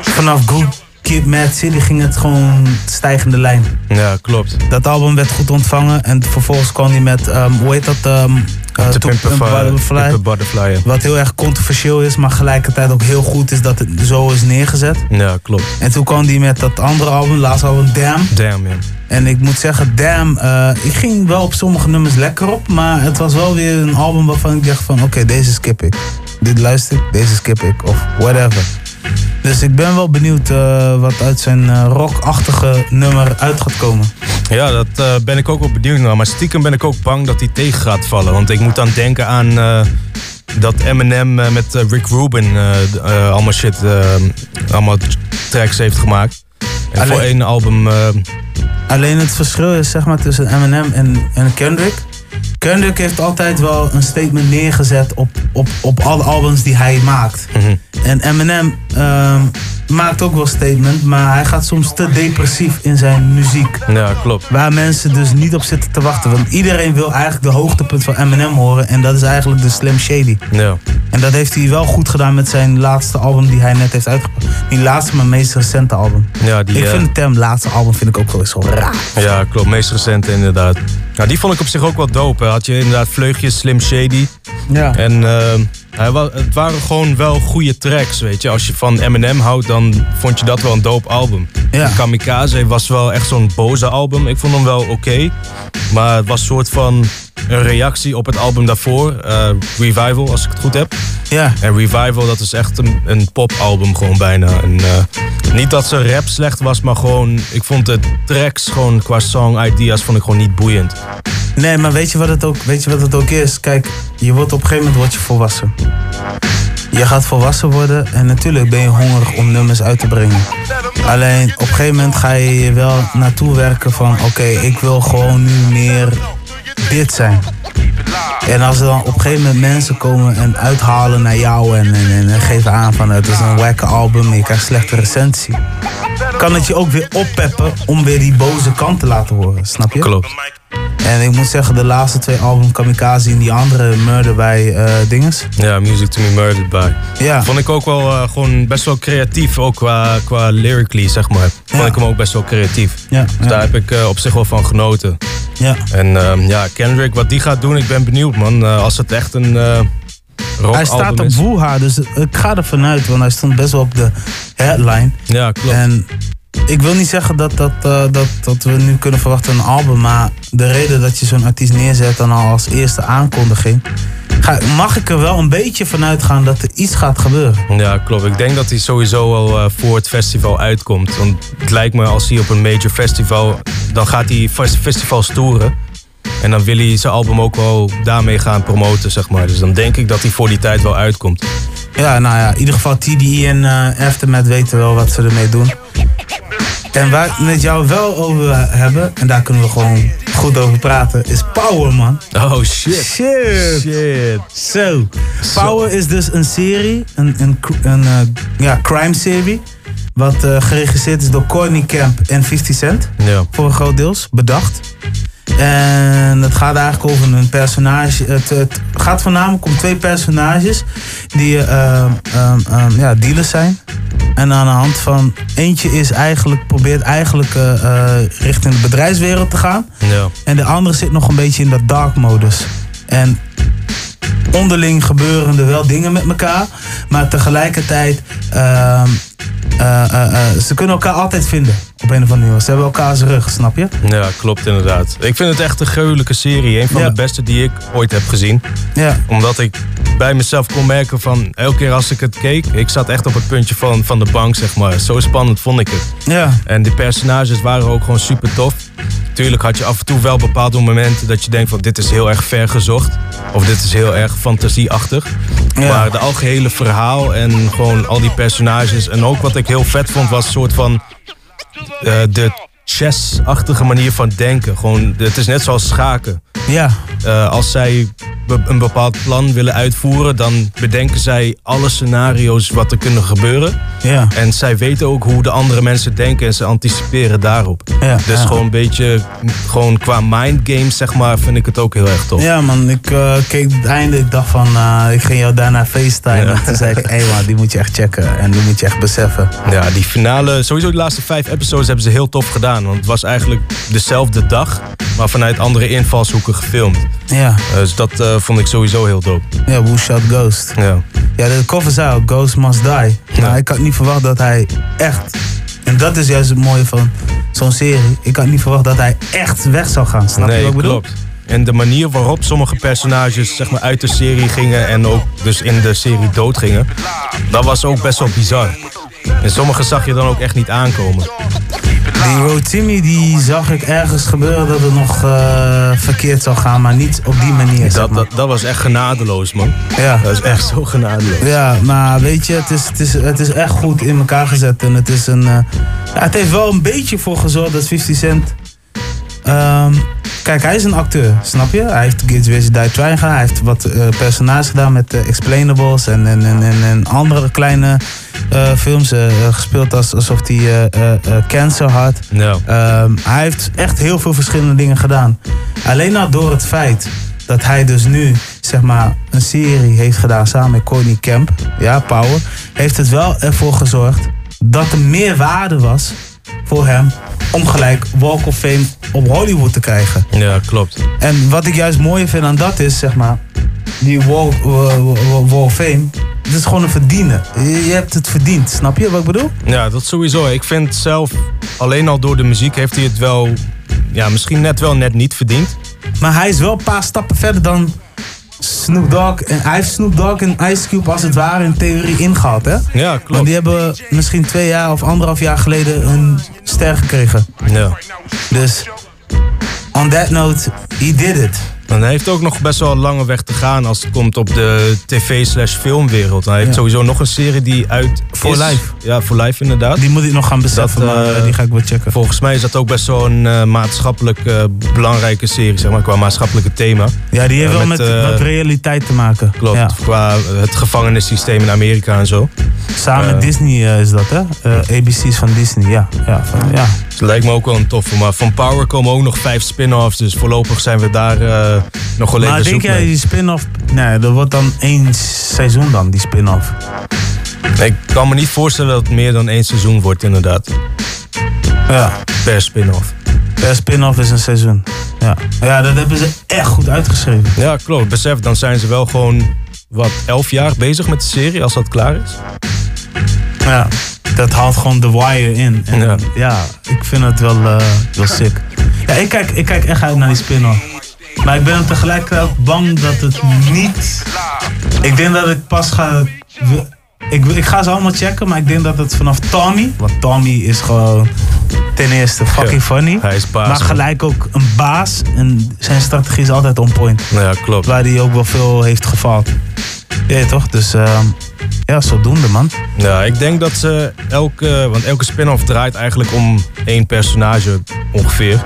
vanaf Good Kid, Mad City ging het gewoon stijgende lijn. Ja, klopt. Dat album werd goed ontvangen en vervolgens kwam hij met, ehm, hoe heet dat? ehm eh, To Pimp Butterfly. Butterfly, ja. Wat heel erg controversieel is, maar gelijkertijd ook heel goed is dat het zo is neergezet. Ja, klopt. En toen kwam hij met dat andere album, laatste album, Damn. Damn, ja. En ik moet zeggen, Damn, eh, ik ging wel op sommige nummers lekker op. Maar het was wel weer een album waarvan ik dacht van, oké, deze skip ik. Dit luister ik, deze skip ik. Of whatever. Dus ik ben wel benieuwd eh, wat uit zijn eh, rockachtige nummer uit gaat komen. Ja, dat ben ik ook wel benieuwd naar. Maar stiekem ben ik ook bang dat hij tegen gaat vallen. Want ik moet dan denken aan dat Eminem met Rick Rubin allemaal shit, allemaal tracks heeft gemaakt. En voor Alleen- één album... eh, Alleen het verschil is zeg maar tussen Eminem en, en Kendrick. Kendrick heeft altijd wel een statement neergezet op, op, op alle albums die hij maakt. Mhm. En Eminem ehm, maakt ook wel statement, maar hij gaat soms te depressief in zijn muziek. ja, klopt. Waar mensen dus niet op zitten te wachten. Want iedereen wil eigenlijk de hoogtepunt van Eminem horen. En dat is eigenlijk de Slim Shady. Ja. En dat heeft hij wel goed gedaan met zijn laatste album die hij net heeft uitgebracht. Niet laatste, maar meest recente album. Ja, die, ik eh, vind de term laatste album vind ik ook wel eens zo raar. Ja, klopt. Meest recente inderdaad. Nou, die vond ik op zich ook wel dope. Had je inderdaad Vleugjes, Slim Shady. Ja. En eh, hij wa- het waren gewoon wel goede tracks, weet je. Als je van Eminem houdt, dan vond je dat wel een dope album. Ja. Kamikaze was wel echt zo'n boze album. Ik vond hem wel oké. maar het was een soort van een reactie op het album daarvoor. eh, Revival, als ik het goed heb. Ja. En Revival, dat is echt een, een popalbum gewoon bijna. En, eh, niet dat zijn rap slecht was, maar gewoon... Ik vond de tracks gewoon qua song ideas vond ik gewoon niet boeiend. Nee, maar weet je wat het ook, weet je wat het ook is? Kijk, je wordt op een gegeven moment word je volwassen. Je gaat volwassen worden en natuurlijk ben je hongerig om nummers uit te brengen. Alleen op een gegeven moment ga je je wel naartoe werken van oké, ik wil gewoon nu meer dit zijn. En als er dan op een gegeven moment mensen komen en uithalen naar jou en, en, en, en geven aan van het is een wakke album en je krijgt slechte recensie. Kan het je ook weer oppeppen om weer die boze kant te laten horen, snap je? Klopt. En ik moet zeggen, de laatste twee albums, Kamikaze en die andere Murder bij eh dinges. Ja, Music to be Murdered by. Ja. Vond ik ook wel eh, gewoon best wel creatief, ook qua, qua lyrically, zeg maar. Vond Ja. ik hem ook best wel creatief. Ja, Dus ja. daar heb ik eh, op zich wel van genoten. Ja. En ehm, ja, Kendrick, wat die gaat doen, ik ben benieuwd, man. Eh, als het echt een eh Hij staat op. Woeha, dus ik ga er vanuit, want hij stond best wel op de headline. Ja, klopt. En ik wil niet zeggen dat, dat, eh, dat, dat we nu kunnen verwachten een album, maar de reden dat je zo'n artiest neerzet dan al als eerste aankondiging, ga, mag ik er wel een beetje vanuit gaan dat er iets gaat gebeuren. Ja, klopt. Ik denk dat hij sowieso al eh, voor het festival uitkomt. Want het lijkt me als hij op een major festival... dan gaat hij fes- festivals toeren. En dan wil hij zijn album ook wel daarmee gaan promoten, zeg maar. Dus dan denk ik dat hij voor die tijd wel uitkomt. Ja, nou ja, in ieder geval TDE en eh Aftermath weten wel wat ze ermee doen. En waar we met jou wel over hebben, en daar kunnen we gewoon goed over praten, is Power, man. Oh, shit. Shit. Shit. Zo. Power is dus een serie, een, een, een eh, ja, crime serie, wat eh, geregisseerd is door Courtney Camp en 50 Cent. Ja. Voor een groot deels, bedacht. En het gaat eigenlijk over een personage. Het, het gaat voornamelijk om twee personages die eh, ehm, ehm, ja, dealers zijn. En aan de hand van eentje is eigenlijk, probeert eigenlijk eh, eh, richting de bedrijfswereld te gaan. Ja. En de andere zit nog een beetje in dat dark modus. En onderling gebeuren er wel dingen met elkaar. Maar tegelijkertijd, eh, eh, eh, ze kunnen elkaar altijd vinden. Op een of andere manier. Ze hebben elkaars rug, snap je? Ja, klopt inderdaad. Ik vind het echt een gruwelijke serie. Een van de beste die ik ooit heb gezien. Ja. Omdat ik bij mezelf kon merken van... Elke keer als ik het keek, ik zat echt op het puntje van, van de bank, zeg maar. Zo spannend vond ik het. Ja. En die personages waren ook gewoon super tof. Tuurlijk had je af en toe wel bepaalde momenten dat je denkt van... Dit is heel erg ver gezocht. Of dit is heel erg fantasieachtig. Maar de algehele verhaal en gewoon al die personages... En ook wat ik heel vet vond was een soort van... eh, de chess-achtige manier van denken. Gewoon, het is net zoals schaken. Ja. Eh, als zij be- een bepaald plan willen uitvoeren, dan bedenken zij alle scenario's wat er kunnen gebeuren. Ja. En zij weten ook hoe de andere mensen denken en ze anticiperen daarop. Ja, dus ja. gewoon een beetje, gewoon qua mind games zeg maar, vind ik het ook heel erg tof. Ja man, ik eh, keek het einde, ik dacht van, eh, ik ging jou daarna FaceTime. Ja. En toen zei ik, hé man, die moet je echt checken. En die moet je echt beseffen. Ja, die finale, sowieso de laatste vijf episodes hebben ze heel tof gedaan. Want het was eigenlijk dezelfde dag, maar vanuit andere invalshoeken gefilmd. Ja. Dus dat eh, vond ik sowieso heel dope. Ja, Who Shot Ghost. Ja. Ja, de cover zei ook, Ghost Must Die. Maar ik had niet verwacht dat hij echt... En dat is juist het mooie van zo'n serie. Ik had niet verwacht dat hij echt weg zou gaan. Snap je wat ik bedoel? klopt. En de manier waarop sommige personages zeg maar, uit de serie gingen en ook dus in de serie doodgingen, dat was ook best wel bizar. En sommige zag je dan ook echt niet aankomen. Die Rotimi die zag ik ergens gebeuren dat het nog eh, verkeerd zou gaan, maar niet op die manier. zeg Dat, maar. dat, dat was echt genadeloos, man. Ja. Dat is echt zo genadeloos. Ja, maar weet je, het is, het, is, het is echt goed in elkaar gezet. En het is een. eh, ja, het heeft wel een beetje voor gezorgd dat 50 Cent. Ehm, kijk, hij is een acteur, snap je? Hij heeft Kids Wish Die Trying gedaan. Hij heeft wat eh, personages gedaan met eh, Explainables en, en, en, en, en andere kleine eh, films. gespeeld als, alsof hij cancer had. Ja. Ehm, hij heeft echt heel veel verschillende dingen gedaan. Alleen al door het feit dat hij dus nu zeg maar een serie heeft gedaan samen met Courtney Kemp, ja, Power, heeft het wel ervoor gezorgd dat er meer waarde was voor hem om gelijk Walk of Fame op Hollywood te krijgen. Ja, klopt. En wat ik juist mooier vind aan dat is, zeg maar, die Walk, eh, Walk of Fame, het is gewoon een verdienen. Je, je hebt het verdiend, snap je wat ik bedoel? Ja, dat sowieso. Ik vind zelf, alleen al door de muziek heeft hij het wel, ja, misschien net wel net niet verdiend. Maar hij is wel een paar stappen verder dan Snoop Dogg. En hij heeft Snoop Dogg en Ice Cube als het ware in theorie ingehaald, hè? Ja, klopt. Want die hebben misschien twee jaar of anderhalf jaar geleden een ster gekregen. Ja. Dus, on that note, he did it. En hij heeft ook nog best wel een lange weg te gaan als het komt op de tv-slash filmwereld. Hij heeft Ja. sowieso nog een serie die uit For is. Life. Ja, voor life inderdaad. Die moet ik nog gaan beseffen, Dat, maar eh, eh, die ga ik wel checken. Volgens mij is dat ook best wel een eh, maatschappelijk belangrijke serie, zeg maar, qua maatschappelijke thema. Ja, die heeft wel met, wat realiteit te maken. Klopt, Ja. qua het gevangenissysteem in Amerika en zo. Samen met Disney is dat, hè? ABC's van Disney, ja. ja, van, ja. Het lijkt me ook wel een toffe. Maar van Power komen ook nog vijf spin-offs. Dus voorlopig zijn we daar nog wel even Maar denk jij die spin-off... Nee, dat wordt dan één seizoen dan, die spin-off. Ik kan me niet voorstellen dat het meer dan één seizoen wordt, inderdaad. Ja. Per spin-off. Per spin-off is een seizoen. Ja. ja, dat hebben ze echt goed uitgeschreven. Ja, klopt. Besef, dan zijn ze wel gewoon, wat, elf jaar bezig met de serie als dat klaar is. Ja, dat haalt gewoon The Wire in. En ja. ik vind het wel, eh, wel sick. Ja, ik kijk, ik kijk echt uit naar die spin-off. Maar ik ben tegelijkertijd ook bang dat het niet... Ik denk dat ik pas ga... Ik, ik ga ze allemaal checken, maar ik denk dat het vanaf Tommy... Want Tommy is gewoon ten eerste fucking funny. hij is baas, Maar gelijk ook een baas. En zijn strategie is altijd on point. Ja, klopt. Waar hij ook wel veel heeft gefaald. Ja, toch? Dus ehm, ja, zodoende man. Ja, ik denk dat ze elke, want elke spin-off draait eigenlijk om één personage ongeveer.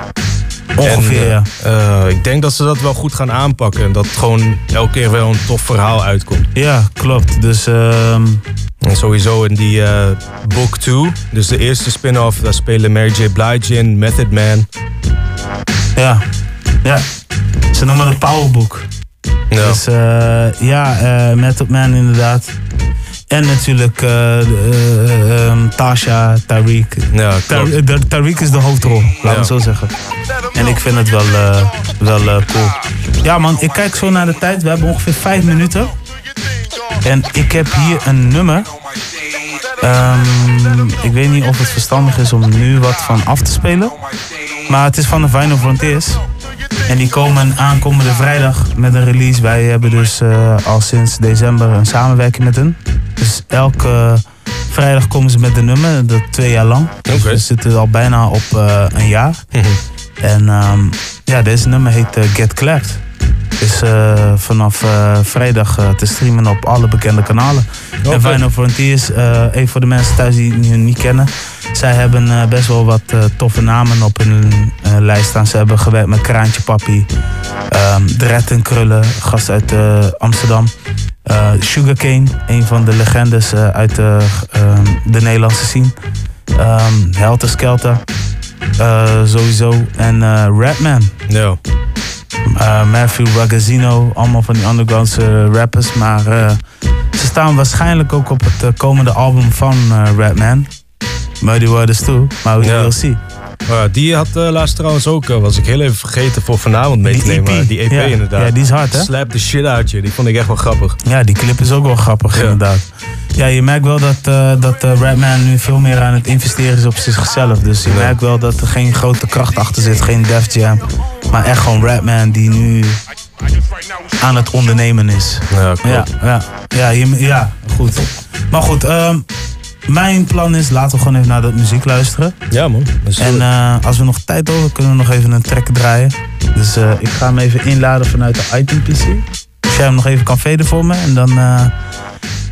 Ongeveer, en, eh, ik denk dat ze dat wel goed gaan aanpakken. En dat gewoon elke keer wel een tof verhaal uitkomt. Ja, klopt. Dus ehm, En sowieso in die eh, Book 2, dus de eerste spin-off, daar spelen Mary J. Blige in, Method Man. Ja. Ja, ze noemen het Powerbook. Ja. Dus eh, ja, eh Method Man inderdaad. En natuurlijk eh, eh, ehm, Tasha, Tariq. Ja, de- Tariq is de hoofdrol, laten we het zo zeggen. En ik vind het wel, eh, wel eh, cool. Ja man, ik kijk zo naar de tijd. We hebben ongeveer vijf minuten. En ik heb hier een nummer. Ehm, ik weet niet of het verstandig is om nu wat van af te spelen. Maar het is van de Vinyl Frontiers. En die komen aankomende vrijdag met een release. Wij hebben dus eh, al sinds december een samenwerking met hen. Dus elke vrijdag komen ze met een nummer, dat twee jaar lang. Dus we zitten al bijna op eh, een jaar. En ehm, ja, deze nummer heet eh, Get Clapped. Is eh, vanaf eh, vrijdag eh, te streamen op alle bekende kanalen. En Vinyl Frontiers, even voor de mensen thuis die het niet kennen. Zij hebben best wel wat toffe namen op hun lijst staan. Ze hebben gewerkt met Kraantje Papi, ehm Dred en Krullen, gast uit Amsterdam. Sugarcane, een van de legendes uit de, ehm, de Nederlandse scene. Ehm Helter Skelter, sowieso. En Rapman. Ja. Uh, Matthew Ragazzino, allemaal van die undergroundse rappers. Maar eh, ze staan waarschijnlijk ook op het eh, komende album van eh, Rapman. Muddy Waters toe, maar we will see. Ja, die had eh, laatst trouwens ook, eh, was ik heel even vergeten voor vanavond mee te Die nemen. EP. Die EP Ja. inderdaad. Ja, die is hard, hè? Slap the shit out je. Die vond ik echt wel grappig. Ja, die clip is ook wel grappig inderdaad. Ja, je merkt wel dat, eh dat Rapman nu veel meer aan het investeren is op zichzelf. Dus je merkt wel dat er geen grote kracht achter zit, geen Def Jam. Maar echt gewoon Rapman die nu aan het ondernemen is. Ja, Ja, ja, ja, je- ja goed. Maar goed, ehm, mijn plan is, laten we gewoon even naar dat muziek luisteren. Ja man. En eh, als we nog tijd over, kunnen we nog even een track draaien. Dus eh, ik ga hem even inladen vanuit de item PC. Als jij hem nog even kan faden voor me. En dan eh,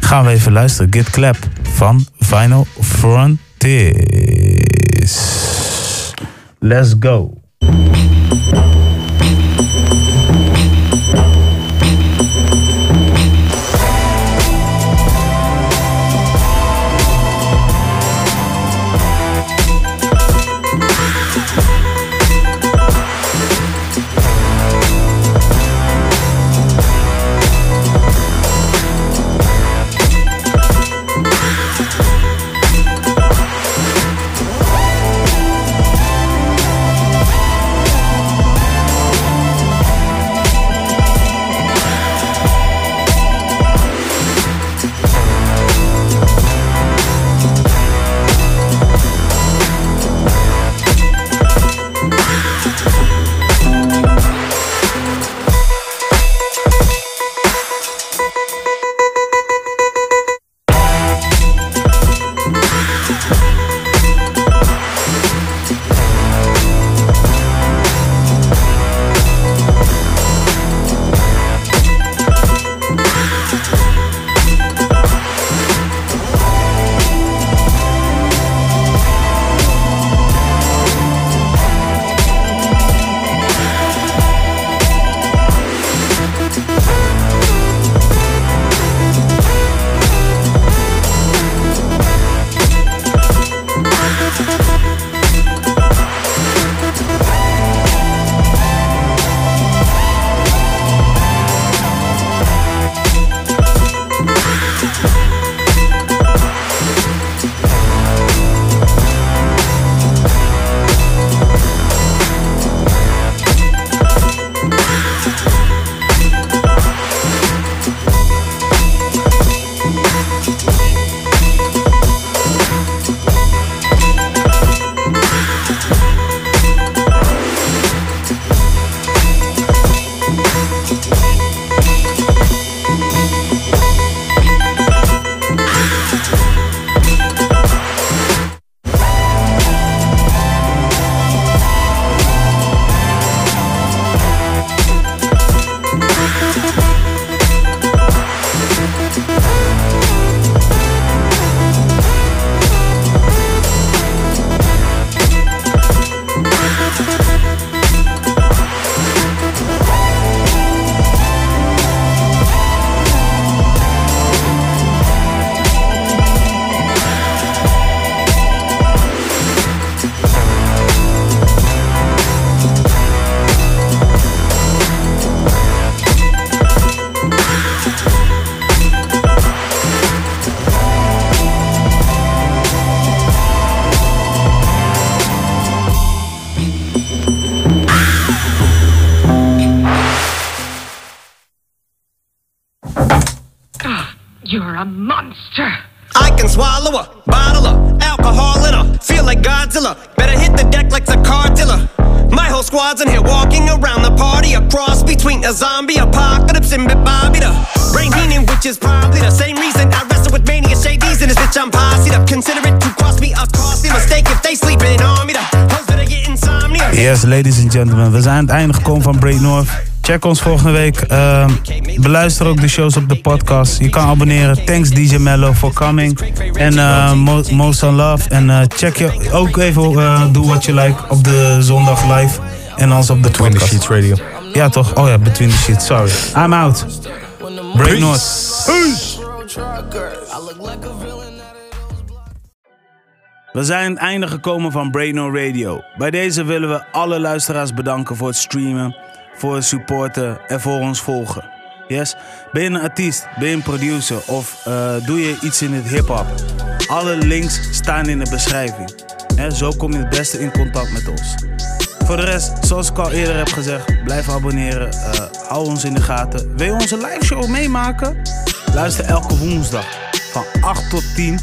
gaan we even luisteren. Get Clap van Vinyl Frontiers. Let's go. Gentlemen, we zijn aan het einde gekomen van Break North. Check ons volgende week. Ehm, beluister ook de shows op de podcast. Je kan abonneren. Thanks DJ Mello for coming. En eh, Mo- Most on Love. En eh, check je ook even eh, Do What You Like op de zondag live. En anders op de podcast. Sheets Radio. Ja toch? Oh ja, Between the Sheets. Sorry. I'm out. Break North. We zijn aan het einde gekomen van Break No Radio. Bij deze willen we alle luisteraars bedanken voor het streamen, voor het supporten en voor ons volgen. Yes? Ben je een artiest, ben je een producer of eh, doe je iets in het hip-hop? Alle links staan in de beschrijving. Hè, zo kom je het beste in contact met ons. Voor de rest, zoals ik al eerder heb gezegd, blijf abonneren. eh, hou ons in de gaten. Wil je onze live show meemaken? Luister elke woensdag van 8 tot 10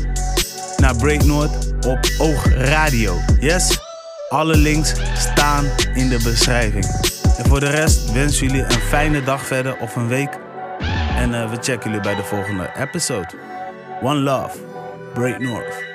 naar Break Noord op Oog Radio. Yes? Alle links staan in de beschrijving. En voor de rest wensen jullie een fijne dag verder of een week. En eh, we checken jullie bij de volgende episode. One love. Break North.